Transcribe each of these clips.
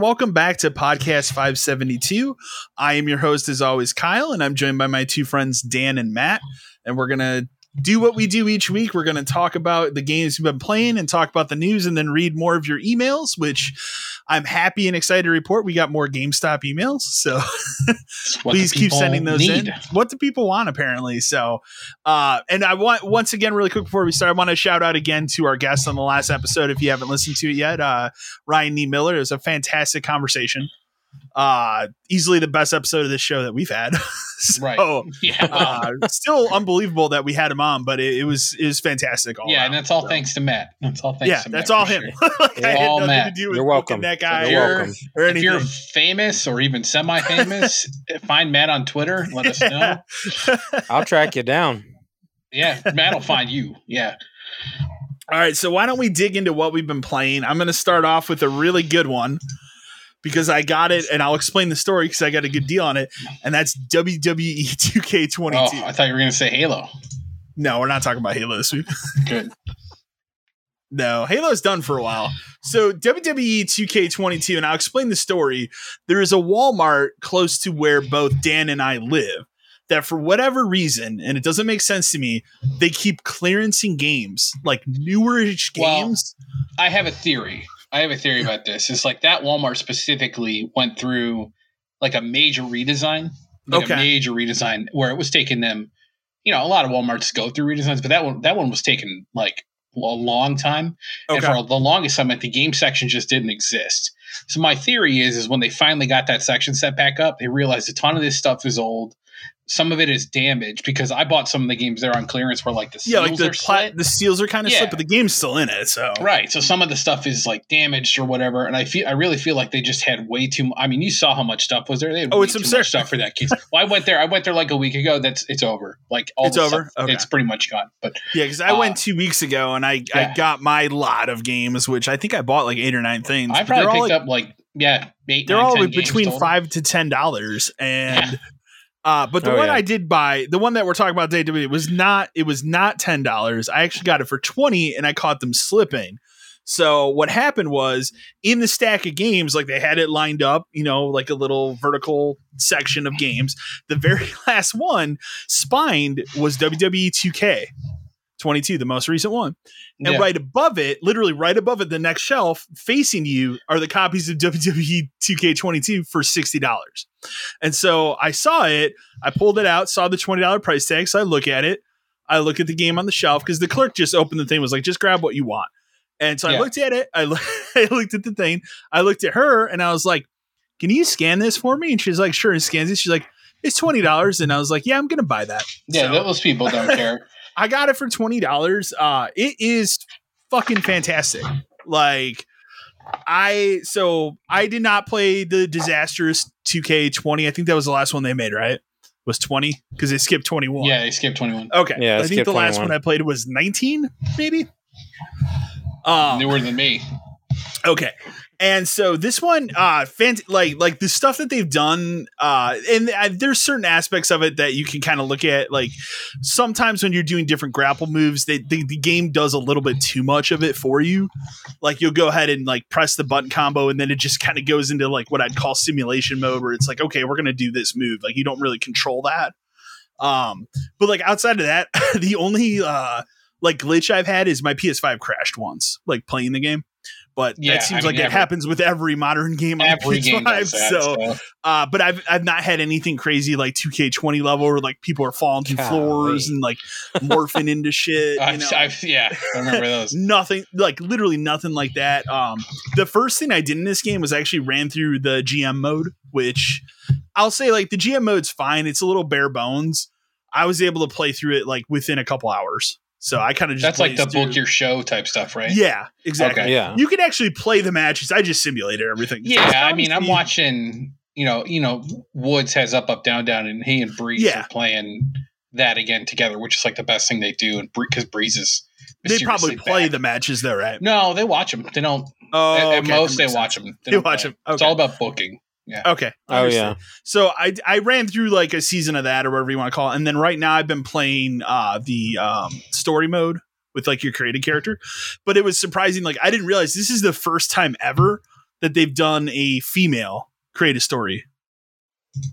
And welcome back to Podcast 572. I am your host, as always, Kyle, and I'm joined by my two friends, Dan and Matt. And we're going to do what we do each week. We're going to talk about the games we've been playing and talk about the news and then read more of your emails, which I'm happy and excited to report. We got more GameStop emails. So please keep sending those need. in. What do people want, apparently? So, uh, and I want, once again, really quick before we start, I want to shout out again to our guest on the last episode. If you haven't listened to it yet, uh, Ryan Niemiller. It was a fantastic conversation uh easily the best episode of this show that we've had. So, right. yeah. uh, still unbelievable that we had him on but it, it was it was fantastic yeah around, and that's all so. thanks to matt. That's all thanks yeah to that's all him. Sure. like, all matt. you're welcome. that guy you're welcome or anything. if you're famous or even semi-famous find matt on twitter. Let us know. I'll track you down. Yeah matt will find you. Yeah. All right so why don't we dig into what we've been playing? I'm going to start off with a really good one because I got it, and I'll explain the story because I got a good deal on it, and that's WWE 2K22. Oh, I thought you were going to say Halo. No, we're not talking about Halo this week. Good. no, Halo's done for a while. So WWE 2K22, and I'll explain the story. There is a Walmart close to where both Dan and I live that for whatever reason, and it doesn't make sense to me, they keep clearancing games, like newerish games. Well, I have a theory. I have a theory about this. It's like that Walmart specifically went through like a major redesign, like okay. a major redesign where it was taking them. You know, a lot of WalMarts go through redesigns, but that one that one was taken like a long time, okay. and for the longest time, like the game section just didn't exist. So my theory is, is when they finally got that section set back up, they realized a ton of this stuff is old some of it is damaged because I bought some of the games there on clearance where like the yeah, like the pla- the seals are kind of yeah. but the game's still in it. So right, so some of the stuff is like damaged or whatever, and I feel I really feel like they just had way too. I mean, you saw how much stuff was there. They had oh, it's much stuff for that case. well, I went there. I went there like a week ago. That's it's over. Like all it's over. Stuff, okay. It's pretty much gone. But yeah, because I uh, went two weeks ago and I yeah. I got my lot of games, which I think I bought like eight or nine things. I probably picked like, up like yeah, eight, they're nine, all between five to ten dollars, and yeah. Uh, but the oh, one yeah. I did buy, the one that we're talking about today, it was not. It was not ten dollars. I actually got it for twenty, and I caught them slipping. So what happened was in the stack of games, like they had it lined up, you know, like a little vertical section of games. The very last one, spined, was WWE 2K. 22, the most recent one. And yeah. right above it, literally right above it, the next shelf facing you are the copies of WWE 2K22 for $60. And so I saw it, I pulled it out, saw the $20 price tag. So I look at it, I look at the game on the shelf because the clerk just opened the thing, was like, just grab what you want. And so yeah. I looked at it, I, lo- I looked at the thing, I looked at her, and I was like, can you scan this for me? And she's like, sure, and scans it. She's like, it's twenty dollars, and I was like, "Yeah, I'm gonna buy that." Yeah, so. those people don't care. I got it for twenty dollars. Uh, it is fucking fantastic. Like I so I did not play the disastrous 2K20. I think that was the last one they made, right? Was 20 because they skipped 21. Yeah, they skipped 21. Okay. Yeah, I think the 21. last one I played was 19, maybe. Um, Newer than me. Okay and so this one uh fant- like like the stuff that they've done uh and uh, there's certain aspects of it that you can kind of look at like sometimes when you're doing different grapple moves they, they, the game does a little bit too much of it for you. Like you'll go ahead and like press the button combo and then it just kind of goes into like what i'd call simulation mode where it's like okay we're gonna do this move. Like you don't really control that. Um but like outside of that the only uh like glitch i've had is my ps5 crashed once like playing the game but yeah, that seems I mean, like every, it happens with every modern game on every PS5. Game so, uh, but I've I've not had anything crazy like 2K20 level where like people are falling through Golly. floors and like morphing into shit. You know? I've, yeah, I remember those. nothing like literally nothing like that. Um, the first thing I did in this game was actually ran through the GM mode, which I'll say like the GM mode's fine. It's a little bare bones. I was able to play through it like within a couple hours. So I kind of just that's like the book your show type stuff, right? Yeah, exactly. Okay. Yeah, you can actually play the matches. I just simulated everything. Yeah, I mean, I'm watching. You know, you know, Woods has up, up, down, down, and he and Breeze yeah. are playing that again together, which is like the best thing they do. And because Breeze is they probably play bad. the matches though, right? No, they watch them. They don't. Oh, at, at most they watch them. They, they watch them. Okay. It's all about booking. Yeah. Okay. Oh yeah. So I I ran through like a season of that or whatever you want to call it, and then right now I've been playing uh the um story mode with like your created character. But it was surprising. Like I didn't realize this is the first time ever that they've done a female create a story.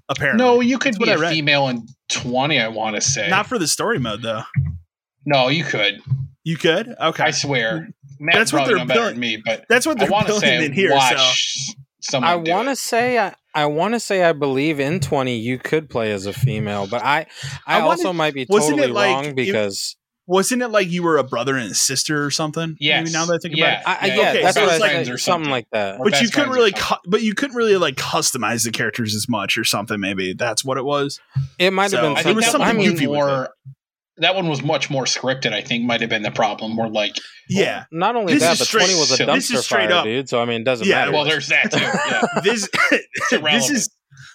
Apparently, no, you could That's be a female in twenty. I want to say not for the story mode though. No, you could. You could. Okay, I swear. Matt that's what they're better than me, but that's what they're I building say in here. So. I want to say I, I want to say I believe in twenty you could play as a female, but I I, I also might be totally like, wrong because wasn't it like you were a brother and a sister or something? Yeah. Now that I think yeah. about it, I, yeah, okay, that's so what I like, something. something like that. but you couldn't really, cu- but you couldn't really like customize the characters as much or something. Maybe that's what it was. It might have so, been. I think that was goofy more. That one was much more scripted. I think might have been the problem. More like, yeah. Well, not only this that, but straight, twenty was a dumpster this is straight fire, up. dude. So I mean, it doesn't yeah, matter. Well, there's that too. Yeah. this this is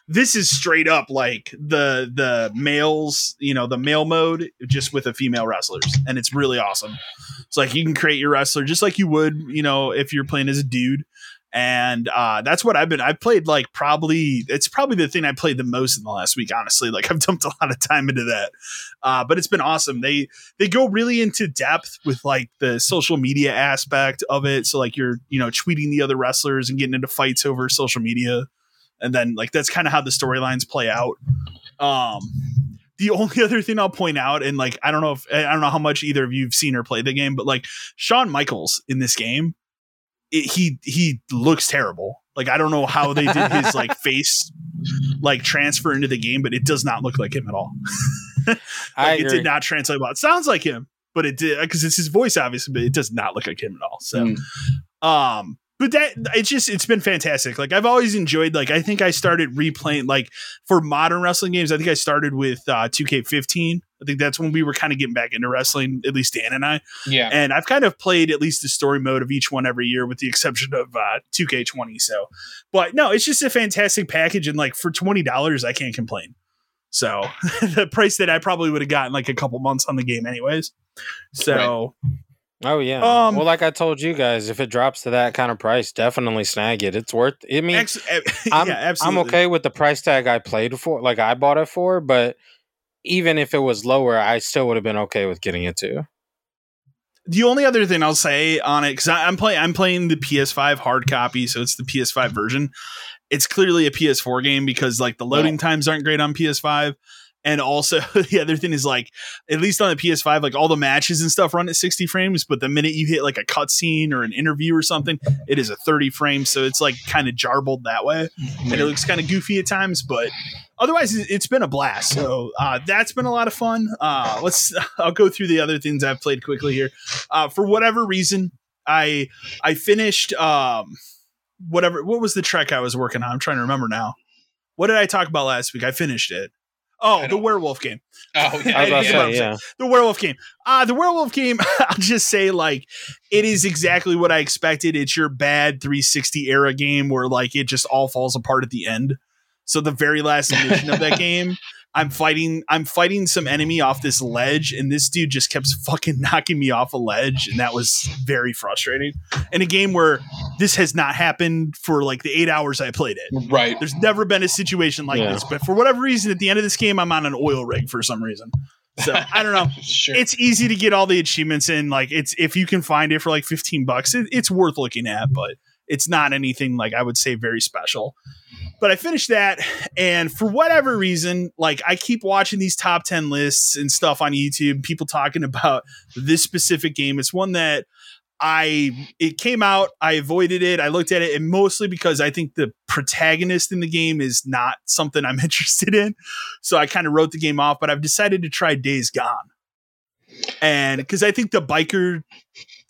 this is straight up like the the males you know the male mode just with the female wrestlers and it's really awesome it's like you can create your wrestler just like you would you know if you're playing as a dude and uh, that's what I've been. I've played like probably it's probably the thing I played the most in the last week. Honestly, like I've dumped a lot of time into that, uh, but it's been awesome. They they go really into depth with like the social media aspect of it. So like you're you know tweeting the other wrestlers and getting into fights over social media and then like that's kind of how the storylines play out. Um, the only other thing I'll point out, and like I don't know if I don't know how much either of you've seen or played the game, but like Shawn Michaels in this game, it, he he looks terrible. Like I don't know how they did his like face like transfer into the game, but it does not look like him at all. like it did not translate well. It sounds like him, but it did because it's his voice, obviously, but it does not look like him at all. So, mm. um, but that it's just it's been fantastic. Like I've always enjoyed. Like I think I started replaying like for modern wrestling games. I think I started with uh, 2K15. I think that's when we were kind of getting back into wrestling. At least Dan and I. Yeah. And I've kind of played at least the story mode of each one every year, with the exception of uh, 2K20. So, but no, it's just a fantastic package, and like for twenty dollars, I can't complain. So the price that I probably would have gotten like a couple months on the game, anyways. So. Right Oh yeah. Um, well, like I told you guys, if it drops to that kind of price, definitely snag it. It's worth. I mean, ex- eh, I'm, yeah, absolutely. I'm okay with the price tag I played for, like I bought it for. But even if it was lower, I still would have been okay with getting it too. The only other thing I'll say on it, because I'm playing, I'm playing the PS5 hard copy, so it's the PS5 version. It's clearly a PS4 game because like the loading yeah. times aren't great on PS5. And also, the other thing is like, at least on the PS5, like all the matches and stuff run at 60 frames, but the minute you hit like a cutscene or an interview or something, it is a 30 frames. So it's like kind of jarbled that way. And it looks kind of goofy at times, but otherwise, it's been a blast. So uh, that's been a lot of fun. Uh, let's, I'll go through the other things I've played quickly here. Uh, for whatever reason, I, I finished, um, whatever, what was the trek I was working on? I'm trying to remember now. What did I talk about last week? I finished it. Oh, the werewolf game. Oh, yeah. I was say, yeah. The werewolf game. Uh, the werewolf game, I'll just say, like, it is exactly what I expected. It's your bad 360 era game where, like, it just all falls apart at the end. So, the very last mission of that game I'm fighting I'm fighting some enemy off this ledge and this dude just kept fucking knocking me off a ledge and that was very frustrating. In a game where this has not happened for like the 8 hours I played it. Right. There's never been a situation like yeah. this, but for whatever reason at the end of this game I'm on an oil rig for some reason. So I don't know. sure. It's easy to get all the achievements in. Like it's if you can find it for like 15 bucks, it, it's worth looking at, but it's not anything like I would say very special. But I finished that, and for whatever reason, like I keep watching these top 10 lists and stuff on YouTube, people talking about this specific game. It's one that I it came out, I avoided it, I looked at it, and mostly because I think the protagonist in the game is not something I'm interested in. So I kind of wrote the game off, but I've decided to try Days Gone. And because I think the biker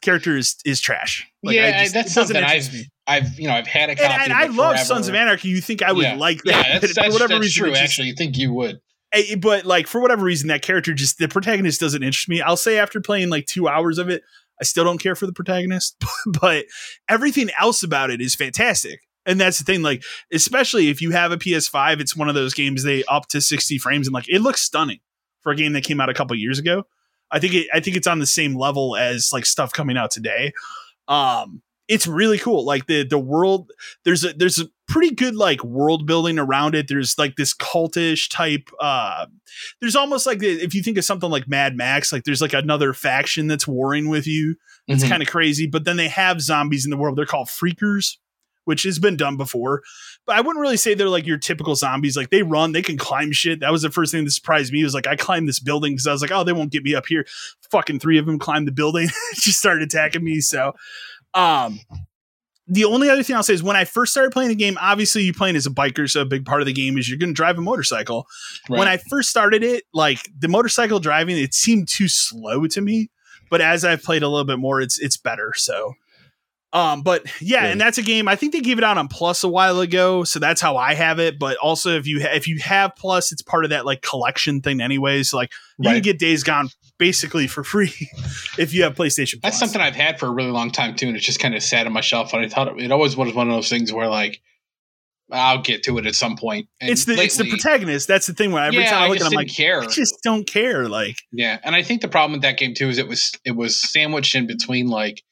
character is is trash. Like, yeah, just, that's something that I've I've you know I've had a copy. And, and I love Sons of Anarchy. You think I would yeah. like that? Yeah, that's, that's, for whatever that's reason, true. Just, actually, you think you would. But like for whatever reason, that character just the protagonist doesn't interest me. I'll say after playing like two hours of it, I still don't care for the protagonist. but everything else about it is fantastic. And that's the thing, like, especially if you have a PS5, it's one of those games they up to 60 frames and like it looks stunning for a game that came out a couple years ago. I think it I think it's on the same level as like stuff coming out today. Um it's really cool. Like the the world, there's a there's a pretty good like world building around it. There's like this cultish type. Uh, there's almost like if you think of something like Mad Max, like there's like another faction that's warring with you. It's mm-hmm. kind of crazy. But then they have zombies in the world. They're called freakers. which has been done before. But I wouldn't really say they're like your typical zombies. Like they run, they can climb shit. That was the first thing that surprised me. Was like I climbed this building because I was like, oh, they won't get me up here. Fucking three of them climbed the building, just started attacking me. So, um, the only other thing I'll say is when I first started playing the game, obviously you playing as a biker, so a big part of the game is you're going to drive a motorcycle. Right. When I first started it, like the motorcycle driving, it seemed too slow to me. But as I've played a little bit more, it's it's better. So um, but yeah, and that's a game. I think they gave it out on Plus a while ago, so that's how I have it. But also, if you ha- if you have Plus, it's part of that like collection thing, anyways. So, like you right. can get Days Gone basically for free if you have PlayStation. Plus. That's something I've had for a really long time too, and it's just kind of sat on my shelf. And I thought it, it always was one of those things where like I'll get to it at some point. And it's the lately, it's the protagonist. That's the thing. Where every yeah, time I look at, I'm like, care. I just don't care. Like, yeah, and I think the problem with that game too is it was it was sandwiched in between like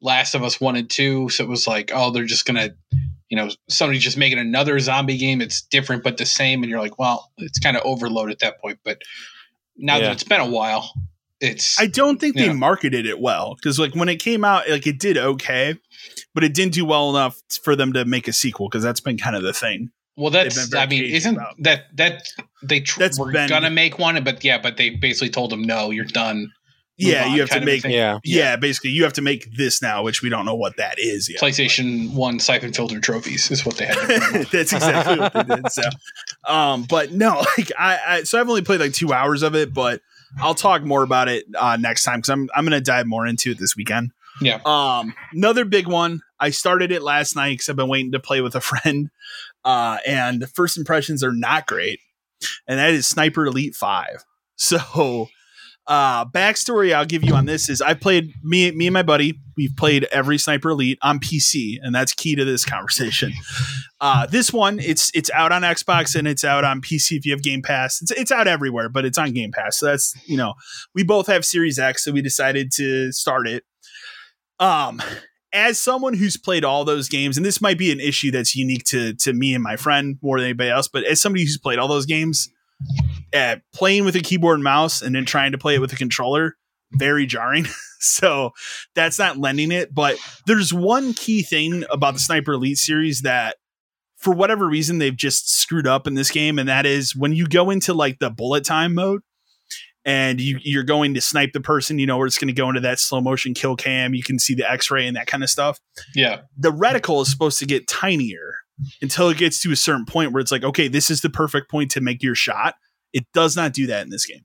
Last of Us one and two. So it was like, oh, they're just gonna, you know, somebody just making another zombie game. It's different but the same, and you're like, well, it's kind of overload at that point. But now yeah. that it's been a while, it's. I don't think they know. marketed it well because like when it came out, like it did okay, but it didn't do well enough for them to make a sequel because that's been kind of the thing. Well, that's I mean, isn't about. that that they tr- that's were been, gonna make one, but yeah, but they basically told them no, you're done yeah, you have to make yeah. yeah, basically you have to make this now, which we don't know what that is yet. PlayStation One Syphon Filter trophies is what they had. That's exactly what they did. So, um, but no, like I, I, so I've only played like two hours of it, but I'll talk more about it uh, next time because I'm I'm gonna dive more into it this weekend. Yeah. Um, another big one. I started it last night because I've been waiting to play with a friend, uh, and first impressions are not great, and that is Sniper Elite Five. So uh, backstory I'll give you on this is I played me me and my buddy we've played every Sniper Elite on PC and that's key to this conversation. Uh, this one it's it's out on Xbox and it's out on PC if you have Game Pass. It's it's out everywhere, but it's on Game Pass. So that's you know we both have Series X, so we decided to start it. Um, as someone who's played all those games, and this might be an issue that's unique to to me and my friend more than anybody else, but as somebody who's played all those games uh, playing with a keyboard and mouse and then trying to play it with a controller very jarring. so that's not lending it. But there's one key thing about the Sniper Elite series that for whatever reason they've just screwed up in this game, and that is when you go into like the bullet time mode and you, you're going to snipe the person, you know, where it's going to go into that slow motion kill cam, you can see the X-ray and that kind of stuff. Yeah. The reticle is supposed to get tinier until it gets to a certain point where it's like, okay, this is the perfect point to make your shot. It does not do that in this game.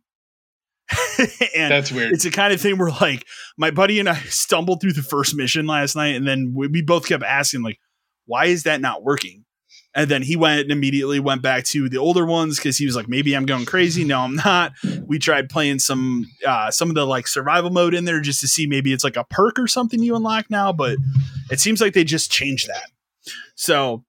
and That's weird. It's the kind of thing where like my buddy and I stumbled through the first mission last night, and then we, we both kept asking like, why is that not working? And then he went and immediately went back to the older ones because he was like, maybe I'm going crazy. No, I'm not. We tried playing some uh, some of the like survival mode in there just to see maybe it's like a perk or something you unlock now, but it seems like they just changed that. So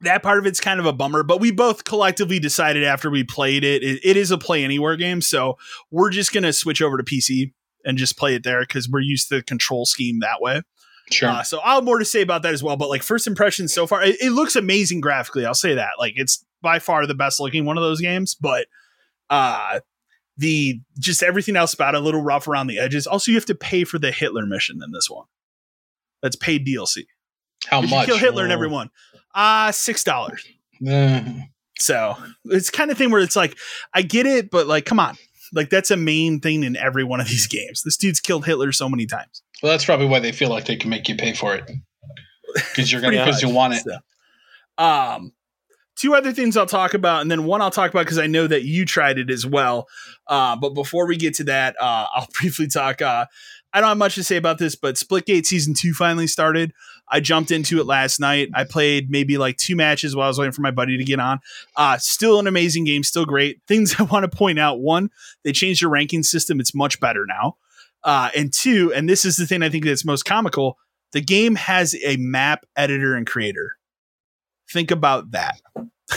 that part of it's kind of a bummer, but we both collectively decided after we played it, it, it is a play anywhere game. So we're just going to switch over to PC and just play it there because we're used to the control scheme that way. Sure. Uh, so I'll have more to say about that as well. But like first impressions so far, it, it, looks amazing graphically. I'll say that. Like it's by far the best looking one of those games. But uh the just everything else about it a little rough around the edges. Also, you have to pay for the Hitler mission in this one. That's paid DLC. How much? kill Hitler and everyone. Uh six dollars. So it's kind of thing where it's like, I get it, but like, come on. Like that's a main thing in every one of these games. This dude's killed Hitler so many times. Well, that's probably why they feel like they can make you pay for it. Because you're gonna because you want it. So, um two other things I'll talk about, and then one I'll talk about because I know that you tried it as well. Uh, but before we get to that, uh, I'll briefly talk. Uh, I don't have much to say about this, but Splitgate season two finally started. I jumped into it last night. I played maybe like two matches while I was waiting for my buddy to get on. Uh, still an amazing game, still great. Things I want to point out one, they changed the ranking system. It's much better now. Uh, and two, and this is the thing I think that's most comical the game has a map editor and creator. Think about that.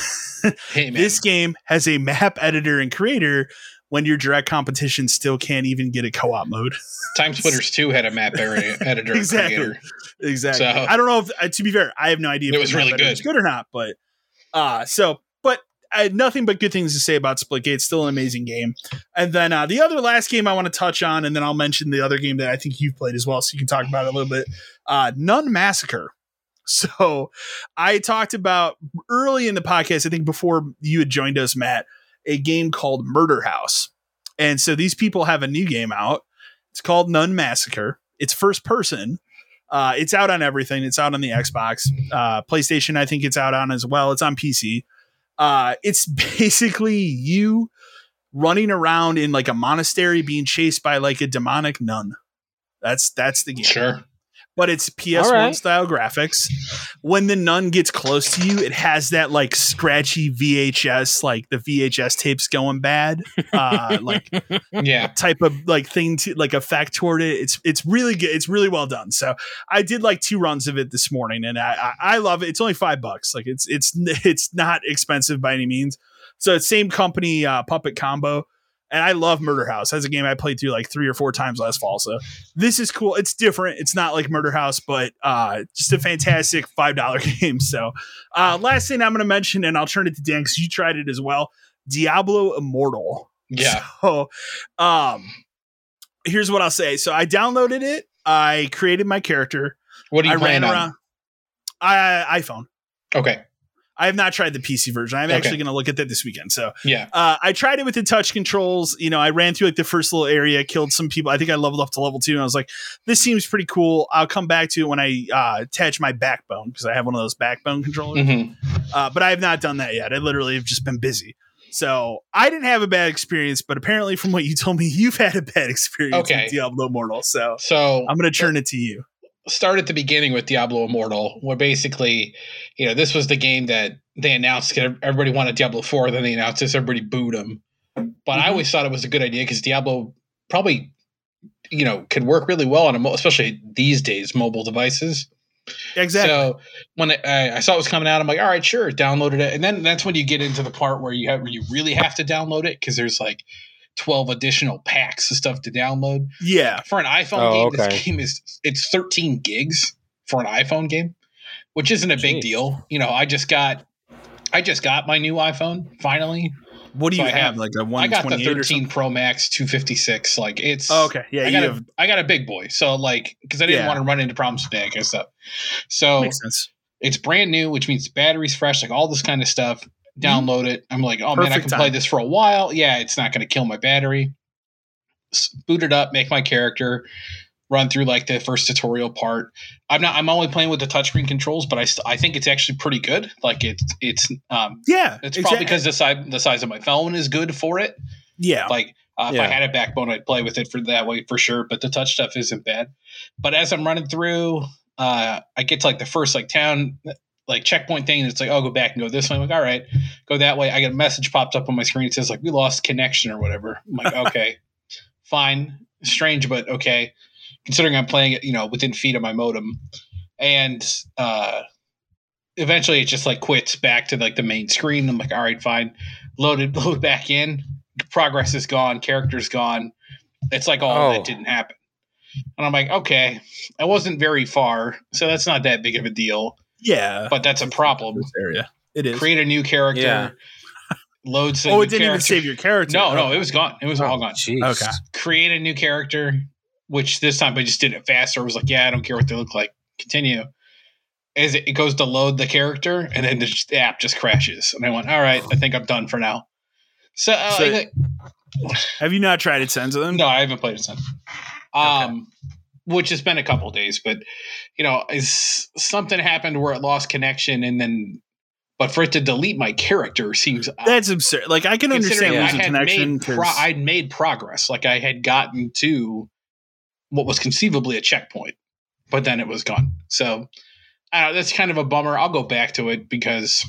hey, this game has a map editor and creator when your direct competition still can't even get a co-op mode. Time Splitters 2 had a map editor exactly. Creator. Exactly. So, I don't know if uh, to be fair, I have no idea if it was really good. good or not, but uh so but I had nothing but good things to say about Splitgate. It's still an amazing game. And then uh, the other last game I want to touch on, and then I'll mention the other game that I think you've played as well, so you can talk about it a little bit. Uh, Nun Massacre So I talked about early in the podcast, I think before you had joined us, Matt, a game called Murder House. And so these people have a new game out. It's called Nun Massacre. It's first person. Uh, it's out on everything. It's out on the Xbox, uh, PlayStation. I think it's out on as well. It's on PC. Uh, it's basically you running around in like a monastery, being chased by like a demonic nun. That's that's the game. Sure but it's PS1 right. style graphics. When the nun gets close to you, it has that like scratchy VHS, like the VHS tapes going bad, uh, like yeah, type of like thing to like effect toward it. It's it's really good. It's really well done. So I did like two runs of it this morning, and I I, I love it. It's only five bucks. Like it's it's it's not expensive by any means. So it's same company, uh, Puppet Combo and I love Murder House. That's a game I played through like three or four times last fall. So this is cool. It's different. It's not like Murder House, but uh, just a fantastic five dollar game. So uh, last thing I'm going to mention, and I'll turn it to Dan because you tried it as well. Diablo Immortal. Yeah. So, um, here's what I'll say. So I downloaded it. I created my character. What are you I playing ran around. On? I iPhone. Okay. I have not tried the PC version. I'm okay. actually going to look at that this weekend. So yeah, uh, I tried it with the touch controls. You know, I ran through like the first little area, killed some people. I think I leveled up to level two, and I was like, this seems pretty cool. I'll come back to it when I uh, attach my backbone because I have one of those backbone controllers. Mm-hmm. Uh, but I have not done that yet. I literally have just been busy. So I didn't have a bad experience, but apparently, from what you told me, you've had a bad experience okay. with Diablo Immortal. So, so I'm going to turn it to you start at the beginning with Diablo Immortal, where basically, you know, this was the game that they announced. Everybody wanted Diablo 4, then they announced this, everybody booed them. But mm-hmm. I always thought it was a good idea because Diablo probably, you know, could work really well on a, mo- especially these days, mobile devices. Exactly. So when I, I, saw it was coming out, I'm like, all right, sure, downloaded it. And then that's when you get into the part where you have where you really have to download it because there's like 12 additional packs of stuff to download. Yeah. For an iPhone oh, game, okay. this game is it's 13 gigs for an iPhone game, which isn't a big deal. You know, I just got I just got my new iPhone finally. What do so you have, have, Like a one? I got the 13 Pro Max 256. Like it's oh, okay. Yeah, I got a, I got a big boy. So like because I didn't yeah. want to run into problems today, I guess so. So makes sense. It's brand new, which means battery's fresh, like all this kind of stuff. Mm-hmm. download it. I'm like, oh Perfect man, I can time. play this for a while. Yeah, it's not going to kill my battery. Boot it up, make my character, run through like the first tutorial part. I'm not. I'm only playing with the touchscreen controls, but I st- I think it's actually pretty good. Like it's it's um yeah. It's probably because the size the size of my phone is good for it. Yeah. Like uh, if yeah. I had a backbone, I'd play with it for that way for sure. But the touch stuff isn't bad. But as I'm running through, uh, I get to like the first like town like checkpoint thing. And it's like, oh, go back and go this way. I'm like, all right, go that way. I get a message popped up on my screen. It says like, we lost connection or whatever. I'm like, okay, fine. Strange, but okay. Considering I'm playing it, you know, within feet of my modem. And uh, eventually it just like quits back to like the main screen. I'm like, all right, fine. Loaded, load back in. Progress is gone. Character's gone. It's like all oh. that didn't happen. And I'm like, okay, I wasn't very far, so that's not that big of a deal. Yeah, but that's a problem. area. It is. Create a new character. Yeah. Load some. Oh, it didn't character. even save your character. No, no, it was gone. It was oh, all gone. Geez. Okay. Create a new character, which this time I just did it faster. I was like, yeah, I don't care what they look like. Continue. As it, it goes to load the character, and then the, the, app just crashes. And I went, all right, I think I'm done for now. So, uh, so I, have you not tried it since then? No, I haven't played it since. Um, okay which has been a couple days, but you know, is something happened where it lost connection and then but for it to delete my character seems that's absurd. Like I can understand losing connection. Made pro- I'd made progress. Like I had gotten to what was conceivably a checkpoint, but then it was gone. So uh, that's kind of a bummer. I'll go back to it because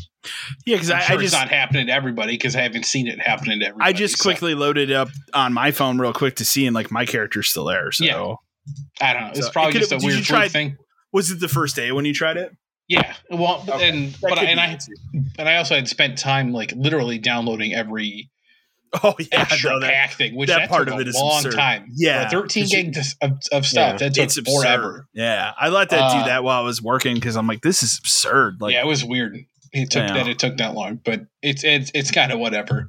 yeah, because I, sure I just it's not happening to everybody because I haven't seen it happening to everybody. I just so. quickly loaded up on my phone real quick to see, and like my character's still there. So yeah. I don't know. It's so probably it just a weird try, thing. Was it the first day when you tried it? Yeah. Well, okay. and but I, and I and I also had spent time like literally downloading every oh yeah extra no, that, pack thing, which that, that part of it is long absurd. time. Yeah, For thirteen gigs of, of, stuff. Yeah, that took it's absurd. forever. Yeah, I let that uh, do that while I was working because I'm like, this is absurd. Like, yeah, it was weird. It took that. It took that long, but it's it's it's kind of whatever.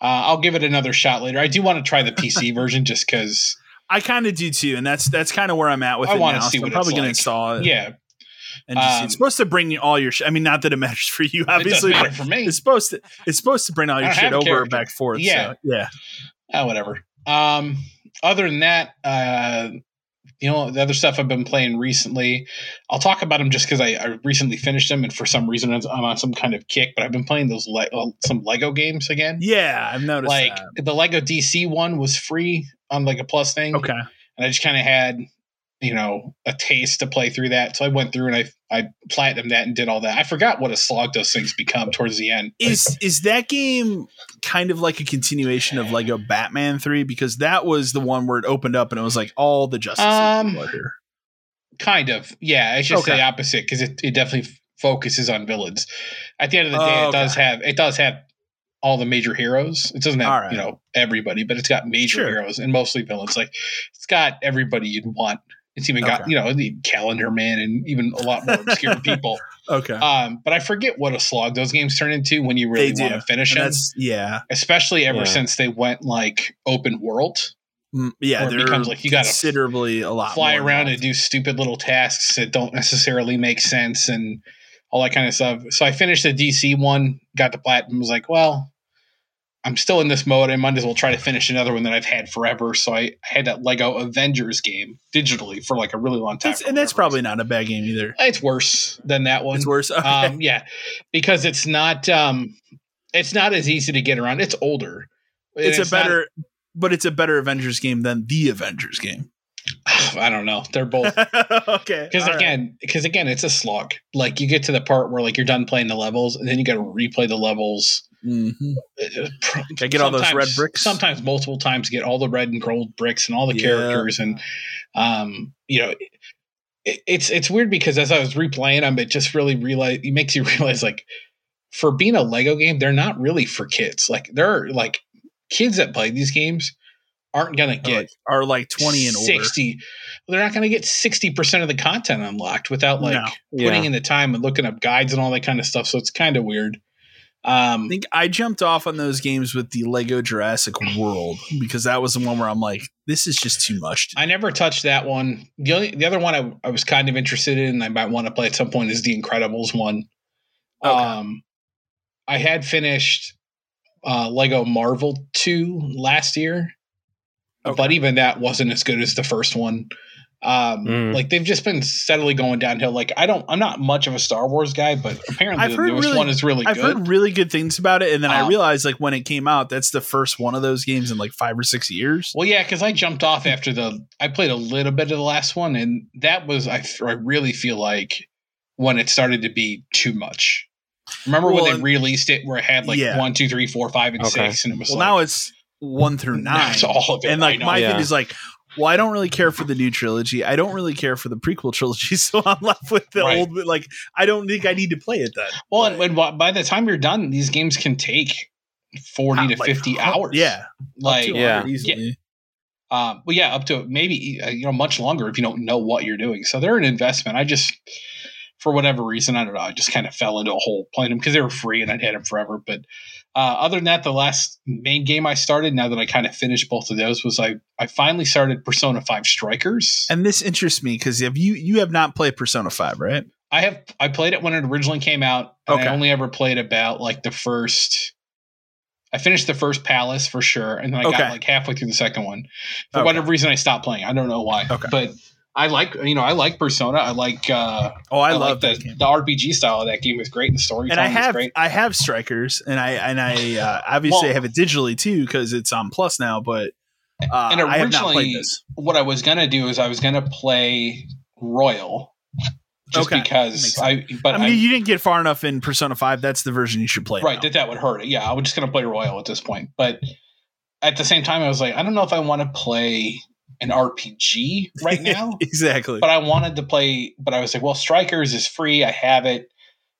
Uh, I'll give it another shot later. I do want to try the PC version just because I kind of do too, and that's that's kind of where I'm at with I it now. See so I'm probably going to install it. Yeah, And just, um, it's supposed to bring all your. Sh- I mean, not that it matters for you, obviously. For me, it's supposed to. It's supposed to bring all your shit over back forth. Yeah, so, yeah. Uh, whatever. Um, other than that, uh, you know, the other stuff I've been playing recently, I'll talk about them just because I, I, recently finished them, and for some reason I'm on some kind of kick. But I've been playing those le- uh, some Lego games again. Yeah, I've noticed. Like that. the Lego DC one was free on like a plus thing. Okay, and I just kind of had you know a taste to play through that. So i went through and i i platinumed that and did all that. I forgot what a slog those things become towards the end. Is is that game kind of like a continuation of lego batman 3 because that was the one where it opened up and it was like all the justice um, kind of. Yeah i should okay. say opposite because it, it definitely focuses on villains. At the end of the day oh, it does have it does have all the major heroes. It doesn't have right. you know everybody, but it's got major sure. heroes and mostly villains. Like it's got everybody you'd want it's even okay. got you know the Calendar Man and even a lot more obscure people. Okay. Um, but I forget what a slog those games turn into when you really want to finish them. Yeah. Especially ever yeah. since they went like open world. Mm, yeah, it becomes like you got to considerably a lot fly around and do stupid little tasks that don't necessarily make sense and all that kind of stuff. So I finished the DC one, got the platinum, was like, well, I'm still in this mode. I might as well try to finish another one that I've had forever. So I had that Lego Avengers game digitally for like a really long time. That's, and that's probably not a bad game either. It's worse than that one. It's worse. Okay. Um, yeah, because it's not. Um, it's not as easy to get around. It's older. It's, it's a better, not, but it's a better Avengers game than the Avengers game. I don't know. They're both okay. Because again, because right. again, it's a slog. Like you get to the part where like you're done playing the levels, and then you got to replay the levels Mm-hmm. I get all those red bricks. Sometimes multiple times get all the red and gold bricks and all the yeah. characters and um, you know it, it's it's weird because as I was replaying them, it just really realize it makes you realize like for being a Lego game, they're not really for kids. Like there are like kids that play these games aren't gonna get are like, are like 20 and 60 older. they're not gonna get 60% of the content unlocked without like no. putting yeah. in the time and looking up guides and all that kind of stuff so it's kind of weird um, I think I jumped off on those games with the Lego Jurassic World because that was the one where I'm like, this is just too much. To I never touched that one. The only the other one I, I was kind of interested in, and I might want to play at some point, is the Incredibles one. Okay. Um, I had finished uh, Lego Marvel two last year, okay. but even that wasn't as good as the first one. Um, mm. like they've just been steadily going downhill. Like I don't, I'm not much of a Star Wars guy, but apparently I've the newest really, one is really. Good. I've good. heard really good things about it, and then um, I realized like when it came out, that's the first one of those games in like five or six years. Well, yeah, because I jumped off after the. I played a little bit of the last one, and that was I. I really feel like when it started to be too much. Remember well, when they released it, where it had like yeah. one, two, three, four, five, and okay. six, and it was well like, now it's one through nine. That's all of it. And like my yeah. thing is like, well, I don't really care for the new trilogy. I don't really care for the prequel trilogy, so I'm left with the right. old. Like, I don't think I need to play it then. Well, and, and by the time you're done, these games can take forty to like, fifty hours. Yeah, like yeah, easily. Yeah. Um, well, yeah, up to maybe uh, you know much longer if you don't know what you're doing. So they're an investment. I just, for whatever reason, I don't know. I just kind of fell into a hole playing them because they were free and I'd had them forever. But uh, other than that, the last main game I started, now that I kind of finished both of those, was I I finally started Persona Five Strikers. And this interests me because have you you have not played Persona Five, right? I have. I played it when it originally came out. okay. I only ever played about like the first. I finished the first Palace for sure, and then I okay. got like halfway through the second one. For okay. whatever reason, I stopped playing. I don't know why. Okay. But I like you know I like Persona. I like uh oh I, I love like the, the RPG style of that game is great. The story and I have great. I have Strikers and I and I uh, obviously well, have it digitally too because it's on Plus now. But uh, and originally, what I was gonna do is I was gonna play Royal. Just okay. because I, but I mean, I, you didn't get far enough in Persona Five. That's the version you should play. Right, now. that that would hurt it. Yeah, I was just gonna play Royal at this point, but at the same time, I was like, I don't know if I want to play an RPG right now. exactly. But I wanted to play, but I was like, well, Strikers is free. I have it.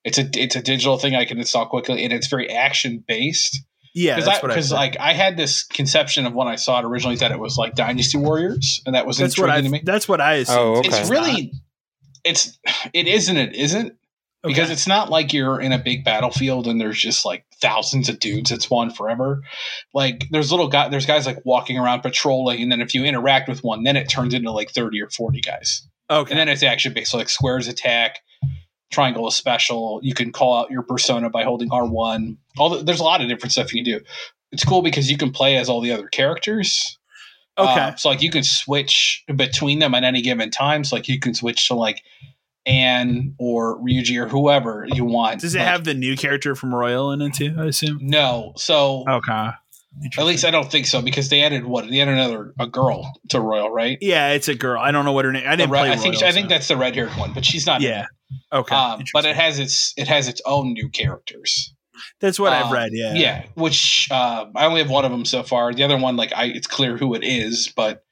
It's a it's a digital thing I can install quickly, and it's very action based. Yeah, because like I had this conception of when I saw it originally that it was like Dynasty Warriors, and that was that's what I, to me. That's what I oh, assumed. Oh, okay. It's really, it's it isn't it isn't Okay. Because it's not like you're in a big battlefield and there's just like thousands of dudes that spawn forever. Like there's little guy, there's guys like walking around patrolling, and then if you interact with one, then it turns into like thirty or forty guys. Okay. And then it's action based, so like squares attack, triangle is special. You can call out your persona by holding R1. All the, there's a lot of different stuff you can do. It's cool because you can play as all the other characters. Okay. Uh, so like you can switch between them at any given time. So like you can switch to like Ann or Ryuji or whoever you want. Does it like, have the new character from Royal in it too? I assume. No. So okay. At least I don't think so because they added what they added another a girl to Royal, right? Yeah, it's a girl. I don't know what her name. I didn't red, play. I think Royal, I think that's the red haired one, but she's not. Yeah. Okay. Um, but it has its it has its own new characters. That's what um, I've read. Yeah. Yeah. Which uh, I only have one of them so far. The other one, like I, it's clear who it is, but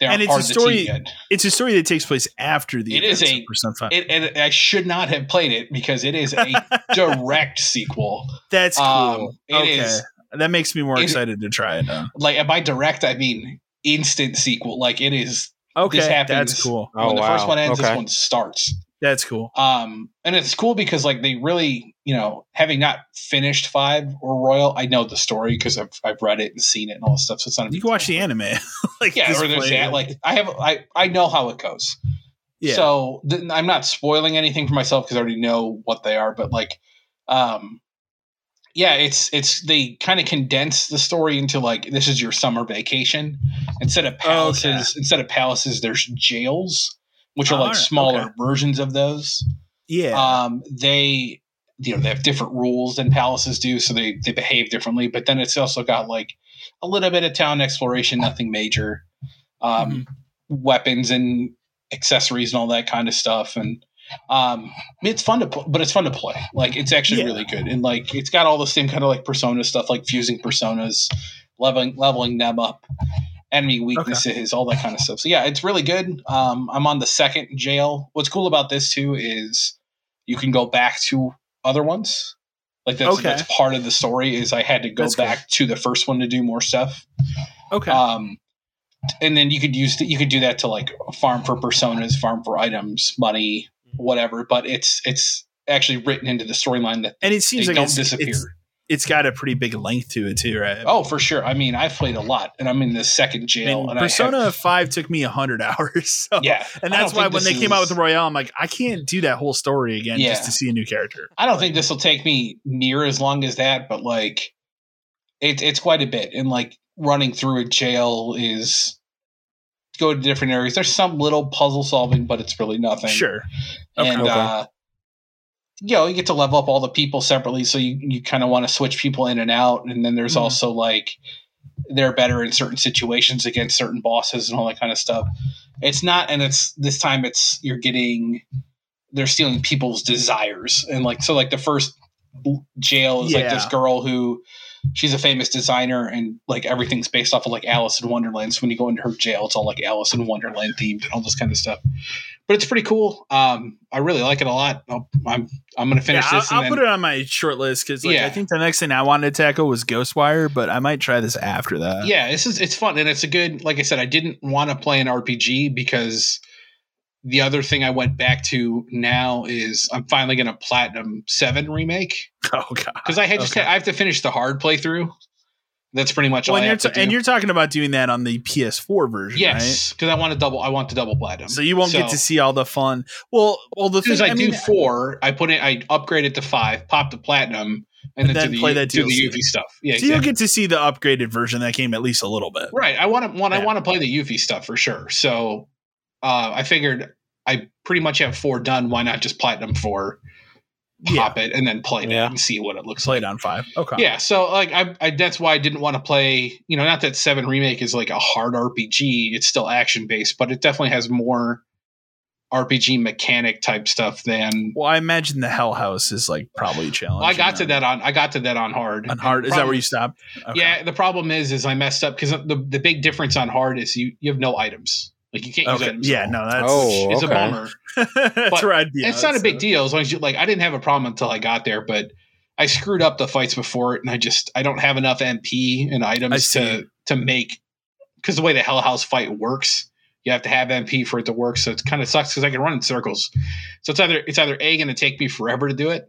they and it's a story. It's a story that takes place after the. It is a. It, and I should not have played it because it is a direct sequel. That's cool. Um, okay. Is, that makes me more excited to try it now. Like by direct, I mean instant sequel. Like it is. Okay, this happens that's cool. When oh, the wow. first one ends, okay. this one starts. That's cool. Um, and it's cool because like they really, you know, having not finished five or Royal, I know the story because I've I've read it and seen it and all this stuff. So it's not. you can watch the anime. like yeah, or there's that. Like I have, I I know how it goes. Yeah. So th- I'm not spoiling anything for myself because I already know what they are. But like, um, yeah, it's it's they kind of condense the story into like this is your summer vacation instead of palaces. Okay. Instead of palaces, there's jails, which are like right. smaller okay. versions of those. Yeah, um, they you know they have different rules than palaces do, so they they behave differently. But then it's also got like a little bit of town exploration, nothing major, um, mm-hmm. weapons and accessories and all that kind of stuff, and um it's fun to play but it's fun to play like it's actually yeah. really good and like it's got all the same kind of like persona stuff like fusing personas leveling leveling them up enemy weaknesses okay. all that kind of stuff so yeah it's really good um i'm on the second jail what's cool about this too is you can go back to other ones like that's, okay. that's part of the story is i had to go that's back cool. to the first one to do more stuff okay um and then you could use the, you could do that to like farm for personas farm for items money whatever, but it's it's actually written into the storyline that and it seems like don't disappear. It's, got a pretty big length to it too, right? Oh, for sure. I mean, I've played a lot, and I'm in the second jail. I mean, Persona have, Five took me hundred hours. So, yeah, and that's why when they is, came out with the Royale, I'm like, I can't do that whole story again yeah. just to see a new character. I don't think this will take me near as long as that, but like, it's it's quite a bit, and like running through a jail is go to different areas. There's some little puzzle solving, but it's really nothing. Sure. Okay. And okay. uh you know, you get to level up all the people separately, so you, you kind of want to switch people in and out. And then there's mm. also like they're better in certain situations against certain bosses and all that kind of stuff. It's not, and it's this time it's you're getting they're stealing people's desires, and like so, like the first jail is yeah. like this girl who she's a famous designer and like everything's based off of like Alice in Wonderland. So when you go into her jail, it's all like Alice in Wonderland themed and all this kind of stuff. But it's pretty cool. Um, I really like it a lot. i am I'm, I'm gonna finish yeah, this. I'll, I'll put it on my short list because like, yeah. I think the next thing I wanted to tackle was Ghostwire, but I might try this after that. Yeah, this is it's fun and it's a good. Like I said, I didn't want to play an RPG because the other thing I went back to now is I'm finally going to platinum seven remake. Oh god! Because I had just okay. I have to finish the hard playthrough. That's pretty much well, all. And you're, t- and you're talking about doing that on the PS4 version, yes? Because right? I want to double. I want to double platinum. So you won't so, get to see all the fun. Well, well, the thing I, I mean, do four, I put it. I upgrade it to five, pop to platinum, and, and then, then the, play that do the Yuffie stuff. Yeah, so exactly. you'll get to see the upgraded version that came at least a little bit. Right. I want to. Want, yeah. I want to play the Yuffie stuff for sure. So uh, I figured I pretty much have four done. Why not just platinum four? Pop yeah. it and then play yeah. it and see what it looks play like. it on five. Okay. Yeah. So like I, I that's why I didn't want to play. You know, not that seven remake is like a hard RPG. It's still action based, but it definitely has more RPG mechanic type stuff than. Well, I imagine the Hell House is like probably challenging. I got to that on. I got to that on hard. On hard, is problem, that where you stopped? Okay. Yeah. The problem is, is I messed up because the the big difference on hard is you you have no items. Like you can't okay. use items. Yeah, no, that's oh, it's okay. a bummer. that's where I'd be. It's not a big deal as long as you like. I didn't have a problem until I got there, but I screwed up the fights before it, and I just I don't have enough MP and items to to make because the way the Hell House fight works, you have to have MP for it to work. So it kind of sucks because I can run in circles. So it's either it's either a going to take me forever to do it,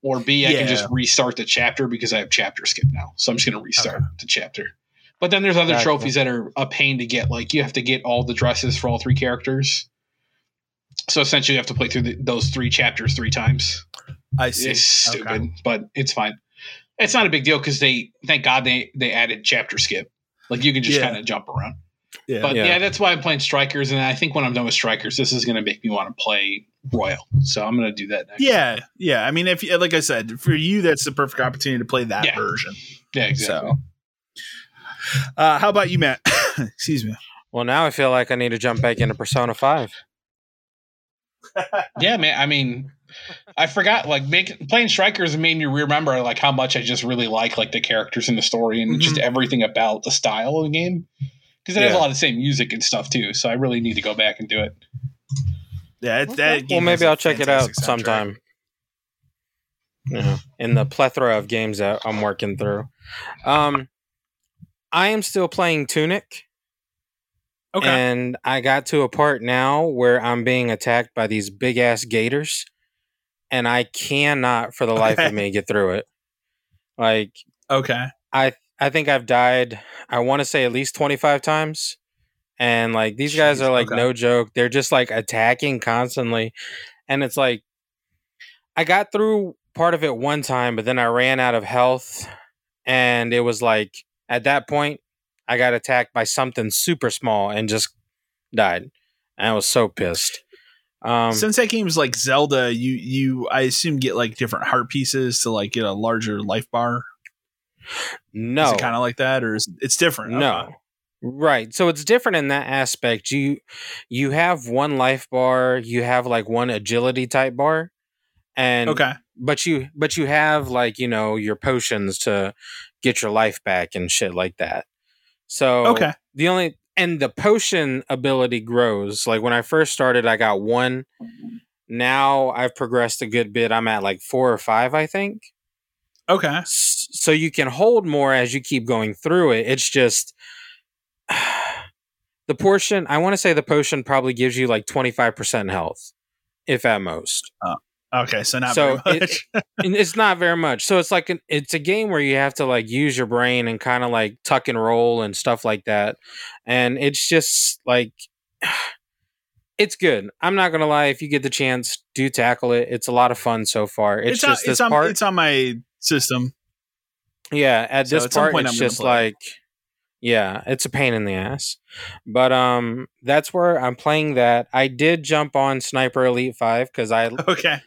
or b I yeah. can just restart the chapter because I have chapter skip now. So I'm just going to restart okay. the chapter. But then there's other trophies that are a pain to get. Like you have to get all the dresses for all three characters. So essentially, you have to play through the, those three chapters three times. I see. It's stupid, okay. but it's fine. It's not a big deal because they thank God they they added chapter skip. Like you can just yeah. kind of jump around. Yeah. But yeah. yeah. that's why I'm playing Strikers, and I think when I'm done with Strikers, this is going to make me want to play Royal. So I'm going to do that next. Yeah, yeah. I mean, if like I said, for you, that's the perfect opportunity to play that yeah. version. Yeah, exactly. So, uh, how about you, Matt? Excuse me. Well, now I feel like I need to jump back into Persona Five. yeah, man. I mean, I forgot like making playing strikers made me remember like how much I just really like like the characters in the story and mm-hmm. just everything about the style of the game because it yeah. has a lot of the same music and stuff too. So I really need to go back and do it. Yeah, it's that. Well, maybe I'll check it out soundtrack. sometime. Yeah, in the plethora of games that I'm working through, um, I am still playing Tunic. Okay. And I got to a part now where I'm being attacked by these big ass gators and I cannot for the life okay. of me get through it. Like okay. I I think I've died I want to say at least 25 times. And like these Jeez, guys are like okay. no joke. They're just like attacking constantly. And it's like I got through part of it one time, but then I ran out of health and it was like at that point I got attacked by something super small and just died. And I was so pissed. Um, Since that game's like Zelda, you you I assume get like different heart pieces to like get a larger life bar. No, kind of like that, or is it's different? No, okay. right. So it's different in that aspect. You you have one life bar, you have like one agility type bar, and okay, but you but you have like you know your potions to get your life back and shit like that. So okay, the only and the potion ability grows. Like when I first started, I got one. Now I've progressed a good bit. I'm at like four or five, I think. Okay. So you can hold more as you keep going through it. It's just the portion. I want to say the potion probably gives you like 25% health, if at most. Oh. Okay, so not so it, it's not very much. So it's like an, it's a game where you have to like use your brain and kind of like tuck and roll and stuff like that, and it's just like it's good. I'm not gonna lie. If you get the chance, do tackle it. It's a lot of fun so far. It's, it's just on, this on, part. It's on my system. Yeah, at so this at part, it's just like yeah, it's a pain in the ass. But um that's where I'm playing that. I did jump on Sniper Elite 5 cuz I Okay.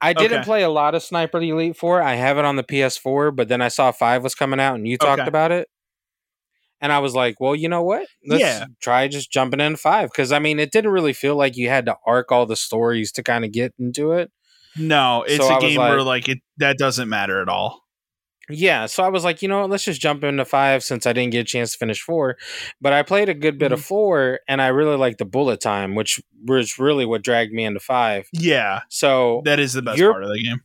I didn't okay. play a lot of Sniper Elite 4. I have it on the PS4, but then I saw 5 was coming out and you talked okay. about it. And I was like, well, you know what? Let's yeah. try just jumping in 5 cuz I mean, it didn't really feel like you had to arc all the stories to kind of get into it. No, it's so a game like, where like it that doesn't matter at all. Yeah, so I was like, you know let's just jump into five since I didn't get a chance to finish four. But I played a good bit mm-hmm. of four and I really liked the bullet time, which was really what dragged me into five. Yeah. So that is the best part of the game.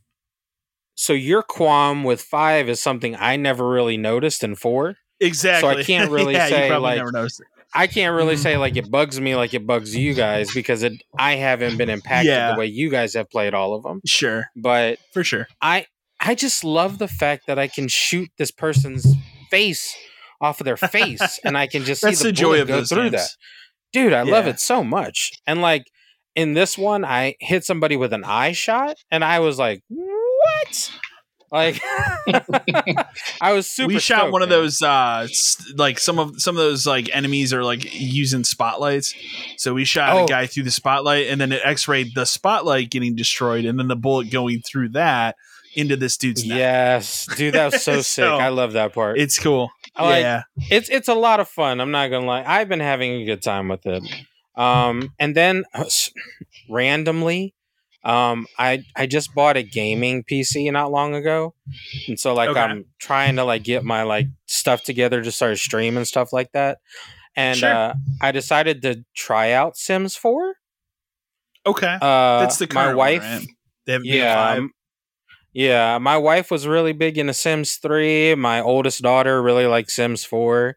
So your qualm with five is something I never really noticed in four. Exactly. So I can't really yeah, say like I can't really say like it bugs me like it bugs you guys because it I haven't been impacted yeah. the way you guys have played all of them. Sure. But for sure. I I just love the fact that I can shoot this person's face off of their face and I can just see the, the joy of go through games. that. Dude, I yeah. love it so much. And like in this one, I hit somebody with an eye shot and I was like, what? Like I was super. We shot stoked, one man. of those, uh, like some of some of those like enemies are like using spotlights. So we shot oh. a guy through the spotlight, and then it X-rayed the spotlight getting destroyed, and then the bullet going through that into this dude's neck. Yes, dude, that was so, so sick. I love that part. It's cool. Like, yeah, it's it's a lot of fun. I'm not gonna lie. I've been having a good time with it. Um, and then uh, randomly, um, I I just bought a gaming PC not long ago, and so like okay. I'm trying to like get my like stuff together to start stream and stuff like that. And sure. uh, I decided to try out Sims Four. Okay, uh, that's the my wife. One, right? yeah, yeah, my wife was really big into Sims 3. My oldest daughter really liked Sims 4.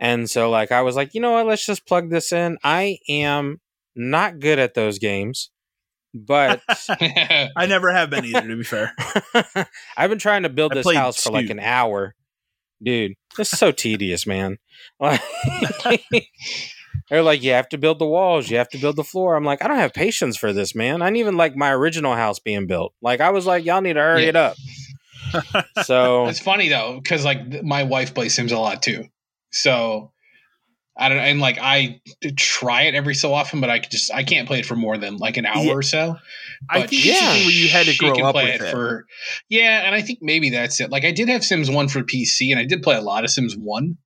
And so like I was like, "You know what? Let's just plug this in." I am not good at those games, but I never have been either to be fair. I've been trying to build this house for like an hour. Dude, this is so tedious, man. They're like, you have to build the walls, you have to build the floor. I'm like, I don't have patience for this, man. I didn't even like my original house being built. Like, I was like, y'all need to hurry yeah. it up. so it's funny though, because like my wife plays Sims a lot too. So I don't and like I try it every so often, but I just I can't play it for more than like an hour yeah. or so. But I think yeah, where you had to grow up with it, it, for yeah, and I think maybe that's it. Like I did have Sims One for PC, and I did play a lot of Sims One,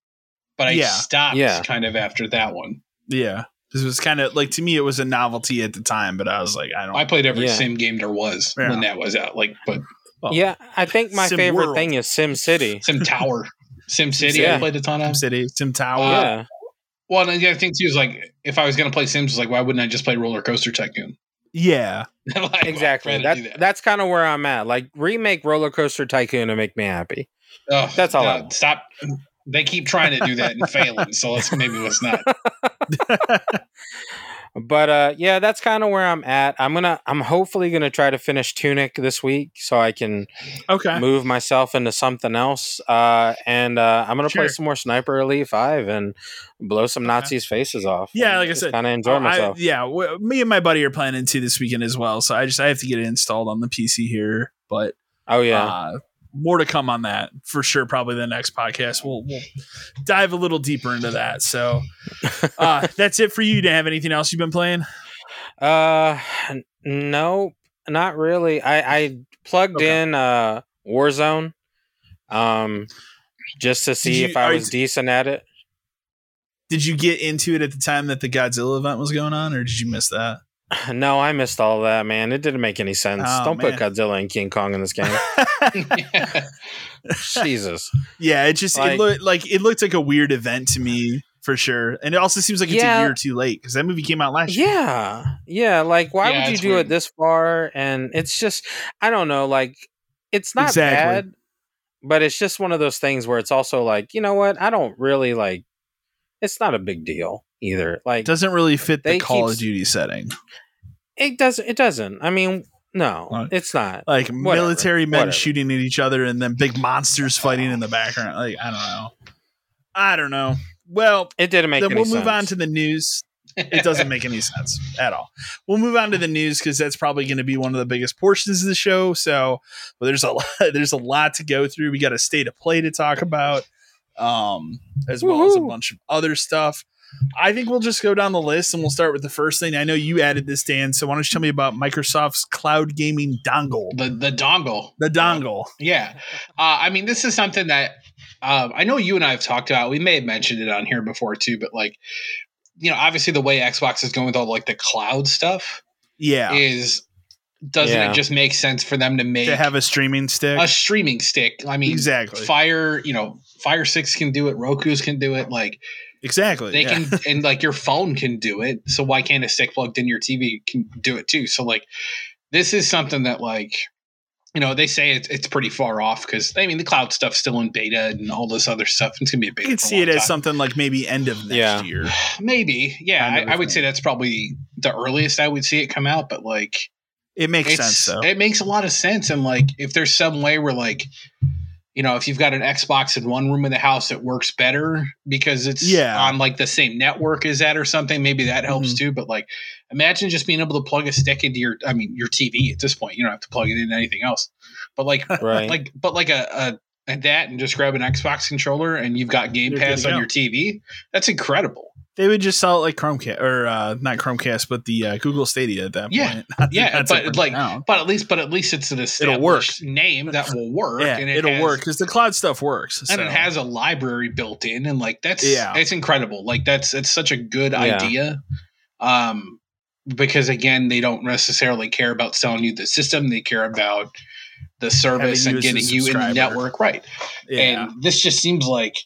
but I yeah. stopped yeah. kind of after that one. Yeah, this was kind of like to me it was a novelty at the time, but I was like, I don't. I played every yeah. Sim game there was yeah. when that was out. Like, but well, yeah, I think my Sim favorite World. thing is Sim City, Sim Tower, Sim City. I played a ton of Sim City, Sim Tower. Uh, yeah. Well, and the other thing too is like, if I was going to play Sims, was like, why wouldn't I just play Roller Coaster Tycoon? Yeah, like, exactly. That's that. that's kind of where I'm at. Like, remake Roller Coaster Tycoon to make me happy. Oh, that's all. No, stop they keep trying to do that and failing. So let's maybe let's not. but uh, yeah, that's kind of where I'm at. I'm gonna, I'm hopefully gonna try to finish Tunic this week so I can okay move myself into something else. Uh, and uh, I'm gonna sure. play some more Sniper Elite Five and blow some okay. Nazis' faces off. Yeah, like I said, kind of enjoy oh, myself. I, yeah, w- me and my buddy are planning to this weekend as well. So I just I have to get it installed on the PC here, but. Oh yeah, uh, more to come on that for sure. Probably the next podcast. We'll, we'll dive a little deeper into that. So uh, that's it for you. To have anything else you've been playing? Uh, no, not really. I, I plugged okay. in uh Warzone, um, just to see you, if I was you, decent at it. Did you get into it at the time that the Godzilla event was going on, or did you miss that? No, I missed all that, man. It didn't make any sense. Oh, Don't man. put Godzilla and King Kong in this game. Jesus. Yeah, it just like, it looked like it looked like a weird event to me for sure. And it also seems like it's yeah, a year too late because that movie came out last yeah, year. Yeah. Yeah. Like, why yeah, would you do weird. it this far? And it's just, I don't know. Like, it's not exactly. bad, but it's just one of those things where it's also like, you know what? I don't really like, it's not a big deal either. Like doesn't really fit the Call keep, of Duty setting. It doesn't. It doesn't. I mean, no, it's not. Like Whatever. military men Whatever. shooting at each other and then big monsters fighting in the background. Like I don't know. I don't know. Well, it didn't make. Then we'll move on to the news. It doesn't make any sense at all. We'll move on to the news because that's probably going to be one of the biggest portions of the show. So, well, there's a lot, there's a lot to go through. We got a state of play to talk about, um, as well Woo-hoo. as a bunch of other stuff. I think we'll just go down the list and we'll start with the first thing. I know you added this, Dan. So why don't you tell me about Microsoft's cloud gaming dongle? The the dongle. The dongle. Yeah. Uh, I mean, this is something that uh, I know you and I have talked about. We may have mentioned it on here before too, but like, you know, obviously the way Xbox is going with all like the cloud stuff, yeah, is doesn't yeah. it just make sense for them to make to have a streaming stick? A streaming stick. I mean, exactly. Fire, you know, Fire Sticks can do it. Roku's can do it. Like Exactly. They yeah. can and like your phone can do it. So why can't a stick plugged in your TV can do it too? So like this is something that like you know they say it's, it's pretty far off because I mean the cloud stuff's still in beta and all this other stuff. It's gonna be a big. You can see it as something like maybe end of next yeah. year. Maybe, yeah. I, I, would say that's probably the earliest I would see it come out. But like, it makes sense. Though. It makes a lot of sense, and like if there's some way where like you know, if you've got an Xbox in one room of the house, it works better because it's yeah. on like the same network as that or something. Maybe that helps mm-hmm. too. But like, imagine just being able to plug a stick into your, I mean, your TV at this point. You don't have to plug it into anything else. But like, right. like, but like a, a, a that and just grab an Xbox controller and you've got Game Pass on your TV. That's incredible. They would just sell it like Chromecast or uh, not Chromecast, but the uh, Google Stadia at that yeah. point. yeah, but like, but at least, but at least it's an established name that will work. yeah, and it will work because the cloud stuff works, and it has a library built in, and like that's yeah, it's incredible. Like that's it's such a good yeah. idea. Um, because again, they don't necessarily care about selling you the system; they care about the service and getting you in the network, right? Yeah. And this just seems like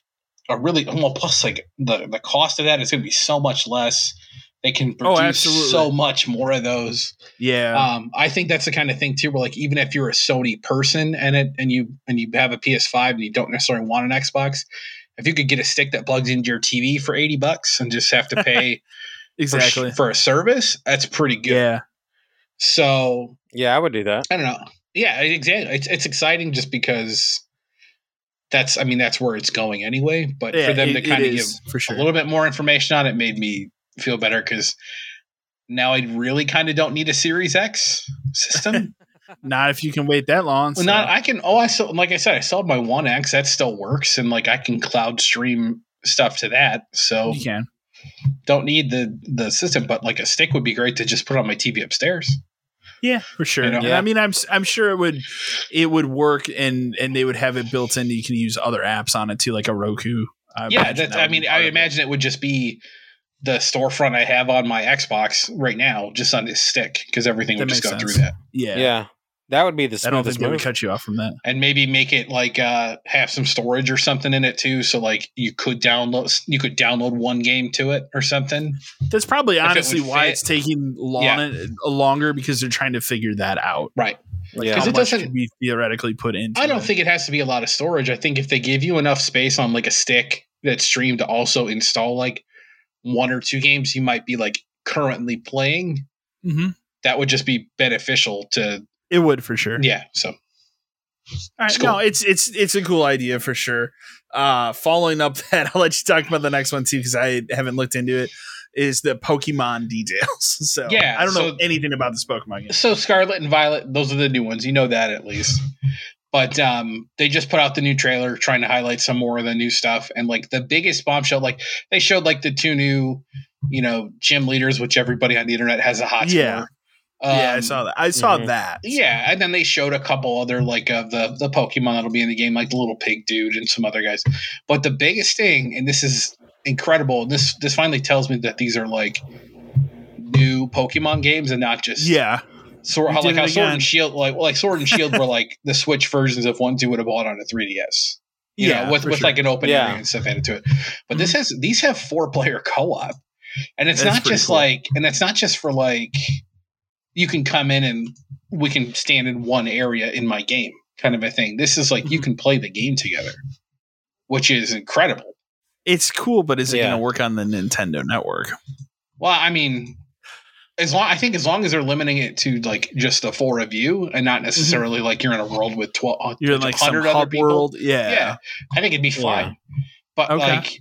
a really well plus like the the cost of that is going to be so much less. They can oh, produce oh, so much more of those. Yeah. Um, i think that's the kind of thing too where like even if you're a sony person and it and you and you have a ps5 and you don't necessarily want an xbox if you could get a stick that plugs into your tv for 80 bucks and just have to pay exactly. for, for a service that's pretty good. Yeah. So yeah i would do that. I don't know. Yeah exactly. It's, it's exciting just because that's I mean that's where it's going anyway. But yeah, for them it, to kind of give for sure. a little bit more information on it made me feel better because now I really kind of don't need a Series X system. not if you can wait that long. Well, so. not I can. Oh, I sold. Like I said, I sold my One X. That still works, and like I can cloud stream stuff to that. So you can. Don't need the the system, but like a stick would be great to just put on my TV upstairs. Yeah, for sure. You uh, know? yeah. I mean, I'm I'm sure it would it would work, and and they would have it built in. You can use other apps on it too, like a Roku. I yeah, that, that I mean, I imagine it. it would just be the storefront I have on my Xbox right now, just on this stick, because everything that would just go sense. through that. Yeah, yeah. That would be the I don't think would cut you off from that. And maybe make it like uh, have some storage or something in it too, so like you could download you could download one game to it or something. That's probably honestly it why fit. it's taking long yeah. longer because they're trying to figure that out. Right. Like yeah, it doesn't be theoretically put in. I don't it. think it has to be a lot of storage. I think if they give you enough space on like a stick that's streamed to also install like one or two games you might be like currently playing, mm-hmm. that would just be beneficial to it would for sure. Yeah. So. All right, it's cool. no, it's it's it's a cool idea for sure. Uh, following up that, I'll let you talk about the next one too because I haven't looked into it. Is the Pokemon details? So yeah, I don't so, know anything about this Pokemon game. So Scarlet and Violet, those are the new ones. You know that at least. But um, they just put out the new trailer, trying to highlight some more of the new stuff. And like the biggest bombshell, like they showed like the two new, you know, gym leaders, which everybody on the internet has a hot yeah. Um, yeah, I saw that. I saw mm-hmm. that. Yeah, and then they showed a couple other like of the the Pokemon that'll be in the game, like the little pig dude and some other guys. But the biggest thing, and this is incredible, this this finally tells me that these are like new Pokemon games and not just yeah. Sword, how, like how Sword and Shield, like like Sword and Shield were like the Switch versions of ones you would have bought on a 3DS. You yeah, know, with with sure. like an open yeah. area and stuff added to it. But mm-hmm. this has these have four player co op, and it's That's not just cool. like, and it's not just for like you can come in and we can stand in one area in my game kind of a thing. This is like you mm-hmm. can play the game together, which is incredible. It's cool, but is it yeah. going to work on the Nintendo network? Well, I mean, as long I think as long as they're limiting it to like just the four of you and not mm-hmm. necessarily mm-hmm. like you're in a world with twelve, uh, you're in like some other people. world, yeah, yeah. I think it'd be fine, yeah. but okay. like,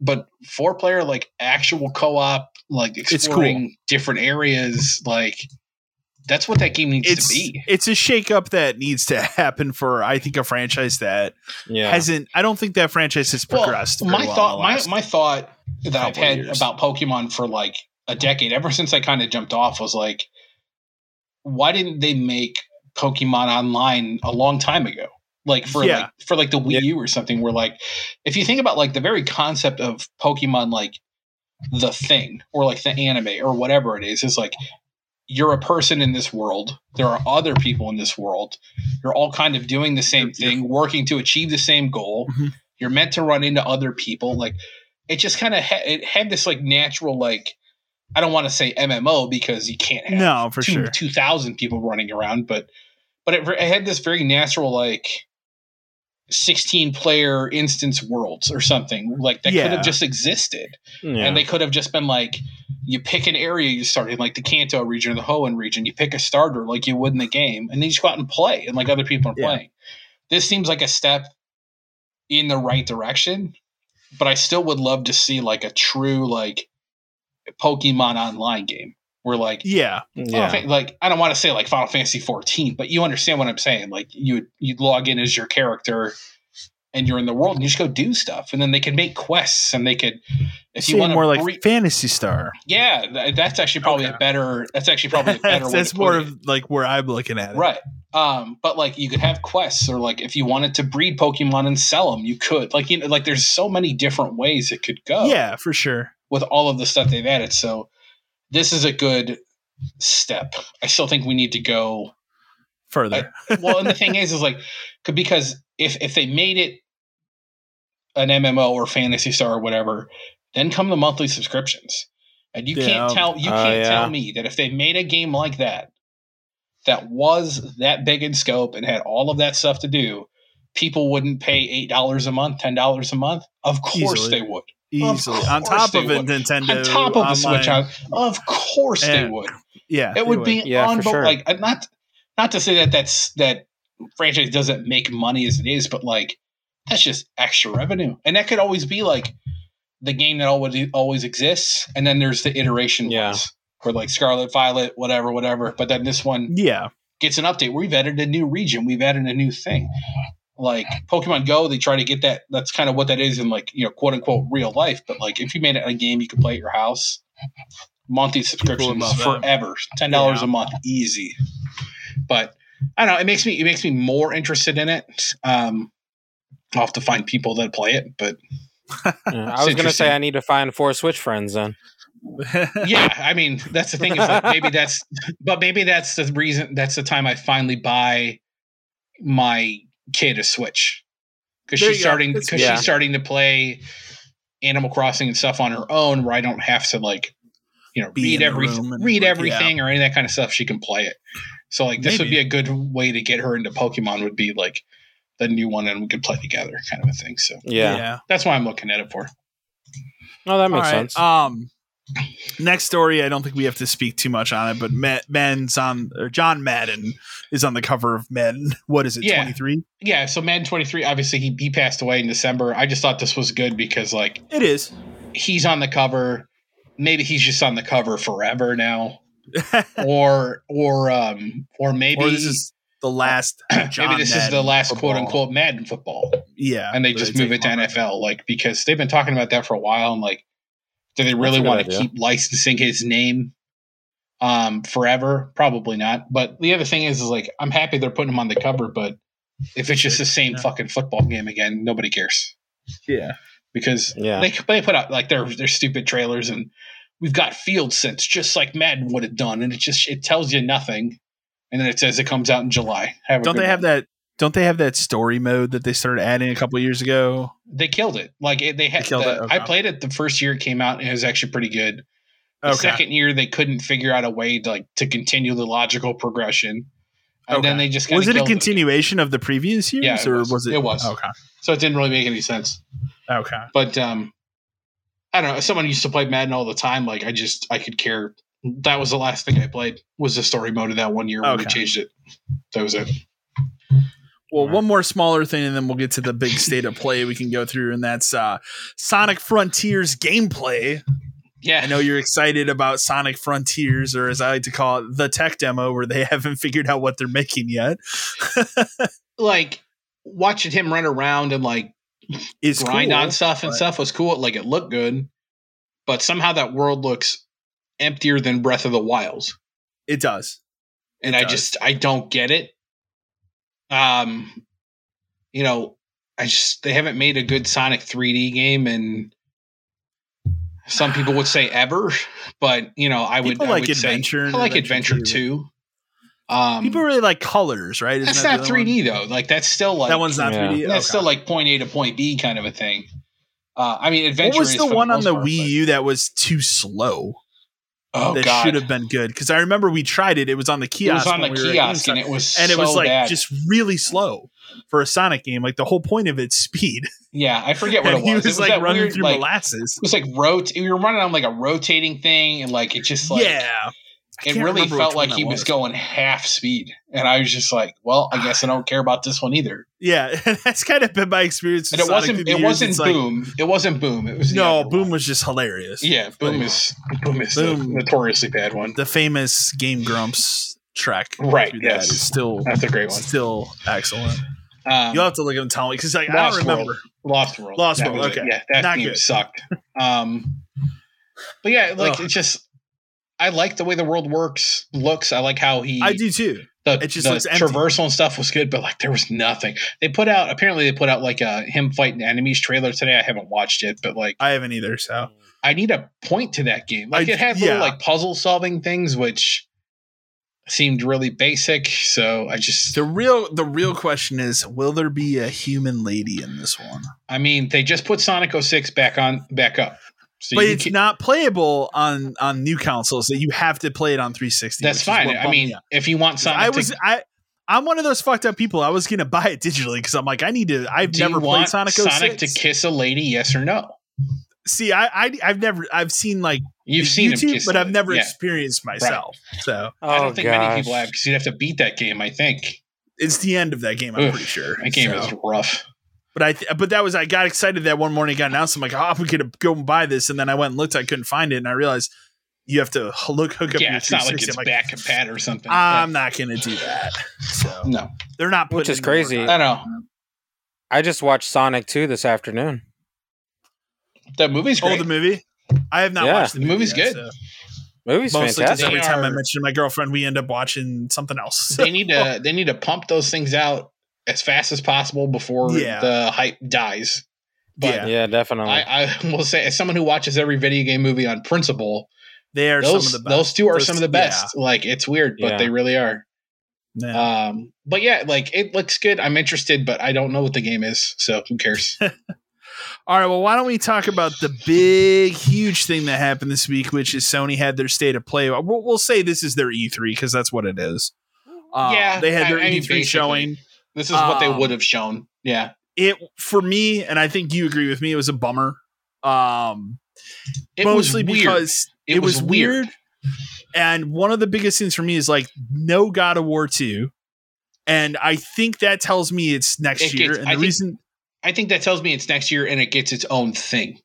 but four player like actual co op, like exploring cool. different areas, like that's what that game needs it's, to be. It's a shakeup that needs to happen for I think a franchise that yeah. hasn't. I don't think that franchise has progressed. Well, my thought, my my thought that I've had years. about Pokemon for like a decade, ever since I kind of jumped off, was like, why didn't they make Pokemon Online a long time ago? Like for yeah. like for like the Wii yeah. U or something, where like if you think about like the very concept of Pokemon, like the thing or like the anime or whatever it is, is like you're a person in this world. There are other people in this world. You're all kind of doing the same thing, working to achieve the same goal. Mm-hmm. You're meant to run into other people. Like it just kind of ha- it had this like natural like I don't want to say MMO because you can't have no for two, sure two thousand people running around, but but it, it had this very natural like 16 player instance worlds or something like that yeah. could have just existed yeah. and they could have just been like you pick an area you start in like the kanto region or the hoenn region you pick a starter like you would in the game and then you just go out and play and like other people are yeah. playing this seems like a step in the right direction but i still would love to see like a true like pokemon online game where like yeah, yeah. like I don't want to say like Final Fantasy 14, but you understand what I'm saying. Like you you'd log in as your character and you're in the world and you just go do stuff and then they can make quests and they could if you want more like bre- Phantasy Star. Yeah, that's actually probably okay. a better that's actually probably a better that's, that's more of like where I'm looking at it. Right. Um but like you could have quests or like if you wanted to breed Pokemon and sell them, you could. Like you know like there's so many different ways it could go. Yeah, for sure. With all of the stuff they've added. So this is a good step. I still think we need to go further. I, well, and the thing is, is like because if if they made it an MMO or Phantasy Star or whatever, then come the monthly subscriptions, and you yeah. can't tell you uh, can't yeah. tell me that if they made a game like that that was that big in scope and had all of that stuff to do, people wouldn't pay eight dollars a month, ten dollars a month. Of course Easily. they would easily on top of a Nintendo, on top of the Switch. of course and, they would. Yeah, it would, would, be yeah, unbe- sure. like uh, not not to say that that's that franchise doesn't make money as it is, but like that's just extra revenue, and that could always be like the game that always always exists, and then there's the iteration yeah. ones for like Scarlet Violet, whatever, whatever. But then this one, yeah, gets an update. We've added a new region. We've added a new thing. Like Pokemon Go, they try to get that. That's kind of what that is in like you know quote unquote real life. But like if you made it a game you could play at your house, monthly subscriptions forever, ten dollars yeah. a month, easy. But I don't know. It makes me it makes me more interested in it. Um, I'll have to find people that play it, but yeah, I was going to say I need to find four Switch friends then. yeah, I mean that's the thing. Is like maybe that's, but maybe that's the reason. That's the time I finally buy my kid a Switch because she's starting because yeah. she's starting to play Animal Crossing and stuff on her own, where I don't have to like, you know, Be read everything, read like, everything, yeah. or any of that kind of stuff. She can play it. So like this maybe. would be a good way to get her into Pokemon. Would be like the new one, and we could play together, kind of a thing. So yeah, yeah. that's why I'm looking at it for. Oh, that makes right. sense. Um, Next story, I don't think we have to speak too much on it, but Madden's on or John Madden is on the cover of Madden. What is it? Twenty three. Yeah. So Madden twenty three. Obviously, he he passed away in December. I just thought this was good because like it is. He's on the cover. Maybe he's just on the cover forever now, or or um or maybe or this is the last. maybe this Madden is the last football. quote unquote Madden football. Yeah, and they just move it to NFL, like because they've been talking about that for a while, and like do they really want to keep licensing his name um, forever? Probably not. But the other thing is, is like I'm happy they're putting him on the cover, but if it's just the same yeah. fucking football game again, nobody cares. Yeah, because yeah. they they put out like their their stupid trailers and we've got field sense just like Madden would have done, and it just it tells you nothing, and then it says it comes out in July. Don't they have that don't they have that story mode that they started adding a couple years ago? They killed it. Like it, they had. They the, okay. I played it the first year it came out, and it was actually pretty good. The okay. second year, they couldn't figure out a way to like to continue the logical progression, and okay. then they just was it a continuation it. of the previous years, yeah, or was. was. it? It was okay. So it didn't really make any sense. Okay, but um, I don't know. As someone used to play Madden all the time, like I just I could care. That was the last thing I played was the story mode of that one year when we changed it. That was it. Well, one more smaller thing, and then we'll get to the big state of play we can go through, and that's uh, Sonic Frontiers gameplay. Yeah, I know you're excited about Sonic Frontiers, or as I like to call it, the tech demo, where they haven't figured out what they're making yet. like watching him run around and like is grind cool, on stuff and stuff was cool. Like it looked good, but somehow that world looks emptier than Breath of the Wilds. It does, and I just I don't get it um, you know, I just they haven't made a good Sonic 3D game and some people would say ever, but you know, I would people I like would adventure. Say, I like adventure, adventure too. Um, people really like colors, right? Isn't that's that not 3D one? though. Like that's still like that one's not yeah. 3D. That's okay. still like point A to point B kind of a thing. Uh, I mean, adventure. What was the one the on the part, Wii U that was too slow? Oh, that God. should have been good because I remember we tried it. It was on the kiosk. It was on the Wii kiosk, and it was and so it was like bad. just really slow for a Sonic game. Like the whole point of it's speed. Yeah, I forget what it was. he was, it was like running weird, through like, molasses. It was like rot. We were running on like a rotating thing, and like it just like yeah. It really felt like he was. was going half speed, and I was just like, "Well, I guess I don't care about this one either." Yeah, that's kind of been my experience. And it wasn't. It wasn't boom. Like, it wasn't boom. It was no boom. Was just hilarious. Yeah, boom is boom is boom, notoriously bad one. The famous Game Grumps track, right? Yes, that is still that's a great one. Still excellent. Um, You'll have to look at them, tell me because like, I don't remember. World. Lost World. Lost that World. Okay, yeah, that Not game good. sucked. Um, but yeah, like Ugh. it's just I like the way the world works, looks. I like how he. I do too. The, it just the looks traversal and stuff was good, but like there was nothing. They put out apparently they put out like a him fighting enemies trailer today. I haven't watched it, but like I haven't either. So I need a point to that game. Like I, it had yeah. little like puzzle solving things, which seemed really basic. So I just the real the real question is, will there be a human lady in this one? I mean, they just put Sonic 06 back on back up. So but it's can, not playable on on new consoles. That you have to play it on 360. That's fine. I mean, if you want something, I was to, I. I'm one of those fucked up people. I was gonna buy it digitally because I'm like, I need to. I've never played Sonic. Oh Sonic to kiss a lady? Yes or no? See, I, I have never I've seen like you've seen YouTube, but I've never yeah. experienced myself. Right. So oh, I don't think gosh. many people have because you'd have to beat that game. I think it's the end of that game. I'm Oof, pretty sure that game so. is rough. But I, th- but that was I got excited that one morning. Got announced. I'm like, oh, I'm gonna go and buy this, and then I went and looked. I couldn't find it, and I realized you have to look hook up. Yeah, it's not like it's like, back and pat or something. I'm yeah. not gonna do that. So no, they're not. Which is crazy. I know. I just watched Sonic 2 this afternoon. That movie's oh, great. Oh, the movie. I have not yeah. watched the, the movie's yet, good. So. Movie's Mostly fantastic. Every time I mention my girlfriend, we end up watching something else. So. They need to they need to pump those things out as fast as possible before yeah. the hype dies. But yeah, yeah definitely. I, I, will say, as someone who watches every video game movie on principle, they are those, some of the best. Those two are those, some of the best. Yeah. Like it's weird, but yeah. they really are. Yeah. Um, but yeah, like it looks good. I'm interested, but I don't know what the game is, so who cares? All right, well, why don't we talk about the big, huge thing that happened this week, which is Sony had their state of play. We'll, we'll say this is their E3 because that's what it is. Um, yeah, they had their I, E3 showing. This is what um, they would have shown. Yeah, it for me, and I think you agree with me. It was a bummer. Um, it mostly because it, it was, was weird. weird. And one of the biggest things for me is like no God of War 2. And I think that tells me it's next it year. Gets, and the I reason think, I think that tells me it's next year and it gets its own thing.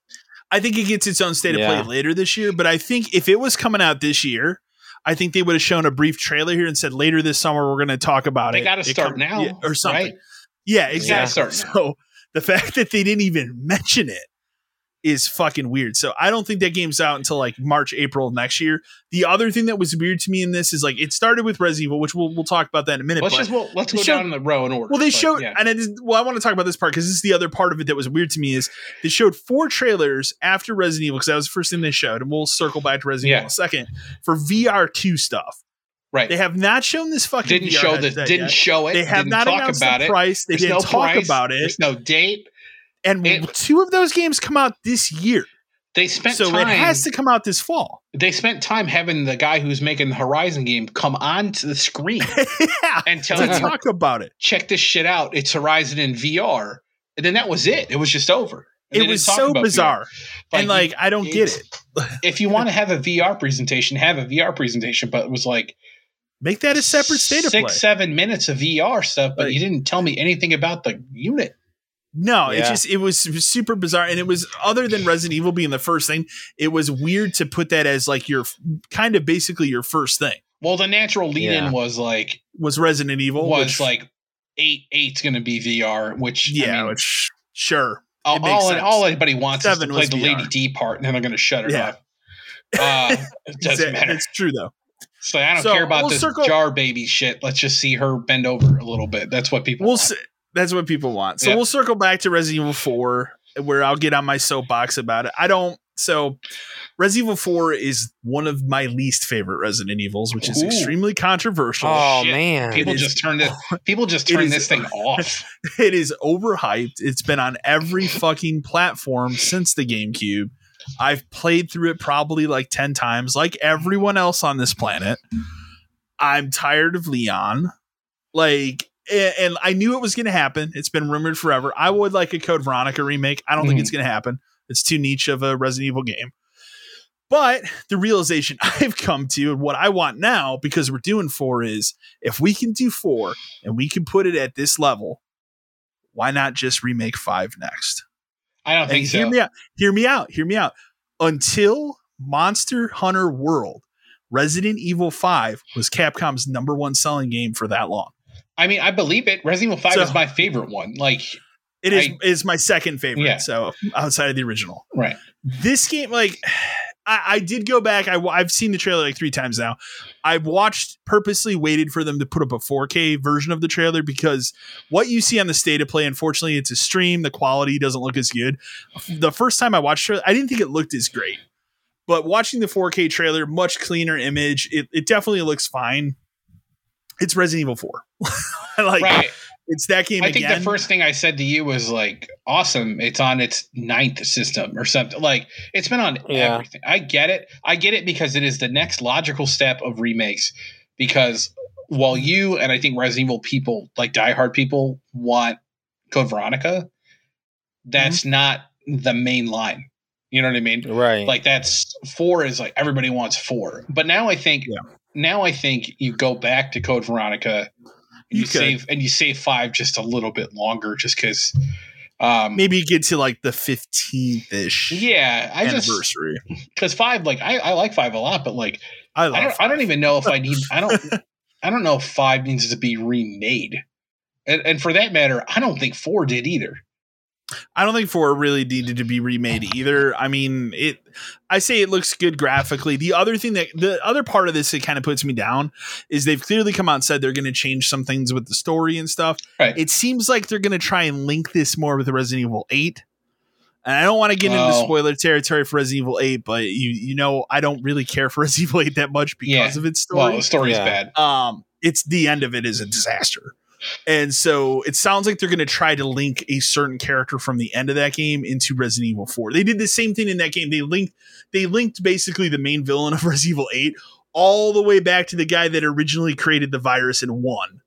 I think it gets its own state yeah. of play later this year. But I think if it was coming out this year, I think they would have shown a brief trailer here and said later this summer we're going to talk about they it. They got to start now, yeah, or something. Right? Yeah, exactly. So the fact that they didn't even mention it is fucking weird. So I don't think that game's out until like March, April next year. The other thing that was weird to me in this is like it started with Resident Evil, which we'll we'll talk about that in a minute. Let's just well, let's go showed, down the row in order. Well, they showed, yeah. and it is, well, I want to talk about this part because this is the other part of it that was weird to me is they showed four trailers after Resident Evil because that was the first thing they showed, and we'll circle back to Resident yeah. Evil in a second for VR two stuff. Right. They have not shown this fucking. Didn't VR show the. Didn't yet. show it. They have not talk announced about the it. price. They There's didn't no talk price. about it. There's no date. And it, two of those games come out this year. They spent so time, it has to come out this fall. They spent time having the guy who's making the Horizon game come onto the screen yeah, and tell to talk about it. Check this shit out. It's Horizon in VR, and then that was it. It was just over. And it was so bizarre, and like I don't get it. if you want to have a VR presentation, have a VR presentation. But it was like make that a separate state six, of play. seven minutes of VR stuff, but like, you didn't tell me anything about the unit. No, yeah. it just it was super bizarre, and it was other than Resident Evil being the first thing, it was weird to put that as like your kind of basically your first thing. Well, the natural lead yeah. in was like was Resident Evil was which, like eight eight's going to be VR, which yeah, I mean, which sure. All, all, all, anybody wants Seven is to play the VR. Lady D part, and then they're going to shut it yeah. off. Uh, it doesn't matter. It's true though. So I don't so care about we'll this circle- jar baby shit. Let's just see her bend over a little bit. That's what people. We'll want. That's what people want. So we'll circle back to Resident Evil 4 where I'll get on my soapbox about it. I don't so Resident Evil 4 is one of my least favorite Resident Evils, which is Ooh. extremely controversial. Oh Shit. man. People it just is, turned it people just turned this thing off. It is overhyped. It's been on every fucking platform since the GameCube. I've played through it probably like 10 times, like everyone else on this planet. I'm tired of Leon. Like and I knew it was going to happen. It's been rumored forever. I would like a Code Veronica remake. I don't mm. think it's mm-hmm. going to happen. It's too niche of a Resident Evil game. But the realization I've come to and what I want now, because we're doing four, is if we can do four and we can put it at this level, why not just remake five next? I don't think and so. Hear me out. Hear me out. Hear me out. Until Monster Hunter World, Resident Evil 5 was Capcom's number one selling game for that long. I mean, I believe it. Resident Evil Five so, is my favorite one. Like it is I, is my second favorite. Yeah. So outside of the original, right? This game, like, I, I did go back. I, I've seen the trailer like three times now. I've watched purposely waited for them to put up a 4K version of the trailer because what you see on the state of play, unfortunately, it's a stream. The quality doesn't look as good. The first time I watched it, I didn't think it looked as great. But watching the 4K trailer, much cleaner image, it, it definitely looks fine it's Resident Evil 4. like right. it's that game. I again. think the first thing I said to you was like, awesome. It's on its ninth system or something. Like it's been on yeah. everything. I get it. I get it because it is the next logical step of remakes. Because while you and I think Resident Evil people, like diehard people, want Code Veronica, that's mm-hmm. not the main line. You know what I mean? Right. Like that's four is like everybody wants four. But now I think yeah now I think you go back to Code Veronica and you, you save and you save five just a little bit longer, just because. Um, Maybe get to like the fifteenth ish. Yeah, I anniversary. Because five, like I, I like five a lot, but like I, I don't, I don't even know if I need. I don't. I don't know if five needs to be remade, and, and for that matter, I don't think four did either. I don't think four really needed to be remade either. I mean, it. I say it looks good graphically. The other thing that the other part of this that kind of puts me down is they've clearly come out and said they're going to change some things with the story and stuff. Right. It seems like they're going to try and link this more with Resident Evil Eight. And I don't want to get into spoiler territory for Resident Evil 8, but you you know I don't really care for Resident Evil 8 that much because yeah. of its story. Well, the story is bad. Um, it's the end of it is a disaster. And so it sounds like they're going to try to link a certain character from the end of that game into Resident Evil 4. They did the same thing in that game. They linked they linked basically the main villain of Resident Evil 8 all the way back to the guy that originally created the virus in 1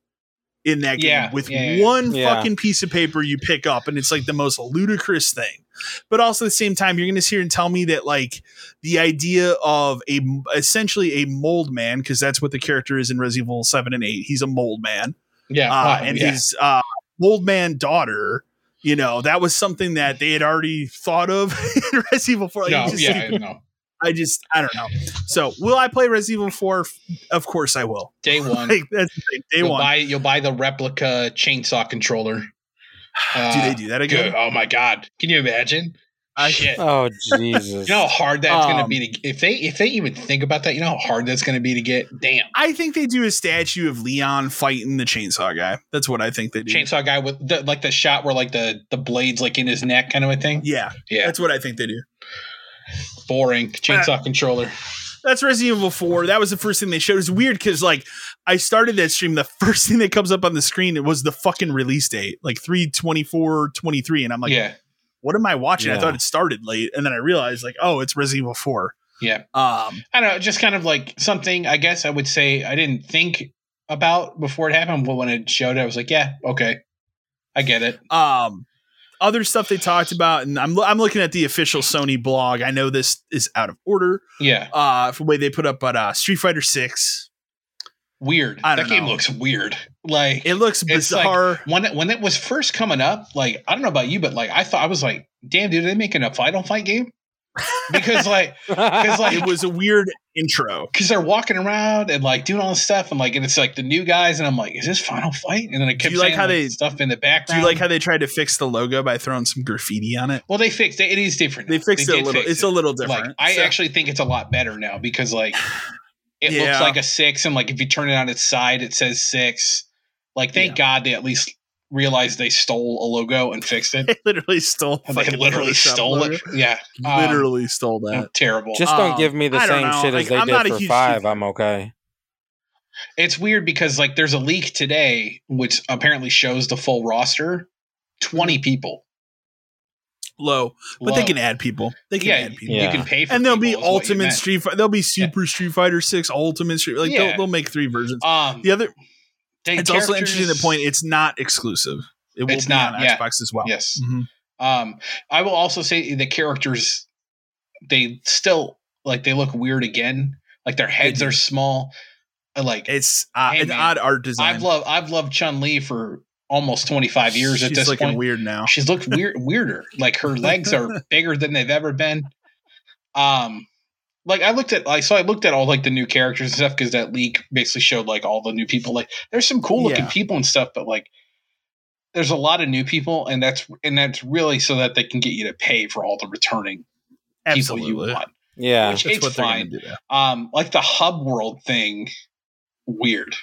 in that game yeah, with yeah, one yeah. fucking piece of paper you pick up and it's like the most ludicrous thing. But also at the same time you're going to sit here and tell me that like the idea of a essentially a mold man because that's what the character is in Resident Evil 7 and 8. He's a mold man yeah, uh, and yeah. his uh, old man daughter. You know, that was something that they had already thought of in Resident Evil 4. Like, no, just, yeah, no. I just, I don't know. So, will I play Resident Evil 4? Of course I will. Day one. like, that's. Day you'll one. Buy, you'll buy the replica chainsaw controller. Uh, do they do that again? Good. Oh my god! Can you imagine? I, Shit. Oh Jesus! You know how hard that's Um, going to be to if they if they even think about that. You know how hard that's going to be to get. Damn. I think they do a statue of Leon fighting the chainsaw guy. That's what I think they do. Chainsaw guy with the, like the shot where like the the blades like in his neck kind of a thing. Yeah, Yeah. that's what I think they do. Boring chainsaw Uh, controller. That's Resident Evil 4. That was the first thing they showed. It's weird because like I started that stream, the first thing that comes up on the screen it was the fucking release date, like 324 23. And I'm like, yeah. What am I watching? I thought it started late. And then I realized, like, oh, it's Resident Evil 4. Yeah. Um, I don't know, just kind of like something I guess I would say I didn't think about before it happened, but when it showed, I was like, yeah, okay, I get it. um, other stuff they talked about, and I'm I'm looking at the official Sony blog. I know this is out of order, Yeah, uh, for the way they put up, but uh, Street Fighter Six, weird. I That don't game know. looks weird. Like it looks It's like- bizarre. when it, when it was first coming up, like I don't know about you, but like I thought I was like, damn, dude, are they making a Final Fight game? Because like, because like it was a weird intro. because they're walking around and like doing all this stuff and like and it's like the new guys and I'm like, is this Final Fight? And then I kept you like how like, they- stuff in the background. Do you like how they tried to fix the logo by throwing some graffiti on it? well, they fixed it. It is different. They now. fixed it a little. It's it. a little different. Like I So- actually think it's a lot better now because like it Yeah. looks like a six, and like if you turn it on its side, it says six. Like thank God they at least realized they stole a logo and fixed it. they literally stole. And they fucking literally Photoshop stole logo. it. Yeah, Um, Literally stole that. terrible. Just don't Um, give me the I same know. shit Like, as they I'm did a for five. Street I'm okay. it's weird because like there's a leak today which apparently shows the full roster, twenty people. Low, but they can add people. They can yeah, add people. you can pay for and there'll be people is what you Ultimate. Street. Fi- There'll be Super Street Fighter Six, Ultimate Street. Like Yeah. they'll, they'll make three versions. Um, The other, they- it's also interesting. The point it's not exclusive. It will It's be not, on yeah. Xbox as well. Yes. Mhm. Um, I will also say the characters they still like they look weird again. Like their heads are small. Like It's uh, Hey, an man, odd art design. I've loved I've loved Chun Li for almost twenty five years at this looking point. weird now. She's looked weird weirder. Like her legs are bigger than they've ever been. Um like I looked at like so I looked at all like the new characters and stuff because that leak basically showed like all the new people. Like there's some cool looking Yeah. people and stuff, but like there's a lot of new people and that's and that's really so that they can get you to pay for all the returning people you want. Yeah. Which That's it's what fine. do. Um like the hub world thing, weird.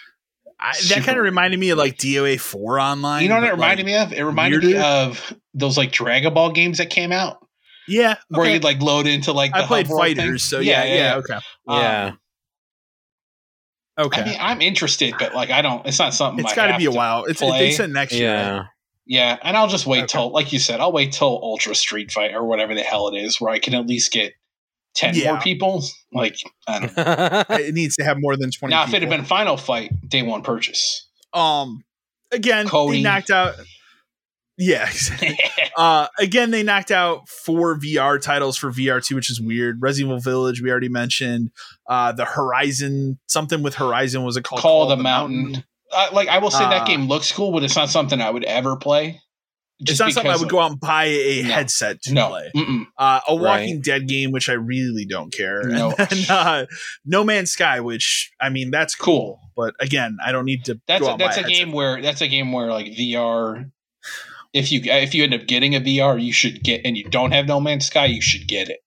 I, that kind of reminded me of like DOA four online. You know what it reminded like, me of? It reminded me of those like Dragon Ball games that came out Yeah, where you'd like load into like the I played hub thing. fighters, so yeah, yeah, okay, Um, Yeah. okay. I mean, I'm interested, but like, I don't. It's not something. It's got to be a while. It's play. they said next year. right? Yeah. Yeah, and I'll just wait Okay. till, like you said, I'll wait till Ultra Street Fighter whatever the hell it is, where I can at least get ten Yeah. more people. Like, I don't know. It needs to have more than twenty. now, if it had been Final Fight, day one purchase. um, again, Cody. they knocked out. Yeah, exactly. uh, again, they knocked out four VR titles for VR two, which is weird. Resident Evil Village, we already mentioned. Uh, the Horizon, something with Horizon was it called? Call of the Mountain. uh, like, I will say Uh, that game looks cool, but it's not something I would ever play. it's not something I would go out and buy a no, headset to no, play. Uh, a Walking right. Dead game, which I really don't care. No. And then, uh, no Man's Sky, which I mean that's cool, but again, I don't need to. That's a, that's a, a game where that's a game where like VR. If you if you end up getting a VR, you should get, and you don't have No Man's Sky, you should get it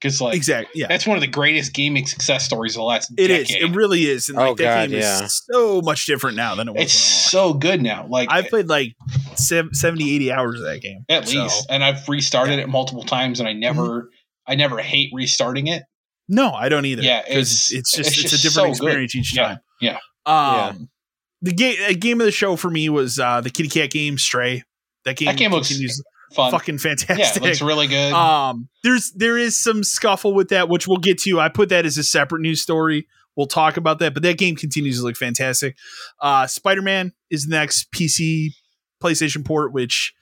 because like exactly yeah that's one of the greatest gaming success stories of the last It decade. is. it really is and like oh, that God, game yeah. is so much different now than it was it's so good now like i've played like 70 80 hours of that game at so. least and i've restarted yeah. it multiple times and i never mm-hmm. i never hate restarting it no i don't either yeah it's, it's just it's, it's, just a different so experience good. each time yeah yeah um the game game of the show for me was uh the kitty cat game stray that game, that game looks fun. fucking fantastic. Yeah, looks really good. Um, there's there is some scuffle with that, which we'll get to. I put that as a separate news story. We'll talk about that, but that game continues to look fantastic. Uh, Spider Man is the next PC PlayStation port, which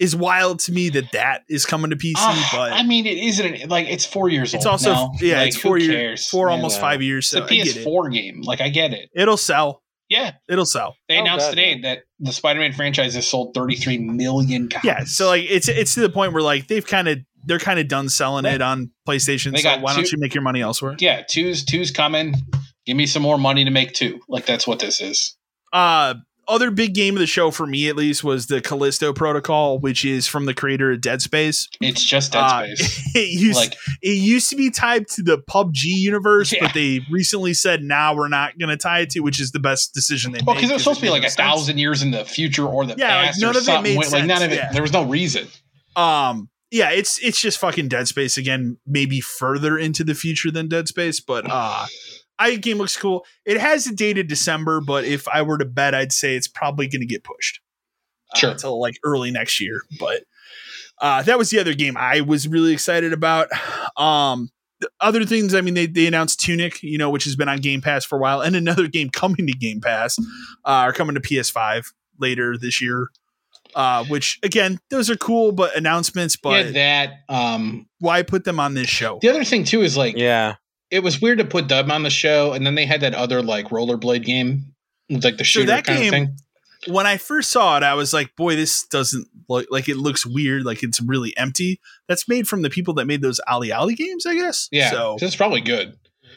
is wild to me that that is coming to PC. Uh, but I mean, it isn't like it's four years. It's also now. yeah, like, it's four years, four yeah, almost five years. So it's a PS4 game. Like I get it. It'll sell. Yeah, it'll sell. They oh, announced God, today that the Spider-Man franchise has sold 33 million copies. Yeah, so like it's it's to the point where like they've kind of they're kind of done selling it on PlayStation. They so why do don't you make your money elsewhere? Yeah, two's two's coming. Give me some more money to make two. Like that's what this is. Uh other big game of the show for me at least was the Callisto Protocol, which is from the creator of Dead Space. It's just Dead uh, Space. it used like, it used to be tied to the PUBG universe, yeah. but they recently said now nah, we're not going to tie it to, which is the best decision they well, made. Well, because it was supposed to be like a sense. thousand years in the future or the yeah, past. Like, none of it made sense. Like none of it. Yeah. There was no reason. Um. Yeah, it's it's just fucking Dead Space again. Maybe further into the future than Dead Space, but uh I game looks cool. It has a date of December, but if I were to bet, I'd say it's probably going to get pushed uh, sure. until like early next year. But uh, that was the other game I was really excited about. Um, other things, I mean, they, they announced Tunic, you know, which has been on Game Pass for a while, and another game coming to Game Pass, uh, are coming to PS5 later this year. Uh, which again, those are cool, but announcements. But yeah, that um, why put them on this show? The other thing too is like, yeah, it was weird to put Dub on the show, and then they had that other like rollerblade game, like the shooter so kind game, of thing. When I first saw it, I was like, "Boy, this doesn't look like it looks weird. Like it's really empty." That's made from the people that made those OlliOlli games, I guess. Yeah, so it's probably good.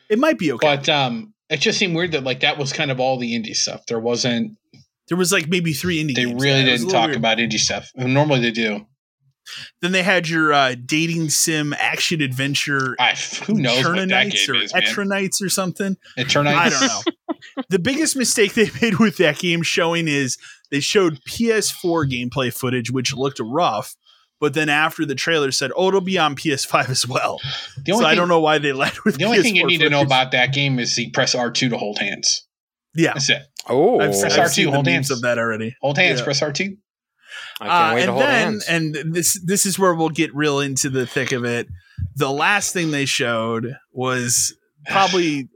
It might be okay, but um, it just seemed weird that like that was kind of all the indie stuff. There wasn't. There was like maybe three indie. They really didn't talk weird. about indie stuff. Normally they do. Then they had your uh, dating sim action adventure. I, who knows what that game or is, Eternights or something. Eternights. I don't know. the biggest mistake they made with that game showing is they showed PS4 gameplay footage, which looked rough. But then after the trailer said, "Oh, it'll be on PS5 as well." The only so thing, I don't know why they led with. The only PS4 thing you need footage. to know about that game is the press R two to hold hands. Yeah, that's it. Oh, I've, press R two, hold hands of that already. Hold hands, yeah. press R two. Uh, and then, hands. and this this is where we'll get real into the thick of it. The last thing they showed was probably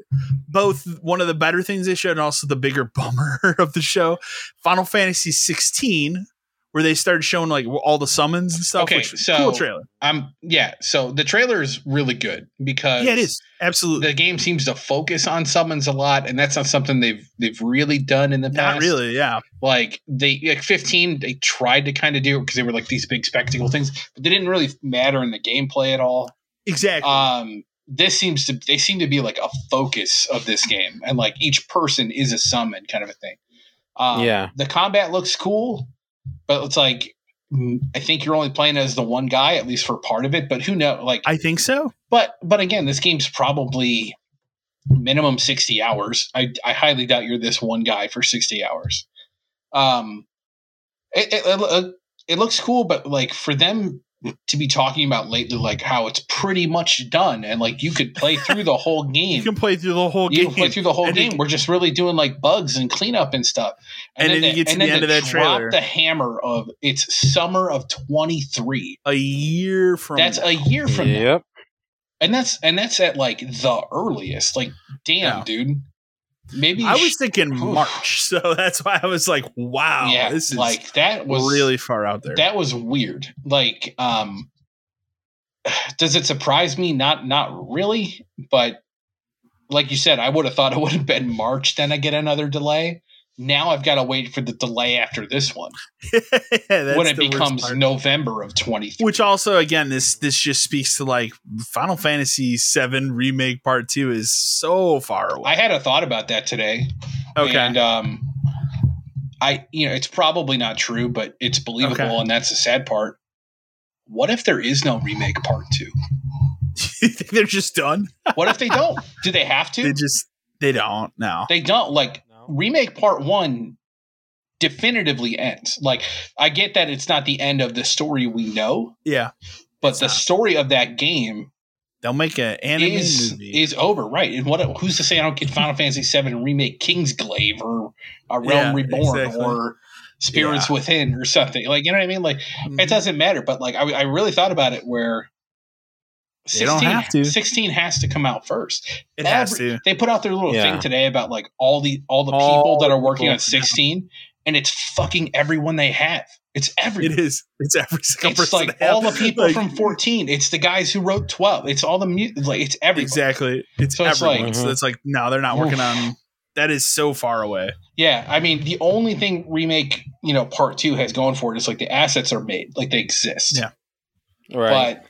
both one of the better things they showed and also the bigger bummer of the show. Final Fantasy 16 where they started showing like all the summons and stuff. Okay, so cool trailer. Um, yeah. So the trailer is really good because yeah, it is absolutely. The game seems to focus on summons a lot, and that's not something they've they've really done in the past. Not really, yeah. Like they like fifteen, they tried to kind of do it because they were like these big spectacle things, but they didn't really matter in the gameplay at all. Exactly. Um, this seems to they seem to be like a focus of this game, and like each person is a summon kind of a thing. Um, yeah. The combat looks cool but it's like mm, I think you're only playing as the one guy, at least for part of it. But who knows? Like I think so. But but again, this game's probably minimum sixty hours. I I highly doubt you're this one guy for sixty hours. Um, it, it, it, it looks cool, but like for them to be talking about lately, like how it's pretty much done, and like you could play through the whole game. you can play through the whole game. You can play through the whole and game. It, We're just really doing like bugs and cleanup and stuff. And, and then, then you get to the end of that trailer. The hammer of it's summer of twenty three. A year from that's now. a year from yep. Now. And that's and that's at like the earliest. Like, damn, yeah. dude. Maybe I was thinking March, so that's why I was like, "Wow, yeah, this is like that was really far out there." That was weird. Like, um, does it surprise me? Not, not really. But like you said, I would have thought it would have been March. Then I get another delay. Now I've got to wait for the delay after this one yeah, when it becomes November of 23. Which also, again, this this just speaks to like Final Fantasy VII Remake Part Two is so far away. I had a thought about that today. Okay, and um, I you know it's probably not true, but it's believable, okay. and that's the sad part. What if there is no remake Part Two? you think they're just done? what if they don't? Do they have to? They just they don't. No, they don't. Like remake part one definitively ends. Like I get that it's not the end of the story we know. Yeah. But the not. story of that game They'll make an anime is, movie. Is over, right? And what? Who's to say I don't get Final Fantasy VII and remake Kingsglaive or A Realm yeah, Reborn exactly. or Spirits yeah. Within or something? Like you know what I mean? Like mm-hmm. it doesn't matter. But like I, I really thought about it where 16, don't have to. 16 has to come out first. It Every, has to. They put out their little yeah. thing today about like all the all the all people that are working on 16, and it's fucking everyone they have. It's every. It is. It's every single It's like all the people like, from 14. It's the guys who wrote 12. It's all the mu- like it's everyone. Exactly. It's so everyone. It's like, so mm-hmm. it's like no, they're not working on. That is so far away. Yeah, I mean, the only thing remake, you know, part two has going for it is like the assets are made, like they exist. Yeah. Right. But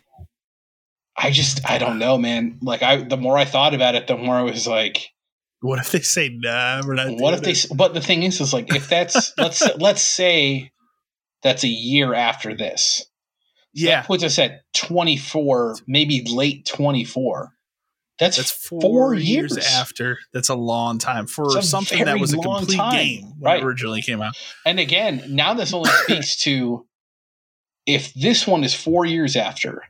I just I don't know, man. Like I the more I thought about it, the more I was like, what if they say nah? We're not. What if they? But the thing is, is like if that's let's let's say that's a year after this. So yeah, puts us at twenty four, maybe late twenty four. That's, that's four, four years. years. after. That's a long time for something that was a complete time. game right. originally came out. And again, now this only speaks to if this one is four years after,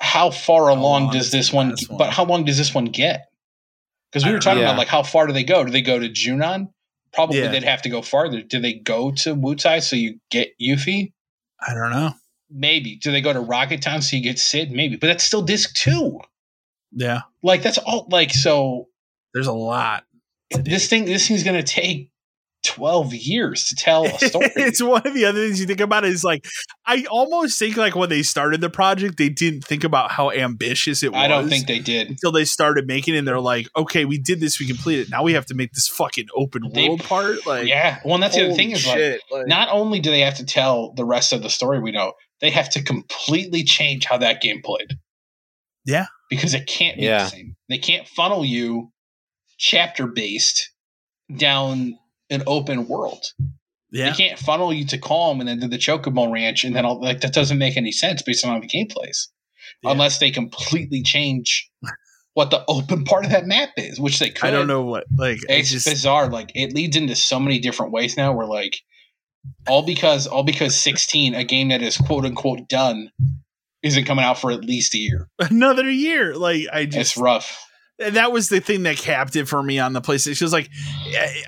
how far how along does this one, one, But how long does this one get? Because we were talking yeah. about like how far do they go? Do they go to Junon? Probably yeah. they'd have to go farther. Do they go to Wutai so you get Yuffie? I don't know. Maybe. Do they go to Rocket Town so you get Sid? Maybe. But that's still disc two. Yeah. Like that's all like so there's a lot. This thing this thing's gonna take 12 years to tell a story. it's one of the other things you think about is like I almost think like when they started the project, they didn't think about how ambitious it was. I don't think they did. Until they started making it and they're like, okay, we did this, we completed it. Now we have to make this fucking open they, world part. Like Yeah. Well that's the other thing is like, like not only do they have to tell the rest of the story we know, they have to completely change how that game played. Yeah. Because it can't be yeah. the same. They can't funnel you chapter based down an open world. Yeah. They can't funnel you to Kalm and then to the Chocobo Ranch, and then all, like that doesn't make any sense based on how the game plays, yeah. unless they completely change what the open part of that map is, which they could. I don't know what like it's just, bizarre. Like it leads into so many different ways now. Where like all because all because sixteen, a game that is quote unquote done, isn't coming out for at least a year. Another year, like I just it's rough that was the thing that capped it for me on the PlayStation. It was like,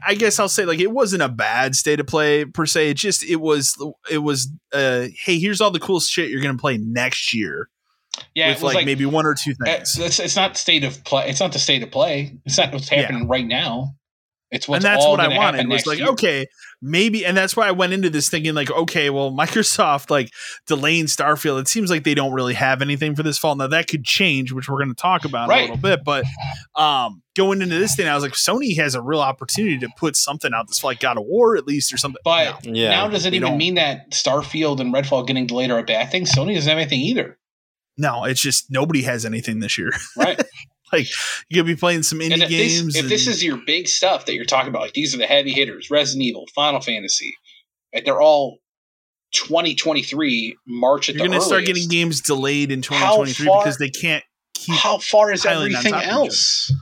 I guess I'll say like it wasn't a bad state of play per se. It just it was it was uh hey here's all the cool shit you're gonna play next year. Yeah, with like, like, maybe one or two things. It's, it's not state of play. It's not the state of play. It's not what's happening yeah. right now. It's what's and that's what I wanted. It was like year. okay, maybe, and that's why I went into this thinking like, okay, well, Microsoft like delaying Starfield. It seems like they don't really have anything for this fall. Now that could change, which we're going to talk about right. a little bit. But um, going into this thing, I was like, Sony has a real opportunity to put something out this like God of War at least or something. But no, yeah. now does it even don't. mean that Starfield and Redfall getting delayed are a bad thing? Sony doesn't have anything either. No, it's just nobody has anything this year. Right. like you could be playing some indie if games. This, if this is your big stuff that you're talking about, like these are the heavy hitters: Resident Evil, Final Fantasy, and they're all 2023 March at you're going to start getting games delayed in 2023 far, because they can't keep. How far is everything else?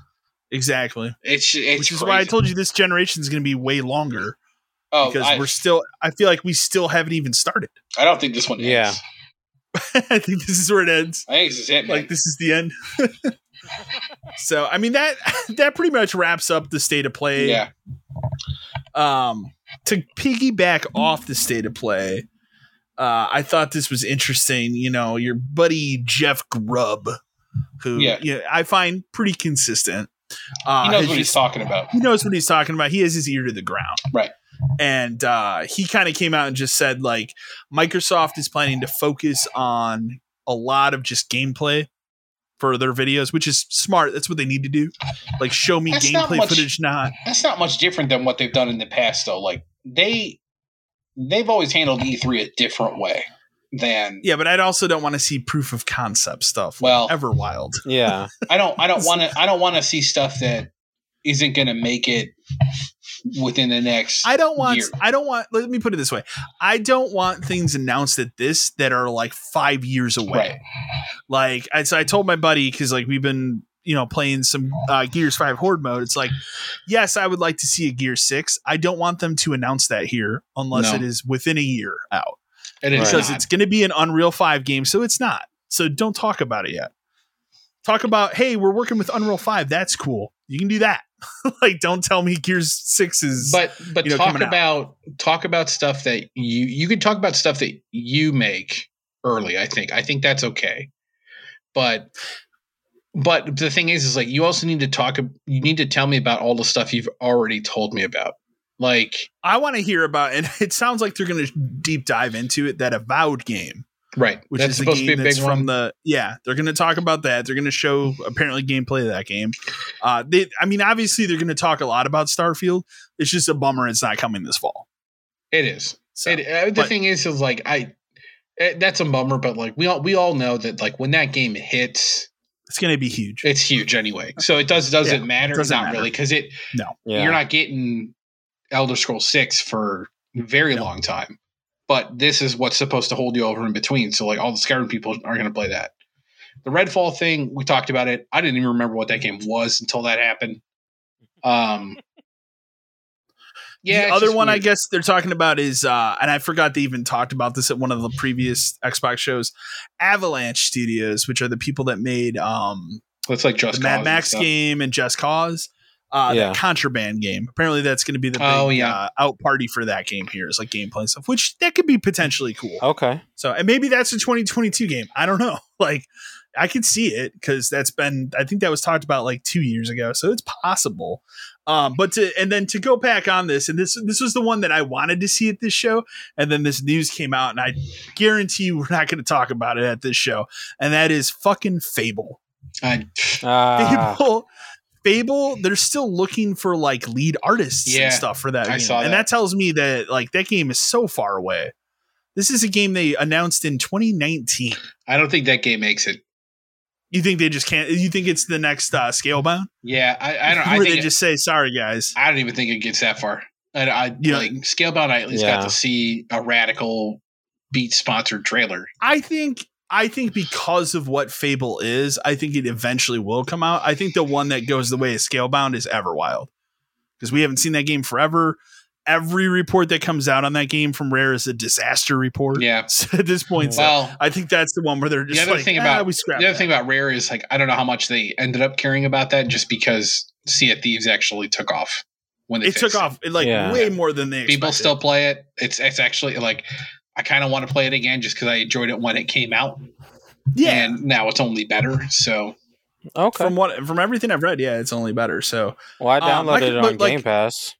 Exactly. It's, it's which is crazy. why I told you this generation is going to be way longer. Oh, because I, we're still. I feel like we still haven't even started. I don't think this one. Ends. Yeah. I think this is where it ends. I think this is it. Man. Like this is the end. so I mean that that pretty much wraps up the state of play. Yeah. Um, to piggyback off the state of play, uh, I thought this was interesting. You know, your buddy Jeff Grubb, who yeah. You know, I find pretty consistent. Uh, he knows what just, he's talking about. He knows what he's talking about. He has his ear to the ground. Right. And uh, he kind of came out and just said, like, Microsoft is planning to focus on a lot of just gameplay for their videos, which is smart. That's what they need to do. Like show me that's gameplay much, footage. Not that's not much different than what they've done in the past, though. Like they they've always handled E3 a different way than yeah, but I also don't want to see proof of concept stuff. Well, like Everwild. Yeah, I don't. I don't want to. I don't want to see stuff that isn't going to make it within the next I don't want year. I don't want let me put it this way. I don't want things announced at this that are like 5 years away. Right. Like I so I told my buddy cuz like we've been you know playing some uh, Gears 5 horde mode. It's like yes, I would like to see a Gear 6. I don't want them to announce that here unless no. it is within a year out. And because not. it's going to be an Unreal 5 game, so it's not. So don't talk about it yet. Talk about, hey, we're working with Unreal 5. That's cool. You can do that. like don't tell me Gears 6 is But but you know, talk about out. talk about stuff that you you can talk about stuff that you make early, I think. I think that's okay. But but the thing is is like you also need to talk you need to tell me about all the stuff you've already told me about. Like I want to hear about and it sounds like they're going to deep dive into it that avowed game right? Which that's is supposed to be a big from one. the yeah. They're going to talk about that. They're going to show apparently gameplay of that game. Uh, they, I mean, obviously they're going to talk a lot about Starfield. It's just a bummer it's not coming this fall. It is. So, it, uh, the but, thing is, is like I, it, that's a bummer. But like we all we all know that like when that game hits. It's going to be huge. It's huge anyway. So it does doesn't yeah, matter. It doesn't not matter. really because it no yeah. you're not getting Elder Scroll Six for very no. long time but this is what's supposed to hold you over in between. So like all the Skyrim people are going to play that. The Redfall thing, we talked about it. I didn't even remember what that game was until that happened. Um, yeah. The other one weird. I guess they're talking about is, uh, and I forgot they even talked about this at one of the previous Xbox shows, Avalanche Studios, which are the people that made um, it's like Just Mad Max game and Just Cause uh, yeah. contraband game. Apparently, that's going to be the oh, big, yeah. uh, out party for that game here. Is like gameplay stuff, which that could be potentially cool. Okay. So, and maybe that's a 2022 game. I don't know. Like, I could see it because that's been. I think that was talked about like two years ago, so it's possible. Um, but to and then to go back on this, and this this was the one that I wanted to see at this show, and then this news came out, and I guarantee you we're not going to talk about it at this show, and that is fucking Fable. I, uh, Fable Fable, they're still looking for like lead artists yeah, and stuff for that. I game. saw that. And that tells me that like that game is so far away. This is a game they announced in 2019. I don't think that game makes it. You think they just can't? You think it's the next uh, Scalebound? Yeah, I, I don't. Where I think they it, just say, "Sorry, guys." I don't even think it gets that far. I, I yeah. like Scalebound. I at least yeah. got to see a radical beat sponsored trailer. I think I think because of what Fable is, I think it eventually will come out. I think the one that goes the way of Scalebound is Everwild because we haven't seen that game forever. Every report that comes out on that game from Rare is a disaster report. Yeah. So at this point, well, so I think that's the one where they're just the other like, thing ah, about we the other that. thing about Rare is like I don't know how much they ended up caring about that just because Sea of Thieves actually took off when they it took it. off like yeah. way more than they people still play it. It's it's actually like I kind of want to play it again just because I enjoyed it when it came out. Yeah, and now it's only better. So okay, from what from everything I've read, yeah, it's only better. So well, I um, downloaded um, it on like, Game Pass.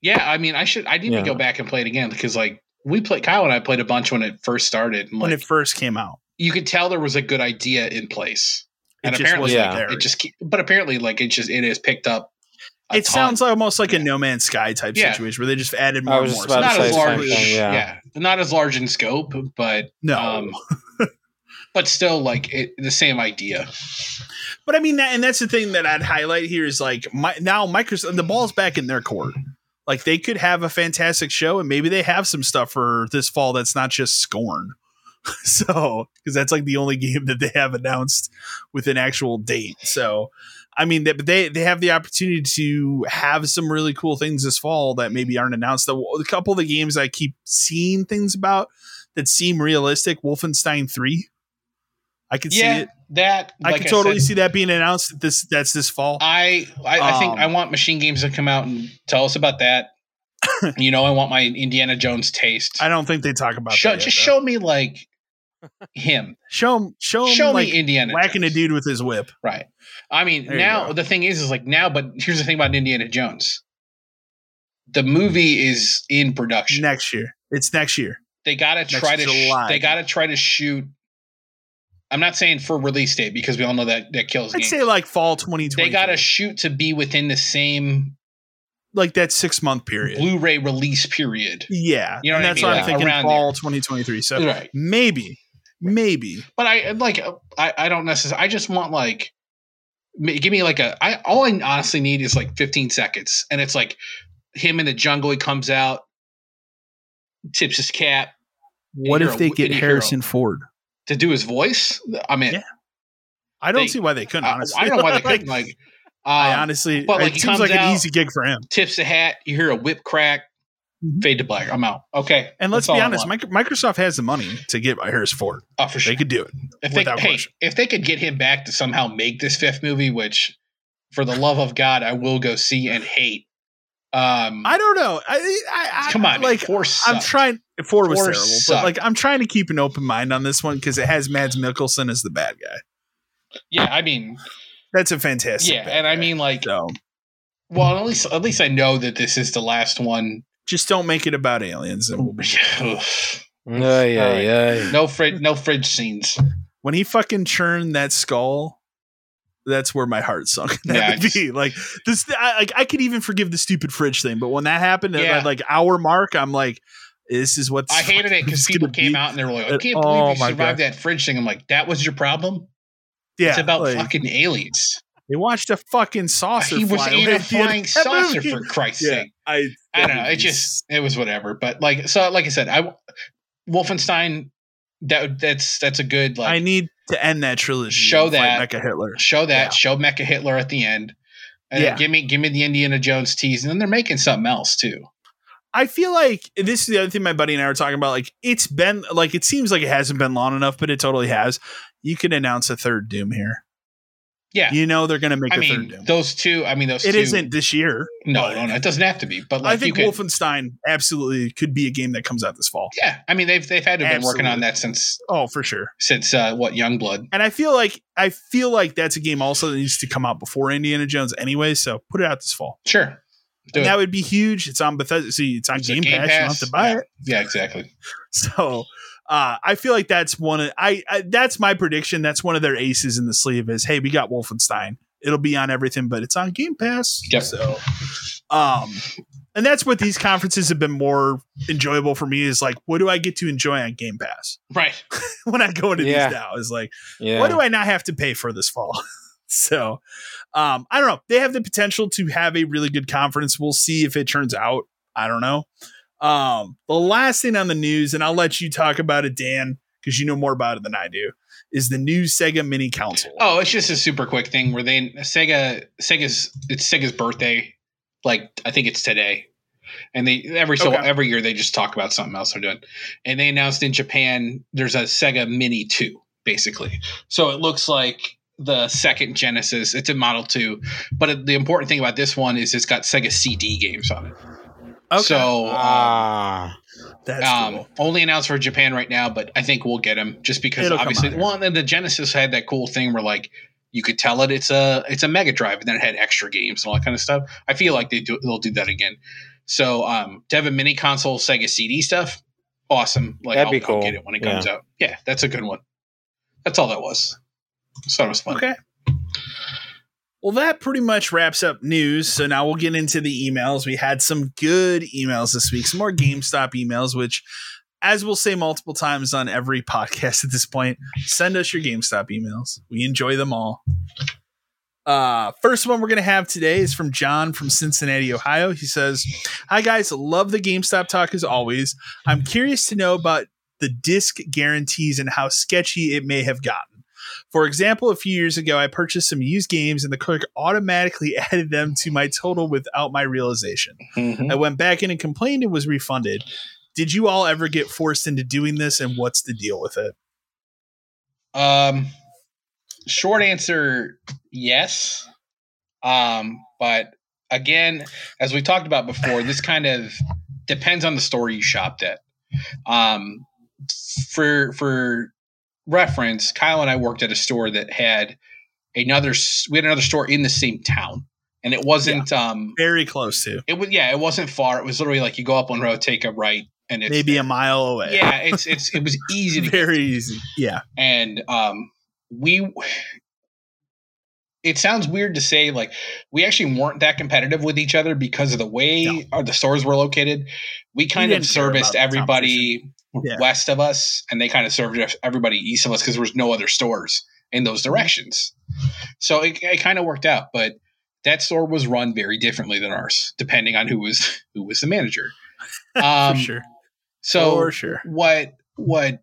Yeah, I mean, I should. I need yeah. to go back and play it again because like we played Kyle and I played a bunch when it first started. when it first came out, you could tell there was a good idea in place, and it apparently, yeah. it just. But apparently, like it just it has picked up it ton. sounds almost like yeah. a No Man's Sky type yeah. situation where they just added more and more. Not as large, thing, yeah. yeah. not as large in scope, but no, um, but still like it, the same idea. But I mean, that, and that's the thing that I'd highlight here is like my, now Microsoft, the ball's back in their court. Like they could have a fantastic show, and maybe they have some stuff for this fall that's not just Scorn. so, because that's like the only game that they have announced with an actual date. So, I mean, they, they they have the opportunity to have some really cool things this fall that maybe aren't announced. The, a couple of the games I keep seeing things about that seem realistic, Wolfenstein Three I can yeah, see it. That I can totally said, see that being announced. This that's this fall. I I, um, I, think I um, want Machine Games to come out and tell us about that. you know, I want my Indiana Jones taste. I don't think they talk about show, that. Just show me like him. Show him. Show him. Show like me Indiana whacking Jones. a dude with his whip. Right. I mean, there now the thing is, is like now. But here's the thing about Indiana Jones. The movie is in production next year. It's next year. They gotta try to. Sh- they gotta try to shoot I'm not saying for release date because we all know that that kills. I'd say like fall 2020. They got to shoot to be within the same like that six month period, Blu-ray release period. Yeah, you know, and that's I mean? what I'm thinking. Around fall 2023. So right. maybe, maybe. But I like. I I don't necessarily. I just want like, give me like a. I all I honestly need is like 15 seconds, and it's like him in the jungle. He comes out, tips his cap. What if they get Harrison Ford to do his voice? I mean, yeah. I don't they, see why they couldn't. Honestly, I, I don't know why they couldn't. like um, I honestly, but like it seems like out, an easy gig for him. Tips the hat, you hear a whip crack. Fade to black. I'm out. Okay. And let's be honest, Microsoft has the money to get Harrison Ford. Oh, for sure. They could do it. If they, hey, if they could get him back to somehow make this fifth movie, which for the love of God, I will go see and hate. Um, I don't know. I, I, I come on, like four I'm trying. Four was terrible, sucked. but like I'm trying to keep an open mind on this one because it has Mads Mikkelsen as the bad guy. Yeah, I mean, that's a fantastic. Yeah, and I mean like so. Well, at least at least I know that this is the last one. Just don't make it about aliens. And we'll be yeah, yeah, yeah. No fridge, no fridge scenes. When he fucking churned that skull, that's where my heart sunk. That yeah, would just, be like this. I, like I could even forgive the stupid fridge thing, but when that happened yeah. at like hour mark, I'm like, this is what I hated it because people came be. out and they were like, I can't believe oh, you survived God. that fridge thing. I'm like, that was your problem. Yeah, it's about like, fucking aliens. They watched a fucking saucer. He was in a flying saucer for Christ's yeah, sake. I I don't know. It just it was whatever. But like so, like I said, I Wolfenstein. That that's that's a good like. I need to end that trilogy. Show that Mecha Hitler. Show that. Yeah. Show Mecha Hitler at the end. And yeah. give me give me the Indiana Jones tease, and then they're making something else too. I feel like this is the other thing my buddy and I were talking about. Like it's been like it seems like it hasn't been long enough, but it totally has you can announce a third Doom here. Yeah, you know they're going to make I a mean. Those two, I mean, those. It not this year. No, no, no, it doesn't have to be. But like I think Wolfenstein absolutely could be a game that comes out this fall. Yeah, I mean they've they've had to been working on that since. Oh, for sure. Since uh, what Youngblood, and I feel like I feel like that's a game also that needs to come out before Indiana Jones anyway. So put it out this fall. Sure. that would be huge. It's on Bethesda. See, it's on it's Game, Game Pass. Pass. You don't have to buy yeah. it. Yeah, exactly. So uh, I feel like that's one of I, I, that's my prediction. That's one of their aces in the sleeve. Is hey, we got Wolfenstein. It'll be on everything, but it's on Game Pass. Yep. So, um, and that's what these conferences have been more enjoyable for me. Is like, what do I get to enjoy on Game Pass? Right. when I go into yeah. these now, is like, yeah. what do I not have to pay for this fall? so, um, I don't know. They have the potential to have a really good conference. We'll see if it turns out. I don't know. Um, the last thing on the news, and I'll let you talk about it, Dan, because you know more about it than I do, is the new Sega Mini Console. Oh, it's just a super quick thing where they Sega Sega's it's Sega's birthday, like I think it's today, and they every so okay. every year they just talk about something else they're doing, and they announced in Japan there's a Sega Mini Two basically, so it looks like the second Genesis. It's a Model Two, but the important thing about this one is it's got Sega CD games on it. Okay. So um, ah, that's um, cool. only announced for Japan right now, but I think we'll get them just because It'll obviously one and the Genesis had that cool thing where like you could tell it it's a it's a Mega Drive and then it had extra games and all that kind of stuff. I feel like they do they'll do that again. So um, to have a mini console Sega CD stuff, awesome. Like That'd I'll, be cool. I'll get it when it comes yeah. out. Yeah, that's a good one. That's all that was. So it was fun. Okay. Well, that pretty much wraps up news. So now we'll get into the emails. We had some good emails this week, some more GameStop emails, which, as we'll say multiple times on every podcast at this point, send us your GameStop emails. We enjoy them all. Uh, first one we're going to have today is from John from Cincinnati, Ohio. He says, Hi, guys. Love the GameStop talk as always. I'm curious to know about the disc guarantees and how sketchy it may have gotten. For example, a few years ago, I purchased some used games and the clerk automatically added them to my total without my realization. Mm-hmm. I went back in and complained and was refunded. Did you all ever get forced into doing this and what's the deal with it? Um, short answer yes. Um, but again, as we talked about before, this kind of depends on the store you shopped at. Um, for for reference, Kyle and I worked at a store that had another. We had another store in the same town, and it wasn't yeah, um very close to. It was yeah, it wasn't far. It was literally like you go up one road, take a right, and it's maybe a mile away. Yeah, it's it's it was easy to very easy. Yeah, and um we it sounds weird to say like we actually weren't that competitive with each other because of the way no. our, the stores were located. We kind of serviced everybody yeah. west of us, and they kind of served everybody east of us because there was no other stores in those directions. So it, it kind of worked out, but that store was run very differently than ours, depending on who was who was the manager. Um, For sure. So For sure. what what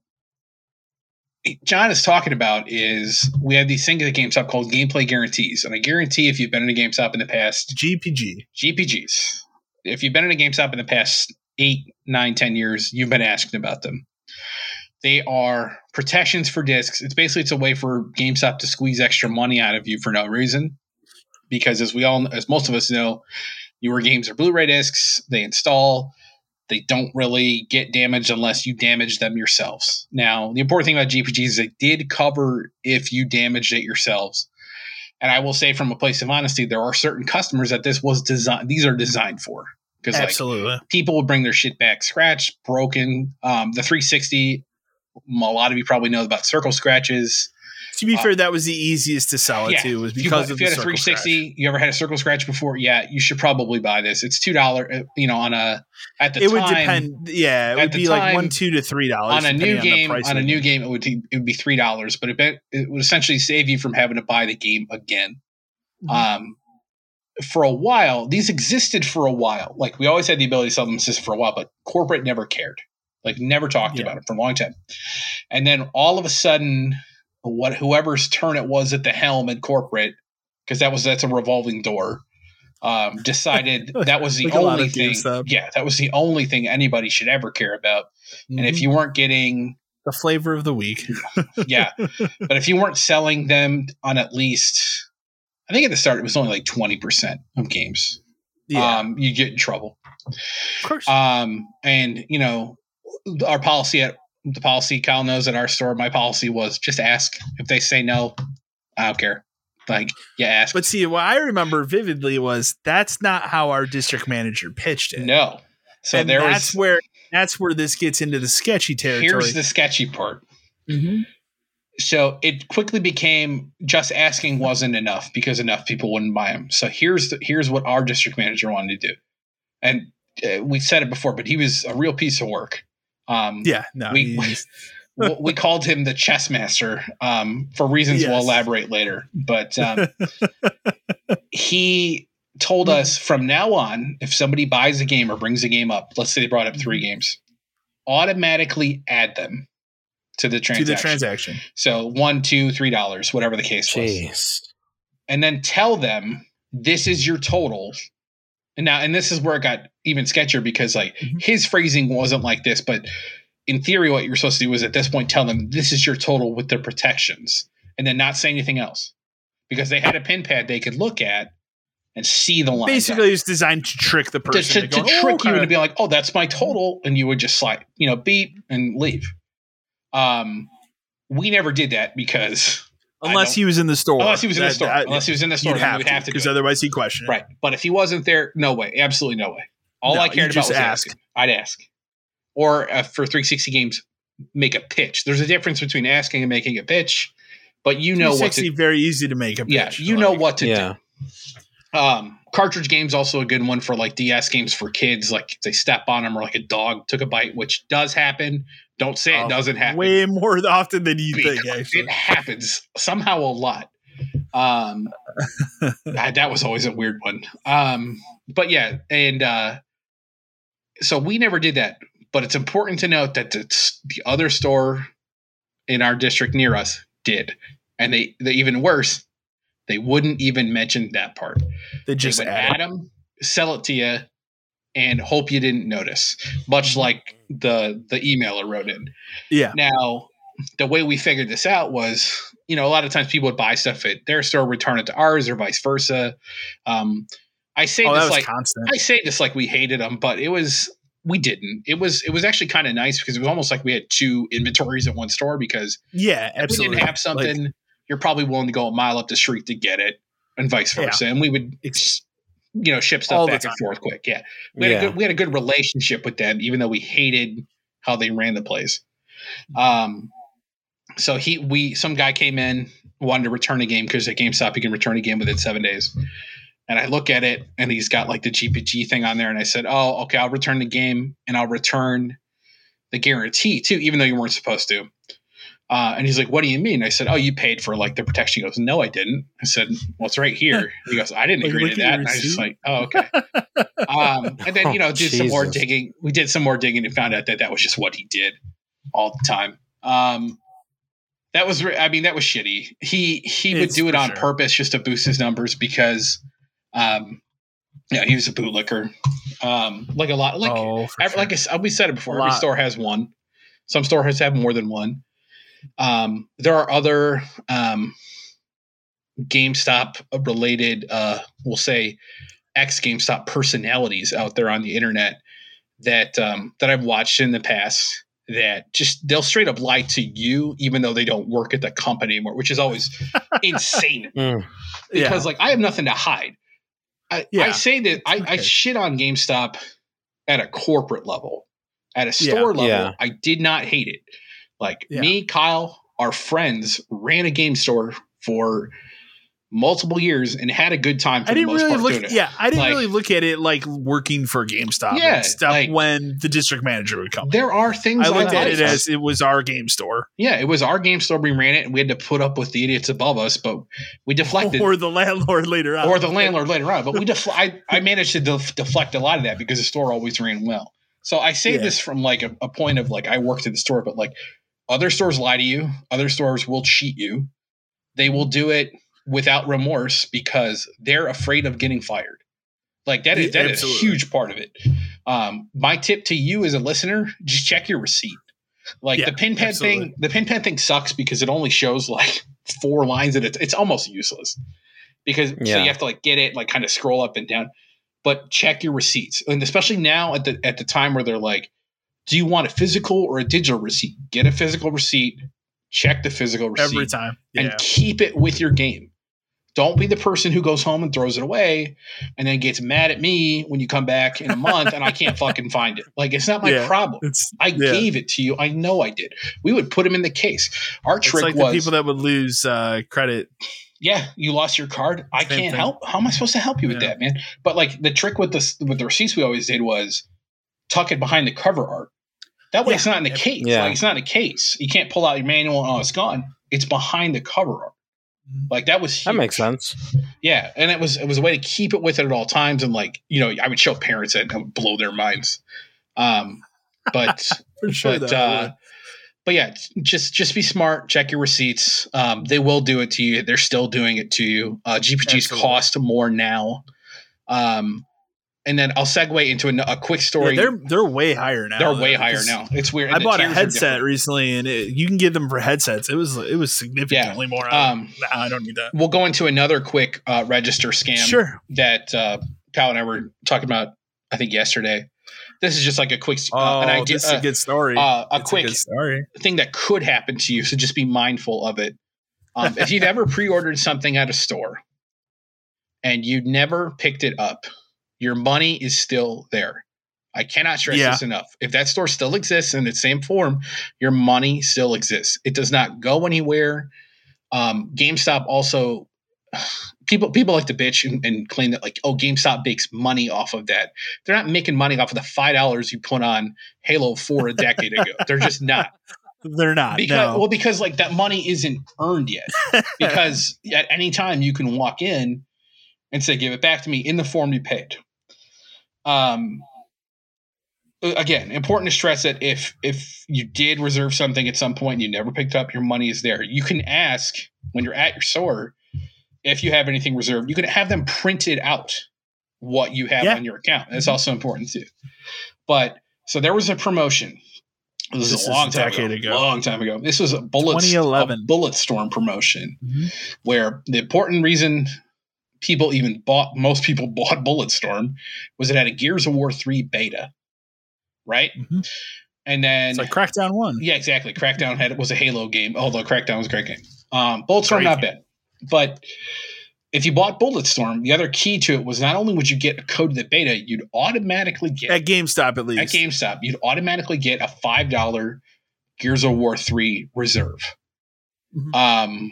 John is talking about is we have these things at GameStop called gameplay guarantees, and I guarantee if you've been in a GameStop in the past, GPG, GPGs, if you've been in a GameStop in the past eight, nine, ten years, you've been asking about them. They are protections for discs. It's basically it's a way for GameStop to squeeze extra money out of you for no reason, because as we all, as most of us know, newer games are Blu-ray discs. They install they don't really get damaged unless you damage them yourselves. Now, the important thing about GPGs is they did cover if you damaged it yourselves. And I will say from a place of honesty, there are certain customers that this was designed these are designed for. Because Absolutely. Like, people will bring their shit back scratched, broken. Um, the 360, a lot of you probably know about circle scratches to be uh, fair, that was the easiest to sell it yeah, to was because if you, if you had a 360, scratch. you ever had a circle scratch before? Yeah, you should probably buy this. It's two dollar, uh, you know, on a at the it time, would depend. Yeah, it would be time, like one two to three dollars on a new game. On, on a new game, it would it would be three dollars, but it, it would essentially save you from having to buy the game again. Mm-hmm. Um, for a while, these existed for a while. Like we always had the ability to sell them for a while, but corporate never cared. Like never talked yeah. about it for a long time. And then all of a sudden, what whoever's turn it was at the helm in corporate, because that was that's a revolving door. Um, decided that was the like only thing. Yeah, that was the only thing anybody should ever care about. Mm-hmm. And if mm-hmm. you weren't getting the flavor of the week, yeah, but if you weren't selling them on at least, I think at the start it was only like twenty percent of games. Yeah. Um, you get in trouble. Of course. Um, and you know, our policy at the policy Kyle knows at our store, my policy was just ask. If they say no, I don't care. Like, yeah, ask. But see, what I remember vividly was that's not how our district manager pitched it. No. So and there that's was, where that's where this gets into the sketchy territory. Here's the sketchy part. Mm-hmm. So it quickly became just asking wasn't enough because enough people wouldn't buy them. So here's the, here's what our district manager wanted to do, and uh, we said it before, but he was a real piece of work. Um, yeah, no, we, we, we called him the chess master um, for reasons yes. we'll elaborate later. But um, he told us from now on, if somebody buys a game or brings a game up, let's say they brought up three mm-hmm. games, automatically add them to the transaction. To the transaction. So one, two, three dollars, whatever the case Jeez. was. And then tell them this is your total and now, and this is where it got even sketchier because like mm-hmm. his phrasing wasn't like this, but in theory, what you're supposed to do is at this point tell them this is your total with the protections, and then not say anything else because they had a pin pad they could look at and see the line. Basically, it's designed to trick the person to, to, to, to trick oh, you into being like, "Oh, that's my total," and you would just slide, you know, beep and leave. Um, we never did that because Unless he was in the store. Unless he was in that, the store. That, unless he was in the store, you'd have, have to because otherwise he'd question. Right, but if he wasn't there, no way, absolutely no way. All no, I cared about was ask. Asking. I'd ask, or uh, for 360 games, make a pitch. There's a difference between asking and making a pitch, but you know what to. Very easy to make a pitch. Yeah, you like, know what to yeah. do. Um, cartridge games also a good one for like DS games for kids. Like they step on them or like a dog took a bite, which does happen. Don't say it doesn't happen. Way more often than you think. Actually. It happens somehow a lot. Um, that was always a weird one. Um, but yeah, and uh, so we never did that. But it's important to note that the, the other store in our district near us did, and they, they even worse, they wouldn't even mention that part. They just they add them, sell it to you, and hope you didn't notice. Much mm-hmm. like the the emailer wrote in. Yeah. Now, the way we figured this out was, you know, a lot of times people would buy stuff at their store, return it to ours, or vice versa. Um, I say oh, this like constant. I say this like we hated them, but it was we didn't. It was it was actually kind of nice because it was almost like we had two inventories at one store because yeah, absolutely. we didn't have something, like, you're probably willing to go a mile up the street to get it, and vice versa. Yeah. And we would you know ship stuff back and forth quick. Yeah, we had yeah. a good we had a good relationship with them, even though we hated how they ran the place. Um, so he we some guy came in wanted to return a game because at GameStop you can return a game within seven days. And I look at it and he's got like the GPG thing on there. And I said, Oh, okay, I'll return the game and I'll return the guarantee too, even though you weren't supposed to. Uh, and he's like, "What do you mean?" I said, "Oh, you paid for like the protection." He goes, "No, I didn't." I said, "Well, it's right here." He goes, "I didn't like, agree to that." And I was just like, "Oh, okay." um, and then you know, did some more digging. We did some more digging and found out that that was just what he did all the time. Um, that was, I mean, that was shitty. He he it's would do it on sure. purpose just to boost his numbers because, um, yeah, he was a bootlicker. Um, like a lot, like oh, every, like I, we said it before. Every store has one. Some stores have more than one. Um, there are other um, GameStop related, uh, we'll say, ex GameStop personalities out there on the internet that um, that I've watched in the past that just they'll straight up lie to you even though they don't work at the company anymore, which is always insane. Mm. Because like I have nothing to hide. I, yeah. I say that I, okay. I, shit on GameStop at a corporate level. At a store yeah. level, I did not hate it. Like yeah. me, Kyle, our friends ran a game store for multiple years and had a good time. I didn't really look. Yeah, I didn't like, really look at it like working for GameStop. Yeah, stuff like, when the district manager would come. There are things I looked at it as it was our game store. Yeah, it was our game store. We ran it, and we had to put up with the idiots above us, but we deflected. Or the landlord later on. Or the landlord later on. But we def- I, I managed to def- deflect a lot of that because the store always ran well. So I say yeah. this from like a, a point of like I worked at the store, but like other stores lie to you. Other stores will cheat you. They will do it without remorse because they're afraid of getting fired. Like that is that is a huge part of it. Um, my tip to you as a listener: just check your receipt. Like yeah, the pin pad thing, the pin pad thing sucks because it only shows like four lines and it's it's almost useless because yeah. so you have to like get it like kind of scroll up and down. But check your receipts, and especially now at the at the time where they're like, do you want a physical or a digital receipt? Get a physical receipt, check the physical receipt every time, yeah. and keep it with your game. Don't be the person who goes home and throws it away and then gets mad at me when you come back in a month and I can't fucking find it. Like it's not my yeah, problem. I yeah. gave it to you. I know I did. We would put them in the case. Our it's trick like was the people that would lose uh, credit. Yeah, you lost your card. I can't thing. help. How am I supposed to help you with that, man? But like the trick with the with the receipts we always did was tuck it behind the cover art. That way, yeah. it's not in the case. Yeah. Like it's not in the case. You can't pull out your manual and oh, it's gone. It's behind the cover art. Mm-hmm. Like that was huge. that makes sense. Yeah, and it was it was a way to keep it with it at all times, and like you know, I would show parents it and would blow their minds. Um, but sure but uh, but yeah, just just be smart. Check your receipts. Um, they will do it to you. They're still doing it to you. Uh, GPGs Absolutely. cost more now. Um, and then I'll segue into a, a quick story. Yeah, they're they're way higher now. They're way higher now. It's weird. I bought a headset recently, and it, you can get them for headsets. It was it was significantly yeah. more. Um, nah, I don't need that. We'll go into another quick uh, register scam. Sure. That uh, Kyle and I were talking about. I think yesterday. This is just like a quick. Uh, oh, an idea, this is a good story. Uh, a quick a story. thing that could happen to you. So just be mindful of it. Um, if you've ever pre-ordered something at a store and you never picked it up your money is still there. I cannot stress yeah. this enough. If that store still exists in its same form, your money still exists. It does not go anywhere. Um, GameStop also people people like to bitch and, and, claim that like oh GameStop makes money off of that. They're not making money off of the five dollars you put on Halo Four a decade ago. They're just not. They're not. Because no. well, because like that money isn't earned yet. because at any time you can walk in and say, "Give it back to me in the form you paid." Um, again, important to stress that if if you did reserve something at some point and you never picked up, your money is there. You can ask when you're at your store if you have anything reserved. You can have them printed out what you have yeah. on your account. That's mm-hmm. also important too. But so there was a promotion. This, this is a long time ago, ago, Long time ago. This was a bullet, 2011. A Bulletstorm promotion, mm-hmm. where the important reason people even bought most people bought Bulletstorm was it had a Gears of War 3 beta. Right? Mm-hmm. And then it's like Crackdown 1. Yeah, exactly. Crackdown had was a Halo game, although Crackdown was a great game. Um Bulletstorm not bad. But if you bought Bulletstorm, the other key to it was not only would you get a code to the beta, you'd automatically get at GameStop at least. At GameStop, you'd automatically get a five dollar Gears of War 3 reserve. Mm-hmm. Um,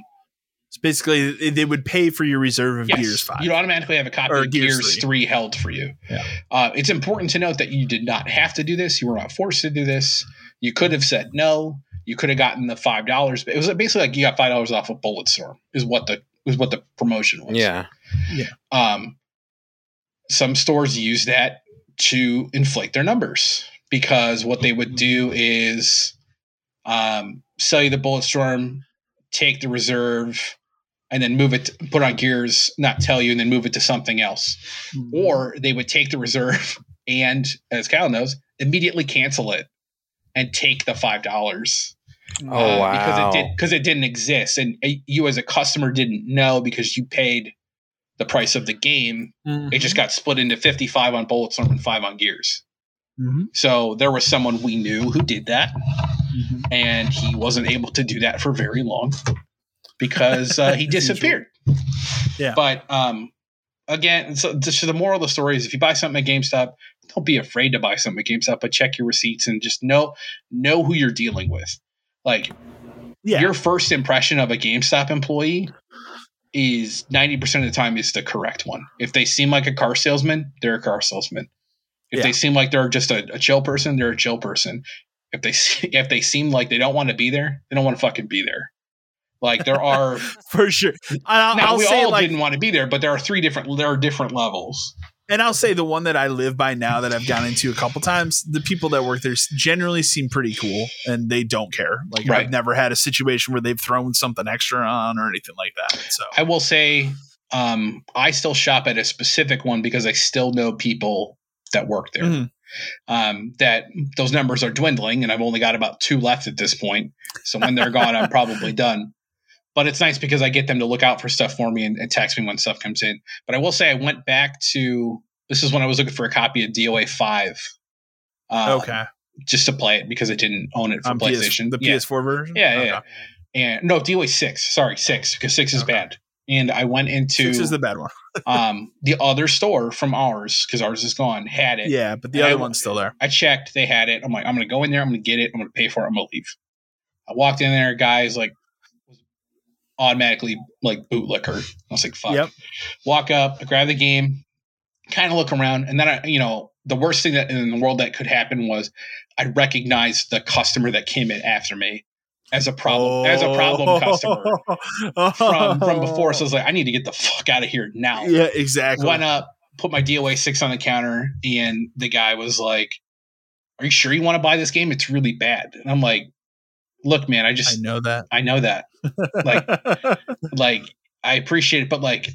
basically they would pay for your reserve of yes, Gears Five. You'd automatically have a copy or of Gears, Gears 3. 3. held for you. Yeah. Uh, it's important to note that you did not have to do this. You were not forced to do this. You could have said no. You could have gotten the five dollars. It was basically like you got five dollars off of Bulletstorm. Is what the is what the promotion was. Yeah. Yeah. Um, some stores use that to inflate their numbers because what they would do is um, sell you the Bulletstorm, take the reserve, and then move it, to, put on gears, not tell you, and then move it to something else. Mm-hmm. Or they would take the reserve and, as Kyle knows, immediately cancel it and take the five dollars. Oh uh, wow! Because it did because it didn't exist, and uh, you as a customer didn't know because you paid the price of the game. Mm-hmm. It just got split into fifty five on Bulletstorm and five on Gears. Mm-hmm. So there was someone we knew who did that, mm-hmm. and he wasn't able to do that for very long because uh, he disappeared. yeah. But um, again, so, so the moral of the story is if you buy something at GameStop, don't be afraid to buy something at GameStop, but check your receipts and just know know who you're dealing with. Like yeah. your first impression of a GameStop employee is 90% of the time is the correct one. If they seem like a car salesman, they're a car salesman. If yeah. they seem like they're just a, a, chill person, they're a chill person. If they if they seem like they don't want to be there, they don't want to fucking be there. Like there are for sure. I'll, now I'll we all like, didn't want to be there, but there are three different. There are different levels. And I'll say the one that I live by now that I've gone into a couple times, the people that work there generally seem pretty cool and they don't care. Like right. I've never had a situation where they've thrown something extra on or anything like that. So I will say um, I still shop at a specific one because I still know people that work there. Mm-hmm. Um, that those numbers are dwindling, and I've only got about two left at this point. So when they're gone, I'm probably done but it's nice because I get them to look out for stuff for me and, and, text me when stuff comes in. But I will say I went back to this is when I was looking for a copy of DOA five. Um, okay. Just to play it because I didn't own it for um, PlayStation. PS, the yeah. PS4 version. Yeah, okay. yeah. And no DOA six. Sorry, six because six is okay. bad. And I went into six is the bad one. um, the other store from ours because ours is gone had it. Yeah, but the other I, one's still there. I checked; they had it. I'm like, I'm gonna go in there. I'm gonna get it. I'm gonna pay for it. I'm gonna leave. I walked in there, guys like automatically like bootlicker. I was like, fuck. Yep. Walk up, I grab the game, kind of look around, and then I, you know, the worst thing that in the world that could happen was I recognized the customer that came in after me as a problem oh. as a problem oh. customer from from before. So I was like, I need to get the fuck out of here now. Yeah, exactly. Went up, put my DOA six on the counter, and the guy was like, "Are you sure you want to buy this game? It's really bad." And I'm like, look, man, I just I know that. I know that. Like like I appreciate it, but like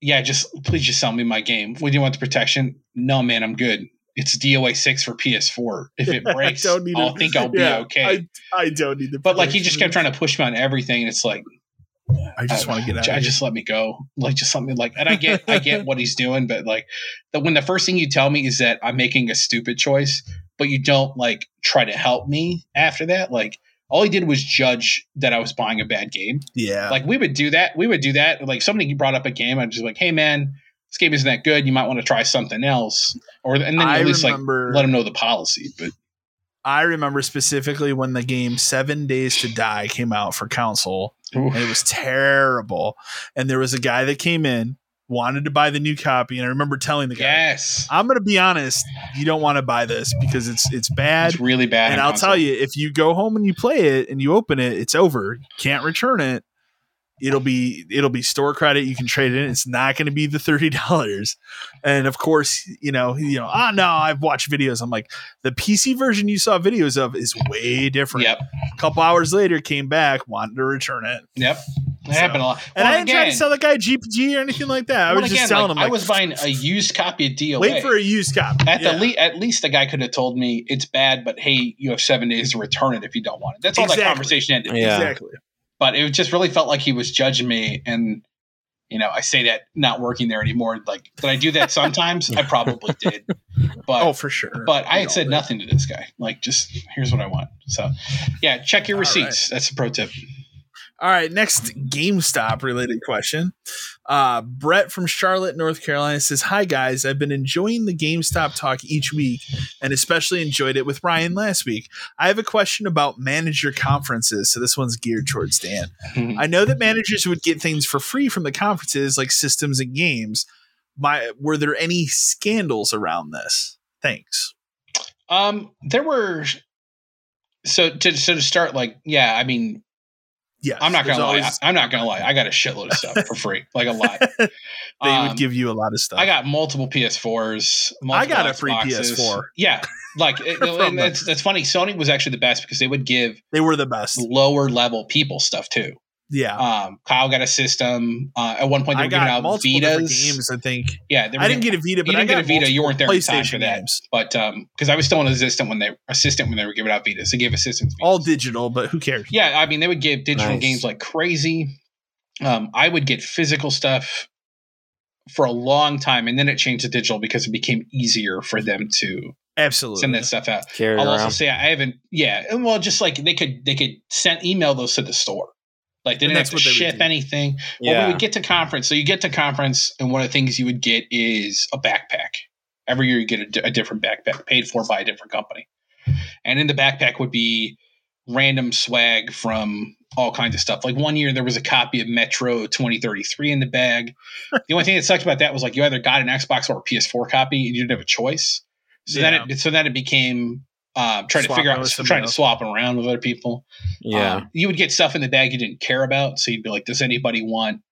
yeah, just please just sell me my game. Would you want the protection? No, man, I'm good. It's DOA six for PS4. If it breaks, I will think I'll yeah, be okay. I, I don't need the. But like he just kept trying to push me on everything, and it's like I just want to get out. I just let me go, like just something like. And I get, I get what he's doing, but like, the, when the first thing you tell me is that I'm making a stupid choice, but you don't like try to help me after that, like all he did was judge that I was buying a bad game. Yeah. Like we would do that. We would do that. Like somebody brought up a game, I'm just like, hey man, this game isn't that good. You might want to try something else. Or and then I at least remember, like let them know the policy. But I remember specifically when the game Seven Days to Die came out for console. Oof. And it was terrible. And there was a guy that came in wanted to buy the new copy, and I remember telling the guy, "Yes, I'm going to be honest. You don't want to buy this because it's it's bad. It's really bad. And I'll console. tell you, if you go home and you play it and you open it, it's over. You can't return it. It'll be it'll be store credit. You can trade it in. It's not going to be the thirty dollars. And of course, you know, you know, ah, oh, no, I've watched videos. I'm like, the PC version you saw videos of is way different. Yep. A couple hours later, came back, wanted to return it. Yep. It so, happened a lot. And I didn't again, try to sell the guy GPG or anything like that. I well, was just selling telling like, him. Like, I was buying a used copy of DOA. Wait for a used copy. At yeah. the le- at least the guy could have told me it's bad, but hey, you have seven days to return it if you don't want it. That's all exactly. that conversation ended. Yeah. Exactly. But it just really felt like he was judging me, and you know, I say that not working there anymore. Like, did I do that sometimes? I probably did. But oh, for sure. But I had said nothing to this guy. Like, just here's what I want. So, yeah, check your receipts. Right. That's a pro tip. All right, next GameStop related question. Uh, Brett from Charlotte, North Carolina says, Hi guys, I've been enjoying the GameStop talk each week and especially enjoyed it with Ryan last week. I have a question about manager conferences. So this one's geared towards Dan. I know that managers would get things for free from the conferences like systems and games. My, were there any scandals around this? Thanks. Um, there were so to so to start, like, yeah, I mean, yeah, I'm not gonna lie. Always... I, am not gonna lie. I got a shitload of stuff for free, like a lot. they um, would give you a lot of stuff. I got multiple PS4s. Multiple I got Xboxes. a free PS4. Yeah, like it, it's, it's funny. Sony was actually the best because they would give they were the best lower level people stuff too. Yeah. Um, Kyle got a system. Uh, at one point, they were giving out Vitas. games, I think. Yeah, I didn't get a Vita, but you didn't I get a Vita. You weren't there PlayStation for that. Games. But um, because I was still an assistant when they assistant when they were giving out Vitas, they gave assistants. Vitas. All digital, but who cares? Yeah, I mean, they would give digital nice. games like crazy. Um, I would get physical stuff for a long time, and then it changed to digital because it became easier for them to absolutely send that stuff out. Carry I'll around. also say I haven't. Yeah, well, just like they could they could send email those to the store. Like they didn't have to ship anything. Yeah. Well, we would get to conference. So you get to conference, and one of the things you would get is a backpack. Every year you get a, a different backpack paid for by a different company. And in the backpack would be random swag from all kinds of stuff. Like one year there was a copy of Metro 2033 in the bag. the only thing that sucked about that was like you either got an Xbox or a PS4 copy and you didn't have a choice. So yeah. then it so then it became um, trying to figure out, trying else. to swap around with other people. Yeah, um, you would get stuff in the bag you didn't care about, so you'd be like, "Does anybody want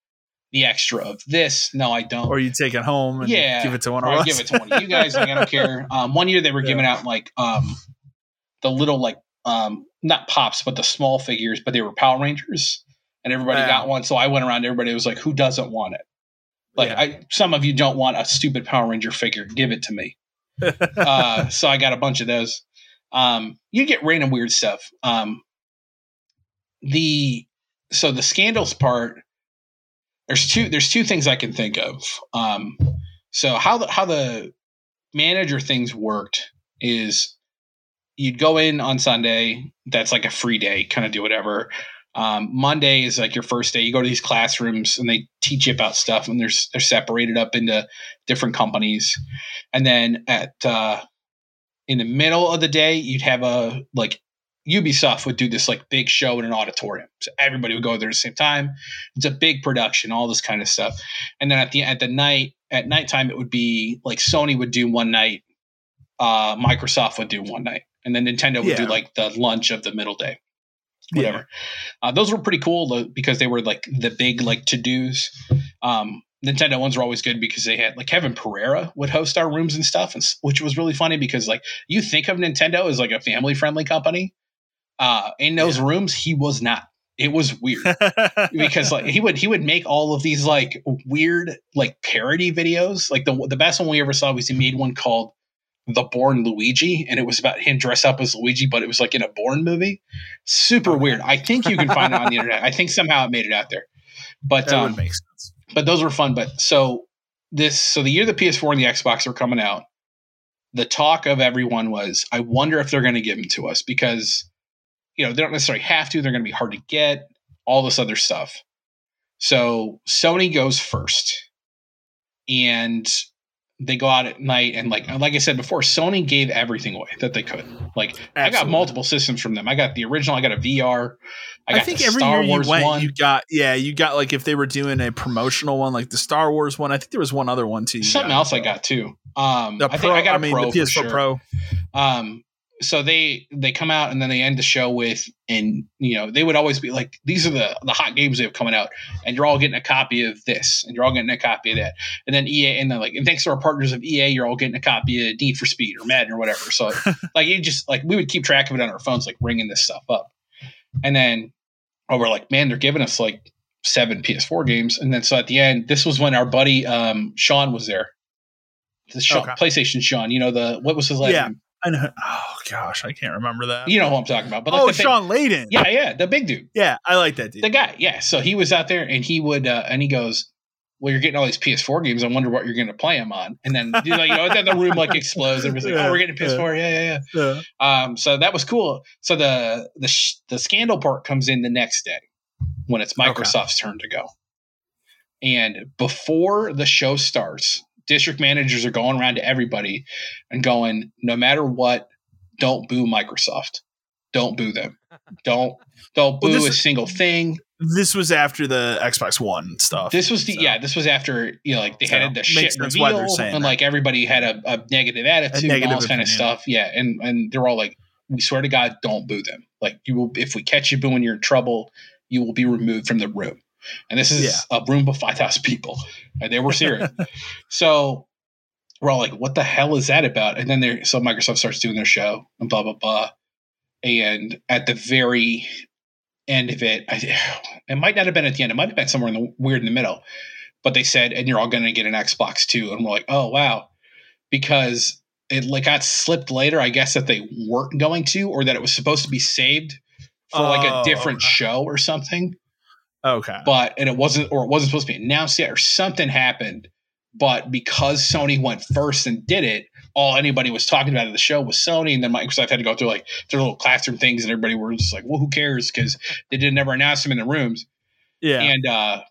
the extra of this?" No, I don't. Or you take it home and yeah, give it to one of us. give it to one of you guys. like, I don't care. Um, one year they were yeah. giving out like um, the little like um, not pops, but the small figures, but they were Power Rangers, and everybody yeah. got one. So I went around. Everybody was like, "Who doesn't want it?" Like, yeah. I, some of you don't want a stupid Power Ranger figure. Give it to me. uh, so I got a bunch of those. Um, you get random weird stuff. Um, the so the scandals part. There's two. There's two things I can think of. Um, so how the how the manager things worked is you'd go in on Sunday. That's like a free day, kind of do whatever. Um, Monday is like your first day. You go to these classrooms and they teach you about stuff, and they're they're separated up into different companies. And then at uh, in the middle of the day, you'd have a like Ubisoft would do this like big show in an auditorium. So everybody would go there at the same time. It's a big production, all this kind of stuff. And then at the at the night at nighttime it would be like Sony would do one night, uh, Microsoft would do one night, and then Nintendo would yeah. do like the lunch of the middle day. Whatever. Yeah. Uh, those were pretty cool because they were like the big like to dos. Um, Nintendo ones were always good because they had like Kevin Pereira would host our rooms and stuff, and, which was really funny because like you think of Nintendo as like a family friendly company. Uh, in those yeah. rooms, he was not. It was weird because like he would he would make all of these like weird like parody videos. Like the the best one we ever saw was he made one called the Bourne Luigi, and it was about him dressed up as Luigi, but it was like in a Bourne movie. Super weird. I think you can find it on the internet. I think somehow it made it out there. But that um, would make sense but those were fun. But so this, so the year the PS4 and the Xbox were coming out, the talk of everyone was, I wonder if they're going to give them to us because, you know, they don't necessarily have to. They're going to be hard to get. All this other stuff. So Sony goes first, and they go out at night and like like I said before, Sony gave everything away that they could. Like Absolutely. I got multiple systems from them. I got the original. I got a VR. I, I think every Star year Wars you went, one. you got yeah, you got like if they were doing a promotional one, like the Star Wars one. I think there was one other one too. Something got, else I got too. Um, the I think I got a I mean, Pro the PS4 sure. Pro. Um, so they they come out and then they end the show with and you know they would always be like these are the the hot games they have coming out and you're all getting a copy of this and you're all getting a copy of that. And then EA and then like and thanks to our partners of EA you're all getting a copy of Need for Speed or Madden or whatever. So like you just like we would keep track of it on our phones like ringing this stuff up. And then oh we're like man they're giving us like seven PS4 games. And then so at the end this was when our buddy um Sean was there. The Sean, okay. PlayStation Sean you know the what was his last yeah. name I know. Oh gosh, I can't remember that. You know who I'm talking about. But like oh, Shawn Layden. Yeah, yeah, the big dude. Yeah, I like that dude. The guy. Yeah. So he was out there, and he would, uh, and he goes, "Well, you're getting all these PS4 games. I wonder what you're going to play them on." And then you know, you know, then the room like explodes. Everybody's like, "Oh, we're getting PS4. Yeah, yeah, yeah." yeah. Um, so that was cool. So the the sh- the scandal part comes in the next day. when it's Microsoft's okay. turn to go. And before the show starts, district managers are going around to everybody and going, no matter what, don't boo Microsoft. Don't boo them. Don't don't boo well, a single thing. This was after the Xbox One stuff. This was the so. yeah. This was after you know like they so had the shit reveal and that. like everybody had a, a negative attitude, a negative and all this kind of stuff. Yeah, and and they're all like, we swear to God, don't boo them. Like you will, if we catch you booing, you're in trouble. You will be removed from the room. And this is yeah. a room of five thousand people, and they were serious. so we're all like, "What the hell is that about?" And then there, so Microsoft starts doing their show and blah blah blah and at the very end of it, I, it might not have been at the end. It might have been somewhere in the weird in the middle. But they said, and you're all going to get an Xbox too. And we're like, oh wow, because it like got slipped later. I guess that they weren't going to, or that it was supposed to be saved for oh, like a oh, different okay. show or something. Okay. But and it wasn't, or it wasn't supposed to be announced yet, or something happened. But because Sony went first and did it, all anybody was talking about at the show was Sony, and then Microsoft had to go through like their little classroom things, and everybody were just like, "Well, who cares?" Because they didn't ever announce them in the rooms. Yeah, and uh,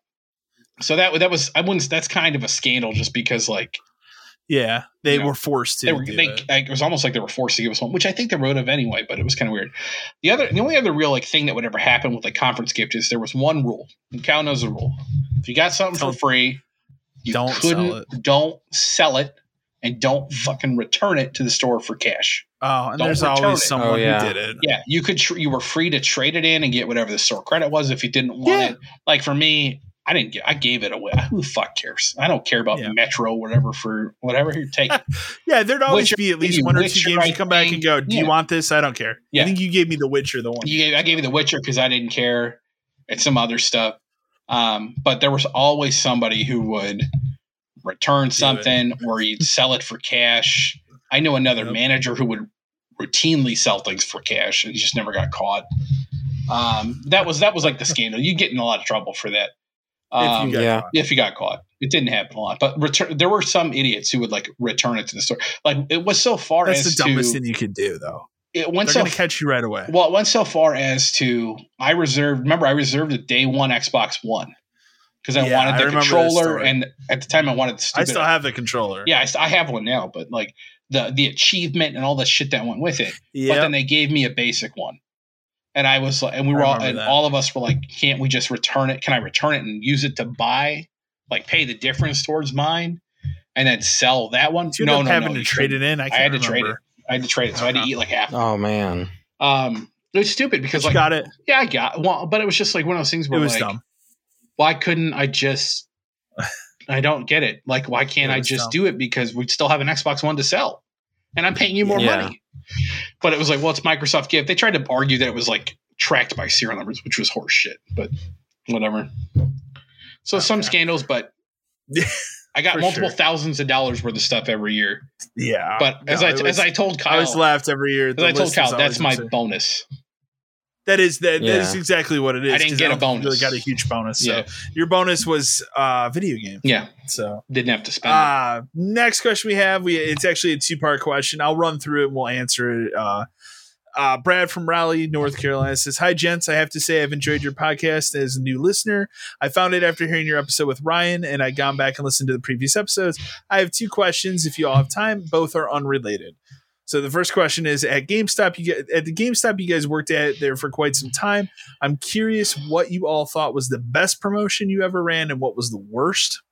so that that was I wouldn't. That's kind of a scandal, just because like. Yeah, they know, were forced to. They were, they, it. it was almost like they were forced to give us one, which I think they wrote have anyway. But it was kind of weird. The other, the only other real like thing that would ever happen with like conference gift is there was one rule. And Cal knows the rule. If you got something don't, for free, you don't couldn't sell don't sell it and don't fucking return it to the store for cash. Oh, and don't there's always it. someone oh, yeah. who did it. Yeah, you could tr- you were free to trade it in and get whatever the store credit was if you didn't want yeah. it. Like for me, I didn't get I gave it away. Who the fuck cares? I don't care about yeah. Metro whatever for whatever you take. yeah, there'd always Witcher, be at least one or two games you come back and go, "Do you want this? I don't care." Yeah. I think you gave me The Witcher, the one. You gave I gave you The Witcher because I didn't care, and some other stuff. Um, but there was always somebody who would return something or you'd sell it for cash. I know another yep. manager who would routinely sell things for cash and he just never got caught. Um, that was that was like the scandal. You get in a lot of trouble for that. Um, if yeah, caught. if you got caught, it didn't happen a lot. But return, there were some idiots who would like return it to the store. Like it was so far. That's as the dumbest to, thing you could do, though. It went They're so going to catch you right away. Well, it went so far as to I reserved. Remember, I reserved a day one Xbox One because I yeah, wanted the I controller, and at the time I wanted. The I still have the controller. Yeah, I, I, have one now, but like the the achievement and all the shit that went with it. Yep. But then they gave me a basic one, and I was like, and we were all, and that. all of us were like, can't we just return it? Can I return it and use it to buy, like pay the difference towards mine, and then sell that one? You no, no, having no, to trade it in. I, I had to trade it. I had to trade it, so I had to eat like half. Oh man. Um, it was stupid because like got it. Yeah, I got well, but it was just like one of those things where it was like, dumb. why couldn't I just I don't get it. Like, why can't I just dumb. do it? Because we still have an Xbox One to sell, and I'm paying you more yeah. money. But it was like, well, it's Microsoft gift. They tried to argue that it was like tracked by serial numbers, which was horseshit. But whatever. So okay. some scandals, but I got multiple sure. thousands of dollars worth of stuff every year. Yeah, but as I was, as I told Kyle, I was laughed every year. As I told Kyle, that's my bonus. That is that, yeah. that is exactly what it is. I didn't get I a bonus. Really got a huge bonus. So yeah. your bonus was uh video game. Yeah. So didn't have to spend. Uh it. next question we have we it's actually a two part question. I'll run through it and we'll answer it. Uh, uh, Brad from Raleigh, North Carolina says, Hi, gents. I have to say I've enjoyed your podcast as a new listener. I found it after hearing your episode with Ryan, and I gone back and listened to the previous episodes. I have two questions if you all have time. Both are unrelated. So the first question is at GameStop. You get at the GameStop you guys worked at there for quite some time. I'm curious what you all thought was the best promotion you ever ran and what was the worst.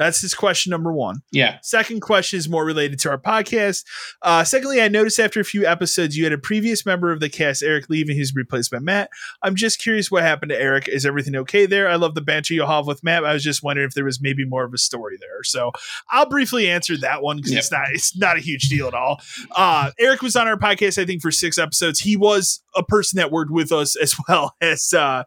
That's his question number one. Yeah. Second question is more related to our podcast. Uh, secondly, I noticed after a few episodes you had a previous member of the cast, Eric, leaving, who's replaced by Matt. I'm just curious what happened to Eric. Is everything okay there? I love the banter you'll have with Matt. I was just wondering if there was maybe more of a story there. So I'll briefly answer that one because yep. it's not it's not a huge deal at all. Uh, Eric was on our podcast, I think, for six episodes. He was a person that worked with us as well as uh,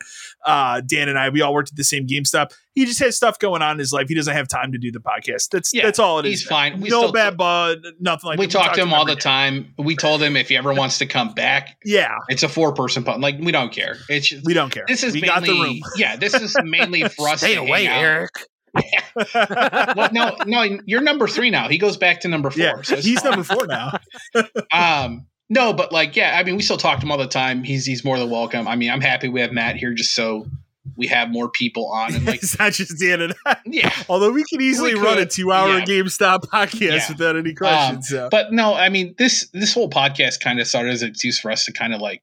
uh, Dan and I. We all worked at the same GameStop he just has stuff going on in his life. He doesn't have time to do the podcast. That's yeah, that's all it is. He's fine. We no bad bud, nothing like we that. We talk to him all the day. time. We told him if he ever wants to come back, yeah, it's a four person pod. Like we don't care. It's just, we don't care. This is we mainly, got the room. yeah, this is mainly for us. Stay away, Eric. well, no, no, you're number three now. He goes back to number four. Yeah, so he's number four now. um, no, but like, yeah, I mean, we still talk to him all the time. He's he's more than welcome. I mean, I'm happy we have Matt here just so we have more people on. And like, it's not just the internet. Yeah. Although we can easily we run a two hour yeah. GameStop podcast yeah. without any questions. Um, so. But no, I mean this this whole podcast kind of started as an excuse for us to kind of like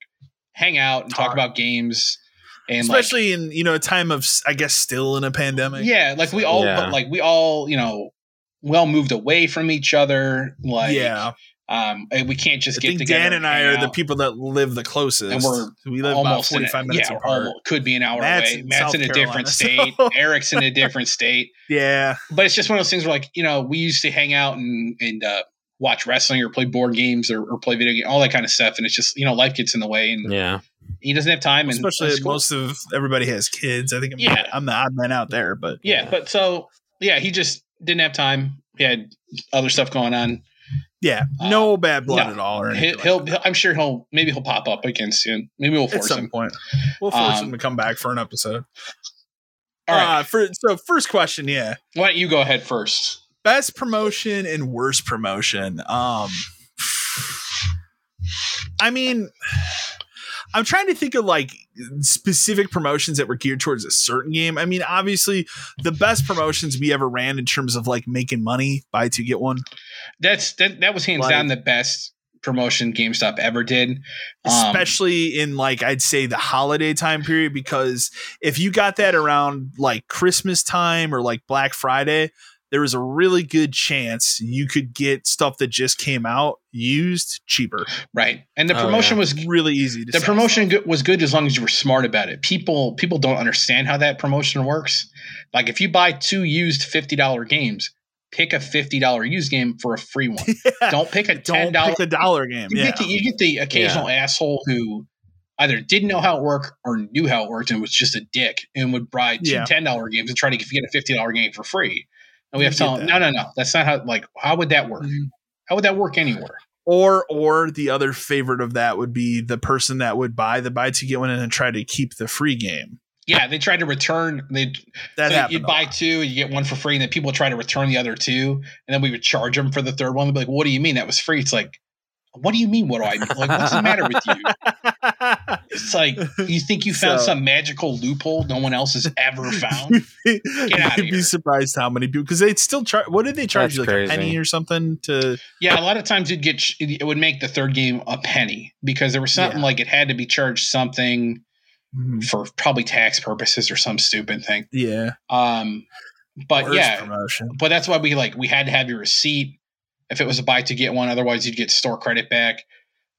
hang out and talk, talk about games. And especially like, in you know a time of I guess still in a pandemic. Yeah, like we all yeah. like we all you know well moved away from each other. Like yeah, um, we can't just I get together. Dan and I are out. the people that live the closest, and we're we live almost about forty five minutes yeah, apart. Almost, could be an hour Matt's away. In Matt's South in a Carolina, different state. So. Eric's in a different state. Yeah, but it's just one of those things where, like, you know, we used to hang out and and uh, watch wrestling or play board games or, or play video games, all that kind of stuff. And it's just you know, life gets in the way, and yeah, he doesn't have time. And especially most of everybody has kids. I think I'm, yeah, I'm the odd man out there, but yeah, but so yeah, he just didn't have time. He had other stuff going on. Yeah, no uh, bad blood no, at all. Or he'll, he'll, he'll, I'm sure he'll maybe he'll pop up again soon. Maybe we'll force at some him. point. We'll force um, him to come back for an episode. All right. Uh, for, so first question, yeah. Why don't you go ahead first? Best promotion and worst promotion. Um, I mean, I'm trying to think of like specific promotions that were geared towards a certain game. I mean, obviously, the best promotions we ever ran in terms of like making money, buy two get one. That's that. That was hands like, down the best promotion GameStop ever did. Um, Especially in like I'd say the holiday time period because if you got that around like Christmas time or like Black Friday, there was a really good chance you could get stuff that just came out used cheaper. Right. And the oh, promotion oh, yeah. was really easy The promotion was good as long as you were smart about it. People people don't understand how that promotion works. Like if you buy two used $50 games, pick a $50 used game for a free one. Yeah. Don't pick a $10 don't pick a dollar game. You, yeah. get the, you get the occasional asshole who either didn't know how it worked or knew how it worked and was just a dick and would buy two $10 games and try to get a $50 game for free. And we have two tell them, no, no, no, that's not how. Like, how would that work? Mm-hmm. How would that work anywhere? Or, or the other favorite of that would be the person that would buy the buy to get one and try to keep the free game. Yeah, they tried to return. They that so you'd buy two, you get one for free, and then people try to return the other two, and then we would charge them for the third one. They'd be like, "What do you mean that was free?" It's like, what do you mean? What do I mean? Like, what's the matter with you? It's like you think you found so, some magical loophole no one else has ever found. Get out You'd be surprised how many people because they'd still charge. What did they charge That's you? Like crazy. a penny or something to? Yeah, a lot of times you'd get it would make the third game a penny because there was something yeah. like it had to be charged something mm-hmm. for probably tax purposes or some stupid thing. Yeah. Um, but Worst yeah, promotion. but that's why we like we had to have your receipt if it was a buy two get one. Otherwise, you'd get store credit back.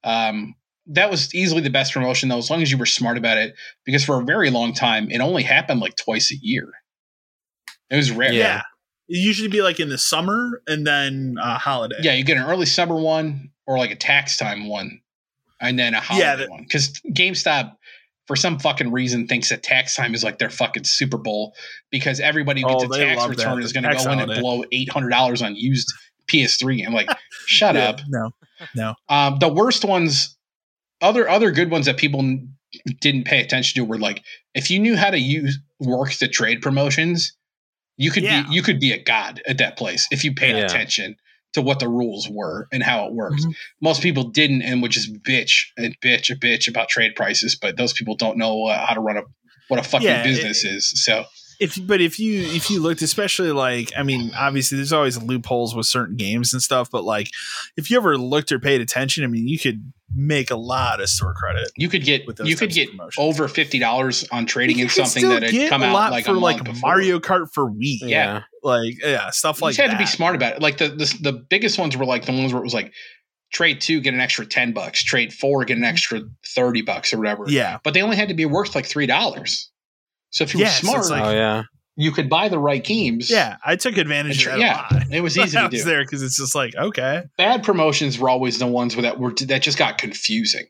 Um, that was easily the best promotion, though, as long as you were smart about it. Because for a very long time, it only happened like twice a year. It was rare. Yeah. It usually be like in the summer and then a holiday. Yeah, you get an early summer one or like a tax time one, and then a holiday yeah, one. Because GameStop, for some fucking reason, thinks that tax time is like their fucking Super Bowl because everybody who gets oh, a tax return that. is going to go in and blow eight hundred dollars on used PS3. I'm like, shut yeah, up. No, no. Um, the worst ones, other other good ones that people didn't pay attention to were like, if you knew how to use work the trade promotions, you could yeah. be you could be a god at that place if you paid yeah. attention to what the rules were and how it worked. Mm-hmm. Most people didn't and would just bitch and bitch a bitch about trade prices, but those people don't know uh, how to run a what a fucking yeah, business it, is. So if but if you if you looked especially like i mean obviously there's always loopholes with certain games and stuff but like if you ever looked or paid attention i mean you could make a lot of store credit you could get you could get over $50 on trading in something that had come out like for like before. mario kart for wii yeah, like yeah stuff you like You had that. to be smart about it like the, the the biggest ones were like the ones where it was like trade two get an extra 10 bucks trade four get an extra 30 bucks or whatever yeah but they only had to be worth like three dollars so if you yes, were smart, like, oh yeah, you could buy the right games. Yeah, I took advantage of that yeah, It was easy to do. there because it's just like okay. Bad promotions were always the ones where that were that just got confusing.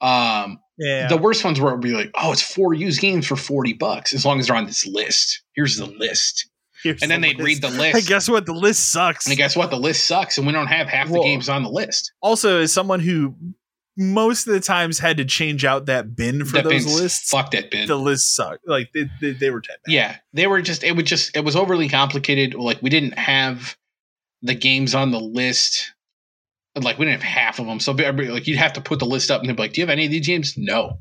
Um, yeah. The worst ones were it would be like, oh, it's four used games for forty bucks as long as they're on this list. Here's the list. Here's and then the they'd list. read the list. And guess what? The list sucks. And guess what? The list sucks, and we don't have half well, the games on the list. Also, as someone who most of the times had to change out that bin for that those lists. Fuck that bin. The list sucked. Like they, they, they were ten. Yeah, they were just. It would just. It was overly complicated. Like we didn't have the games on the list. Like we didn't have half of them. So like you'd have to put the list up and they'd be like, "Do you have any of these games?" No.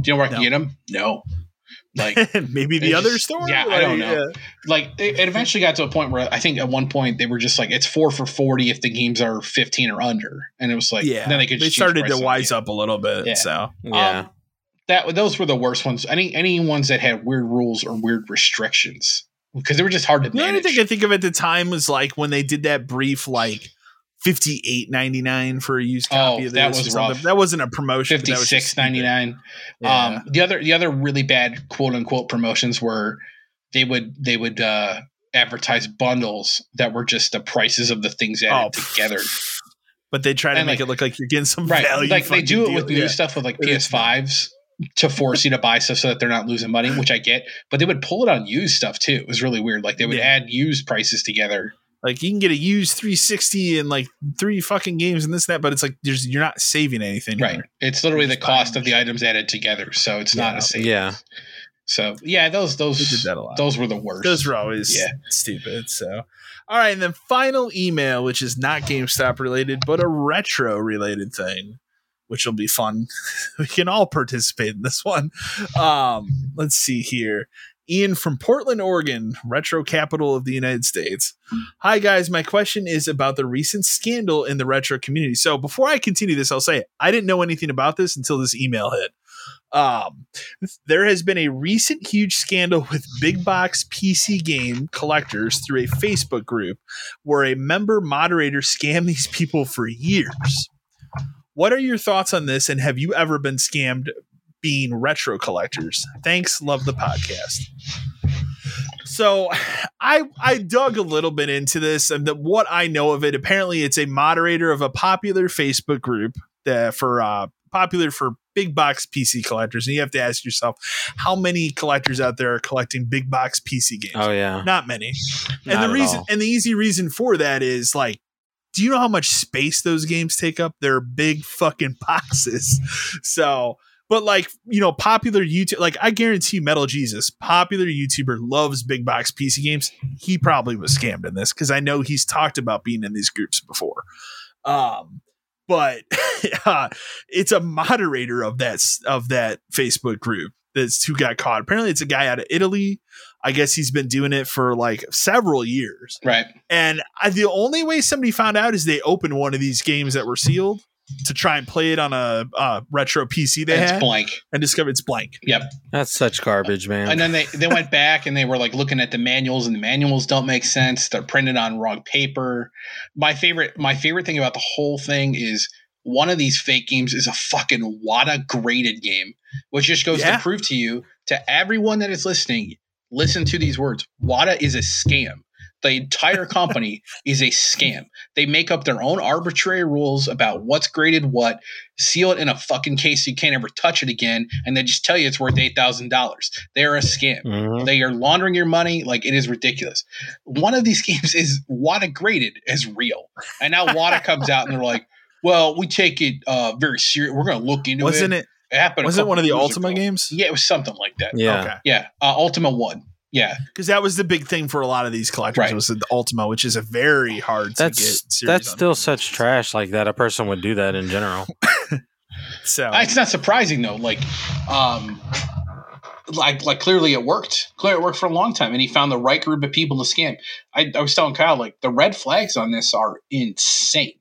Do you know where I can no. get them? No. Like maybe the other just, store. Yeah, like, I don't know. Yeah. Like it, it, eventually got to a point where I think at one point they were just like it's four for forty if the games are fifteen or under, and it was like yeah. Then they could they started to wise up a little bit. Yeah. So yeah. Um, that those were the worst ones. Any any ones that had weird rules or weird restrictions because they were just hard to. manage. The only thing I think of at the time was like when they did that brief like fifty eight ninety nine for a used copy oh, of this. That was rough. That wasn't a promotion. Fifty six ninety nine. Yeah. Um, the other the other really bad quote unquote promotions were they would they would uh, advertise bundles that were just the prices of the things added oh, together. But they try to and make like, it look like you're getting some right, value. Like they do it with new yeah. stuff with like PS5s to force you to buy stuff so that they're not losing money, which I get. But they would pull it on used stuff too. It was really weird. Like they would yeah. add used prices together like you can get a used 360 in like three fucking games and this and that, but it's like there's you're not saving anything. Right. Here. It's literally the cost of the items added together, so it's yeah. not a save. Yeah. So yeah, those those those were the worst. Those were always yeah. stupid. So all right, and then final email, which is not GameStop related, but a retro related thing, which will be fun. we can all participate in this one. Um, let's see here. Ian from Portland, Oregon, retro capital of the United States. Hi, guys. My question is about the recent scandal in the retro community. So, before I continue this, I'll say I didn't know anything about this until this email hit. Um, there has been a recent huge scandal with big box PC game collectors through a Facebook group where a member moderator scammed these people for years. What are your thoughts on this? And have you ever been scammed being retro collectors. Thanks, love the podcast. So I I dug a little bit into this and the, what I know of it. Apparently, it's a moderator of a popular Facebook group that for uh, popular for big box PC collectors. And you have to ask yourself, how many collectors out there are collecting big box PC games? Oh yeah, not many. Not and the reason all. and the easy reason for that is like do you know how much space those games take up? They're big fucking boxes. So but like, you know, popular YouTube, like I guarantee Metal Jesus, popular YouTuber loves big box PC games. He probably was scammed in this because I know he's talked about being in these groups before. Um, but uh, it's a moderator of that of that Facebook group that's who got caught. Apparently, it's a guy out of Italy. I guess he's been doing it for like several years. Right. And I, the only way somebody found out is they opened one of these games that were sealed to try and play it on a uh, retro PC they and had. blank. And discovered it's blank. Yep. That's such garbage, man. And then they, they went back and they were like looking at the manuals and the manuals don't make sense. They're printed on wrong paper. My favorite my favorite thing about the whole thing is one of these fake games is a fucking WATA graded game, which just goes yeah. to prove to you, to everyone that is listening, listen to these words. WATA is a scam. The entire company is a scam. They make up their own arbitrary rules about what's graded what, seal it in a fucking case so you can't ever touch it again, and they just tell you it's worth eight thousand dollars. They're a scam. Mm-hmm. They are laundering your money like it is ridiculous. One of these games is WATA graded as real, and now WATA comes out and they're like, "Well, we take it uh, very serious. We're going to look into it. Wasn't it." It happened. Was it one of the Ultima ago. games? Yeah, it was something like that. Yeah, okay. yeah. Uh, Ultima one. Yeah, because that was the big thing for a lot of these collectors right. was the Ultima, which is a very hard that's, to get. That's still such trash like that. A person would do that in general. so it's not surprising though. Like, um, like like clearly it worked. Clearly it worked for a long time, and he found the right group of people to scam. I, I was telling Kyle like the red flags on this are insane.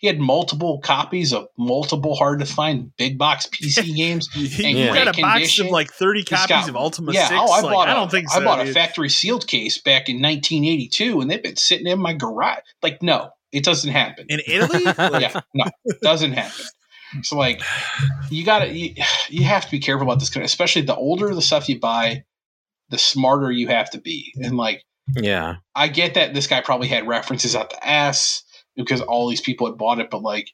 He had multiple copies of multiple hard to find big box PC games. he yeah. got a condition. box of like thirty copies got, of Ultima. Yeah, 6. oh, I like, bought. I don't think so, I bought dude. a factory sealed case back in 1982, and they've been sitting in my garage. Like, no, it doesn't happen in Italy. yeah, no, it doesn't happen. So, like, you gotta, you, you have to be careful about this, especially the older the stuff you buy, the smarter you have to be. And like, yeah, I get that this guy probably had references out the ass because all these people had bought it, but like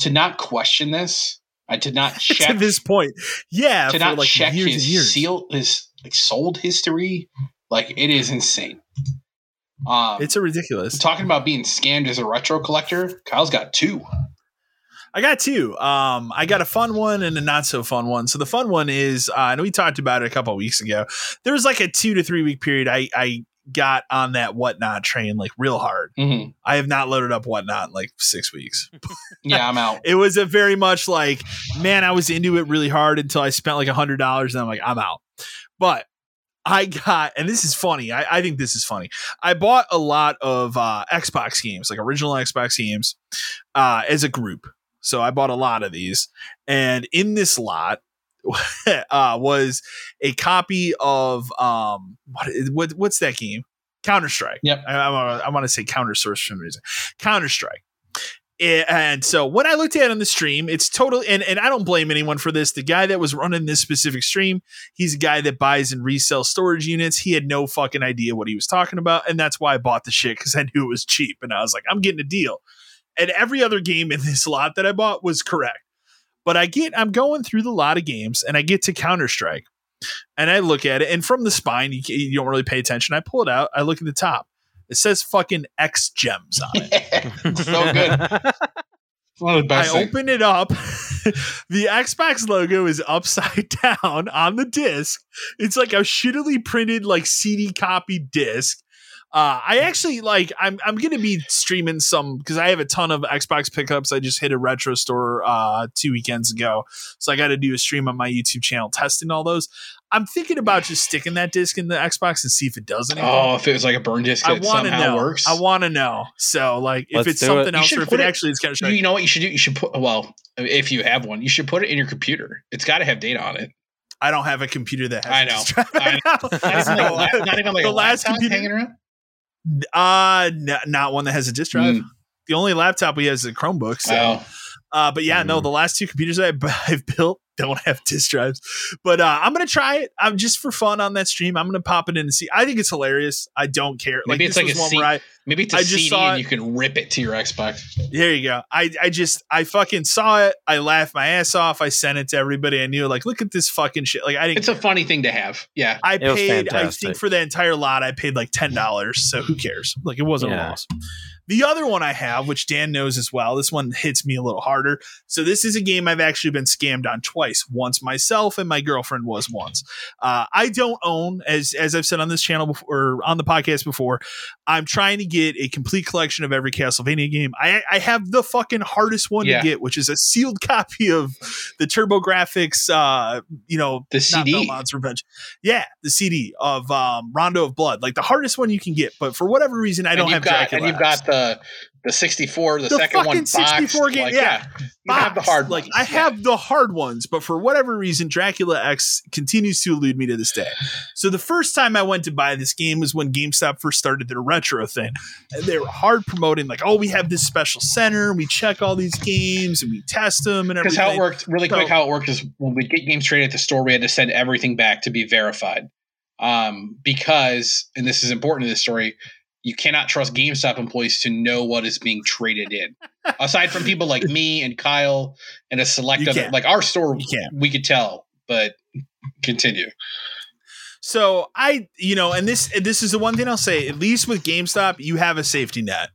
to not question this, I did not check to this point. Yeah, to not like check his seal his like sold history, like it is insane. Um, it's a ridiculous. Talking about being scammed as a retro collector, Kyle's got two. I got two. Um, I got a fun one and a not so fun one. So the fun one is, uh, and we talked about it a couple weeks ago. There was like a two to three week period. I I got on that whatnot train like real hard. Mm-hmm. I have not loaded up whatnot in like six weeks. yeah, I'm out. it was a very much like, man, I was into it really hard until I spent like a hundred dollars and I'm like, I'm out. But I got, and this is funny. I, I, think this is funny. I bought a lot of uh, Xbox games, like original Xbox games, uh, as a group. So I bought a lot of these, and in this lot uh, was a copy of um, what, what what's that game? Counter Strike. Yep. I, I, I want to say Counter Source for some reason. Counter Strike and so when I looked at it on the stream, it's totally and, and I don't blame anyone for this. The guy that was running this specific stream, he's a guy that buys and resells storage units. He had no fucking idea what he was talking about, and that's why I bought the shit because I knew it was cheap, and I was like, I'm getting a deal. And every other game in this lot that I bought was correct. But I get, I'm going through the lot of games, and I get to Counter Strike, and I look at it, and from the spine, you, you don't really pay attention. I pull it out, I look at the top it says fucking X gems on it. so good. I thing. open it up. the Xbox logo is upside down on the disc. It's like a shittily printed, like CD copy disc. Uh, I actually like. I'm I'm gonna be streaming some because I have a ton of Xbox pickups. I just hit a retro store uh, two weekends ago, so I got to do a stream on my YouTube channel testing all those. I'm thinking about just sticking that disc in the Xbox and see if it does anything. Oh, if it was like a burn disc, I want to know. Works. I want to know. So, like, if Let's it's something it. else, or if it, it actually is kind of. You know what you should do? You should put. Well, if you have one, you should put it in your computer. It's got to have data on it. I don't have a computer that has. I know. I know. not, even, not even like the last computer hanging around. Uh, n- not one that has a disk drive. Mm. The only laptop we have is a Chromebook. So. Oh. Uh, but yeah, mm. no, the last two computers I, I've built don't have disk drives. But uh, I'm gonna try it. I'm just for fun on that stream. I'm gonna pop it in and see. I think it's hilarious. I don't care. Maybe like, it's like a one C- I, maybe it's a I just CD saw and you can rip it to your Xbox. There you go. I I just I fucking saw it. I laughed my ass off. I sent it to everybody I knew. Like, look at this fucking shit. Like I didn't. It's care. a funny thing to have. Yeah. I paid. I think for the entire lot, I paid like ten dollars. So who cares? Like it wasn't yeah. a loss. The other one I have, which Dan knows as well, this one hits me a little harder. So this is a game I've actually been scammed on twice. Once myself and my girlfriend was once. Uh, I don't own, as as I've said on this channel before, or on the podcast before. I'm trying to get a complete collection of every Castlevania game. I I have the fucking hardest one yeah. to get, which is a sealed copy of the TurboGrafx. Uh, you know, the CD. Revenge. Yeah, the CD of um, Rondo of Blood, like the hardest one you can get. But for whatever reason, I don't have got, And you've got the the the 64, the, the second one 64 game, like, yeah. You have the hard like ones. I have the hard ones, but for whatever reason, Dracula X continues to elude me to this day. So the first time I went to buy this game was when GameStop first started their retro thing. They were hard promoting, like, oh, we have this special center, we check all these games and we test them and everything. Because how it worked, really so, quick, how it worked is when we get games traded at the store, we had to send everything back to be verified. Um, because, and this is important to this story, you cannot trust GameStop employees to know what is being traded in. Aside from people like me and Kyle and a select other, like our store, we could tell. But continue. So I, you know, and this this is the one thing I'll say. At least with GameStop, you have a safety net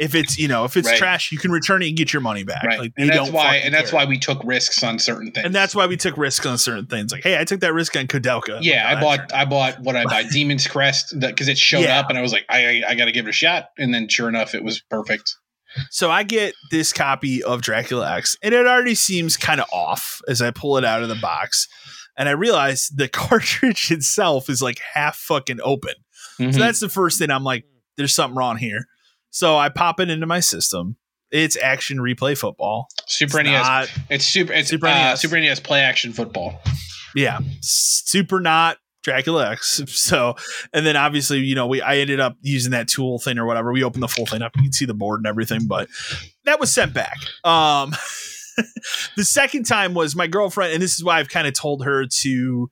if it's you know if it's right. trash, you can return it and get your money back. Right. Like, and that's why and that's care. why we took risks on certain things. And that's why we took risks on certain things. Like, hey, I took that risk on Koudelka. Yeah, I bought I bought what I bought Demon's Crest because it showed yeah. up, and I was like, I I, I got to give it a shot. And then sure enough, it was perfect. So I get this copy of Dracula X, and it already seems kind of off as I pull it out of the box, and I realize the cartridge itself is like half fucking open. Mm-hmm. So that's the first thing I'm like, there's something wrong here. So I pop it into my system. It's action replay football. Super it's NES. Not, it's super. It's Super, uh, NES. Super NES play action football. Yeah, super not Dracula X. So, and then obviously, you know, we I ended up using that tool thing or whatever. We opened the full thing up. You can see the board and everything, but that was sent back. Um, the second time was my girlfriend, and this is why I've kind of told her to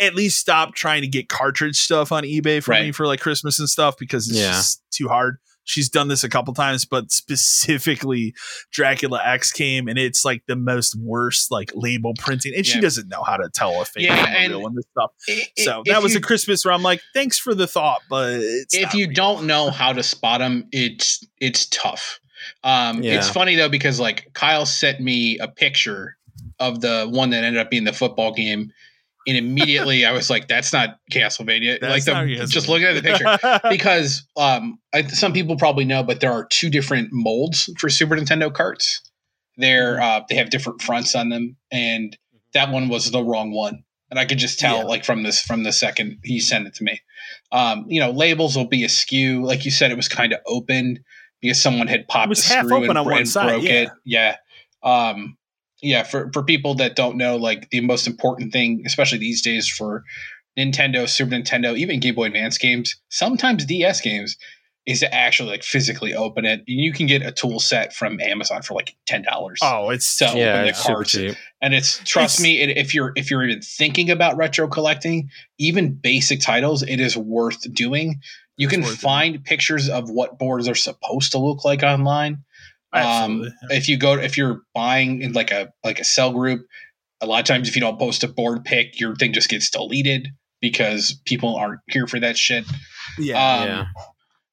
at least stop trying to get cartridge stuff on eBay for right. me for like Christmas and stuff because it's yeah. just too hard she's done this a couple times, but specifically Dracula X came and it's like the most worst like label printing, and yeah. she doesn't know how to tell a fake yeah, and real this stuff. It, so that was you, a Christmas where I'm like, thanks for the thought, but if you real. don't know how to spot them, it's it's tough. Um, yeah. It's funny though because like Kyle sent me a picture of the one that ended up being the football game and immediately I was like, "That's not Castlevania." That's like the, just looking at the picture, because um, I, some people probably know, but there are two different molds for Super Nintendo carts. They're mm-hmm. uh, they have different fronts on them, and that one was the wrong one. and I could just tell yeah. like from this from the second he sent it to me. Um, you know, labels will be askew. Like you said, it was kind of open because someone had popped a screw and, and side, broke yeah. it. Yeah. Um, yeah, for, for people that don't know, like the most important thing, especially these days for Nintendo, Super Nintendo, even Game Boy Advance games, sometimes DS games, is to actually like physically open it. And You can get a tool set from Amazon for like ten dollars. Oh, it's to yeah, open the cards, and it's trust it's, me, it, if you're if you're even thinking about retro collecting, even basic titles, it is worth doing. You can find it. pictures of what boards are supposed to look like online. Um, if you go, if you're buying in like a like a sell group, a lot of times if you don't post a board pick, your thing just gets deleted because people aren't here for that shit. Yeah, um, yeah,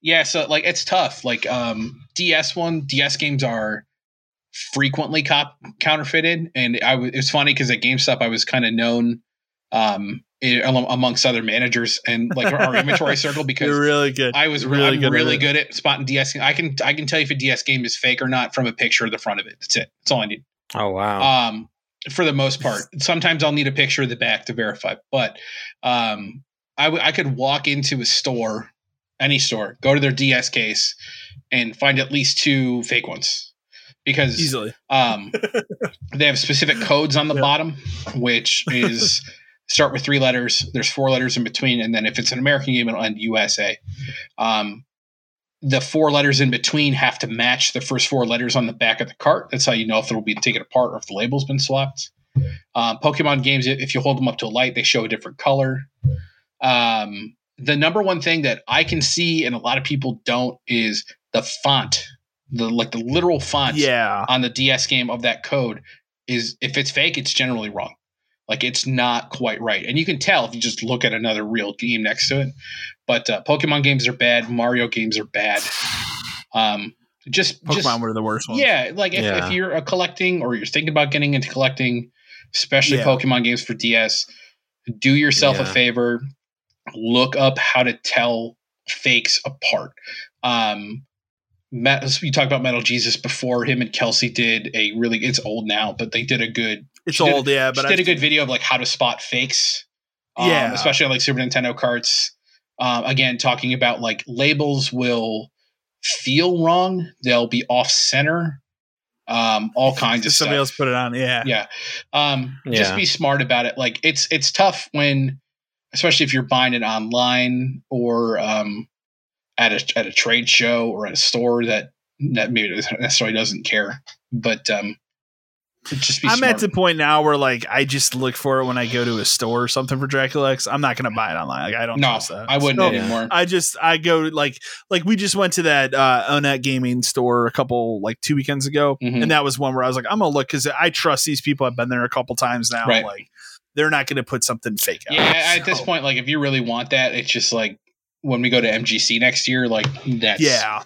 yeah. So like, it's tough. Like, um, DS one, DS games are frequently cop- counterfeited, and I w- it was funny because at GameStop I was kind of known um it, amongst other managers and like our inventory circle because You're really good. I was really, good, really good at spotting DS. I can I can tell you if a DS game is fake or not from a picture of the front of it. That's it. That's all I need. Oh wow. Um, for the most part, sometimes I'll need a picture of the back to verify, but um, I, w- I could walk into a store, any store, go to their DS case, and find at least two fake ones because easily um, they have specific codes on the yep. bottom, which is start with three letters. There's four letters in between, and then if it's an American game, it'll end USA. Um, the four letters in between have to match the first four letters on the back of the cart. That's how you know if it'll be taken apart or if the label's been swapped. Um, Pokemon games, if you hold them up to a light, they show a different color. Um, the number one thing that I can see and a lot of people don't is the font, the like the literal font yeah. on the DS game of that code is if it's fake, it's generally wrong. Like it's not quite right, and you can tell if you just look at another real game next to it. But uh, Pokemon games are bad. Mario games are bad. Um, just Pokemon just, were the worst ones. Yeah, like if, yeah. if you're a collecting or you're thinking about getting into collecting, especially yeah. Pokemon games for DS, do yourself yeah. a favor. Look up how to tell fakes apart. Um, Matt, we talked about Metal Jesus before. Him and Kelsey did a really. It's old now, but they did a good it's she old, did, yeah. But she I did a good video of like how to spot fakes. Um, yeah, especially on like Super Nintendo carts. Um, again, talking about like labels will feel wrong. They'll be off center. Um, all kinds of somebody stuff. else put it on. Yeah, yeah. Um, yeah. Just be smart about it. Like it's it's tough when, especially if you're buying it online or um, at a at a trade show or at a store that that maybe necessarily doesn't care. But um, just I'm smart. at the point now where like I just look for it when I go to a store or something for Dracula X. I'm not gonna buy it online. Like I don't no, I wouldn't so, anymore. I just I go like like we just went to that uh Onet gaming store a couple like two weekends ago, mm-hmm. and that was one where I was like, I'm gonna look because I trust these people. I've been there a couple times now. Right. Like they're not gonna put something fake out. Yeah, at this point, like if you really want that, it's just like when we go to MGC next year, like that's yeah,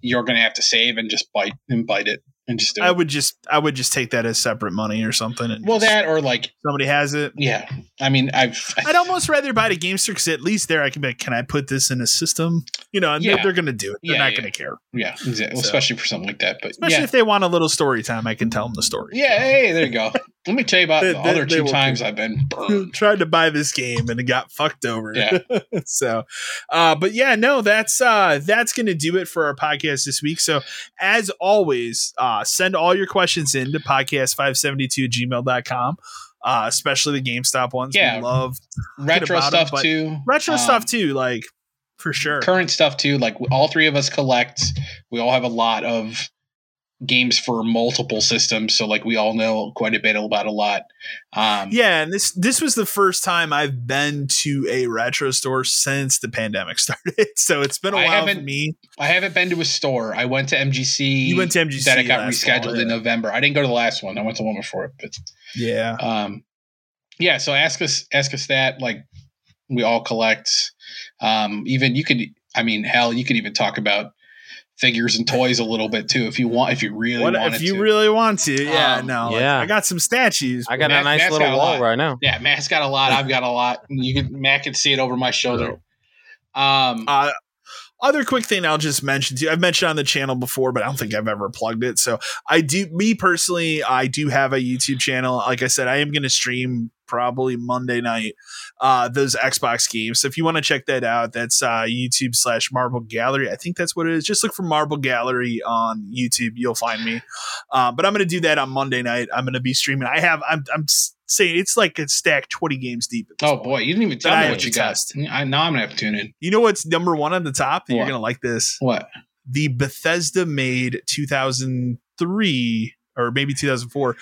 you're gonna have to save and just bite and bite it and just I would just I would just take that as separate money or something. well, that or like somebody has it. Yeah, I mean, I've I'd almost rather buy the Gamester because at least there I can be. Like, can I put this in a system? You know, yeah. they're, they're going to do it. They're yeah, not yeah. going to care. Yeah, exactly. So, especially for something like that. But especially if they want a little story time, I can tell them the story. Yeah, hey, there you go. Let me tell you about they, the they, other two times I've been burned. tried to buy this game and it got fucked over. Yeah. so, uh, but yeah, no, that's uh, that's going to do it for our podcast this week. So, as always, uh, send all your questions in to podcast572 gmail.com. Uh, especially the GameStop ones. Yeah, we love retro stuff them, too. Retro um, stuff too, like for sure. Current stuff too. Like all three of us collect. We all have a lot of games for multiple systems so like we all know quite a bit about a lot. Um, yeah and this this was the first time i've been to a retro store since the pandemic started so it's been a while for me. I haven't been to a store. I went to mgc you went to mgc that it got rescheduled fall, yeah. in november. I didn't go to the last one. I went to one before it but yeah. um yeah so ask us ask us that like we all collect. Um even you could i mean hell you could even talk about figures and toys a little bit too if you want if you really what, want if you to. really want to yeah um, no yeah. Like, i got some statues. I got Matt, a nice Matt's little wall right now. Yeah matt's got a lot. I've got a lot. You can matt can see it over my shoulder. Um uh, other quick thing I'll just mention to you, I've mentioned on the channel before, but I don't think I've ever plugged it. So I do, me personally, I do have a YouTube channel. Like I said, I am going to stream probably Monday night. Uh, those Xbox games. So if you want to check that out, that's uh, YouTube slash Marble Gallery. I think that's what it is. Just look for Marble Gallery on YouTube. You'll find me. Uh, but I'm going to do that on Monday night. I'm going to be streaming. I have. I'm. I'm saying it's like a stack 20 games deep. Oh boy, you didn't even tell me what you got. I know I'm gonna have to tune in. You know what's number one on the top? You're gonna like this. What? The Bethesda made 2003 or maybe 2004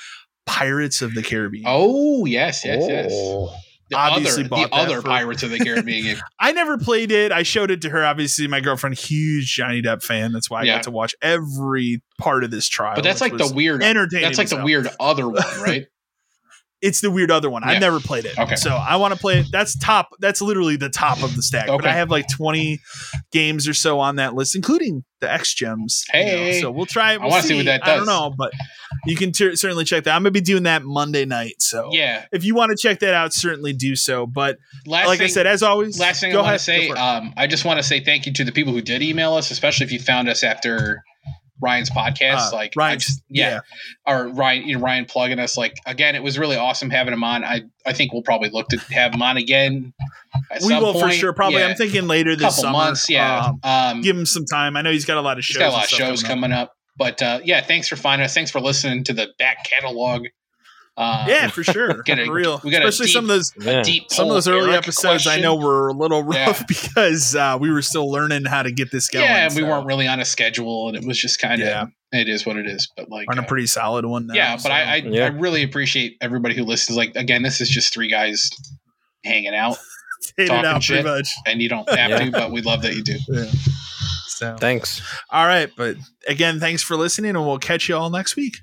Pirates of the Caribbean. Oh yes, yes, oh. yes. The obviously other, the other for, Pirates of the Caribbean game. I never played it. I showed it to her. Obviously, my girlfriend, huge Johnny Depp fan. That's why I yeah. got to watch every part of this trial. But that's like the weird entertaining. That's like the weird other one, right? It's the weird other one. Yeah. I've never played it. Okay. So I want to play it. That's top. That's literally the top of the stack. Okay. But I have like 20 games or so on that list, including the X gems. Hey. You know, so we'll try We'll I want to see. see. what that does. I don't know, but you can ter- certainly check that. I'm going to be doing that Monday night. So yeah, if you want to check that out, certainly do so. But last like thing, I said, as always, last thing I want to say, um, I just want to say thank you to the people who did email us, especially if you found us after Ryan's podcast. Uh, like just yeah, yeah, or Ryan, you know, Ryan plugging us. Like again, it was really awesome having him on. I I think we'll probably look to have him on again. we will point. for sure. Probably. Yeah. I'm thinking later this summer. Months, yeah. Um, um, give him some time. I know he's got a lot of shows. Got a lot of shows coming up. up. But uh, yeah, thanks for finding us. Thanks for listening to the back catalog uh, yeah, for sure. Get a, for real. We got especially deep, some of those some of those early Eric episodes. Question. I know were a little rough yeah. because uh, we were still learning how to get this going. Yeah, and so. we weren't really on a schedule, and it was just kind of yeah. it is what it is. But like on a uh, pretty solid one. Now, yeah, but I I, yeah. I, really appreciate everybody who listens. Like again, this is just three guys hanging out, talking out shit, much. and you don't have to, but we love that you do. So thanks. All right, but again, thanks for listening, and we'll catch you all next week.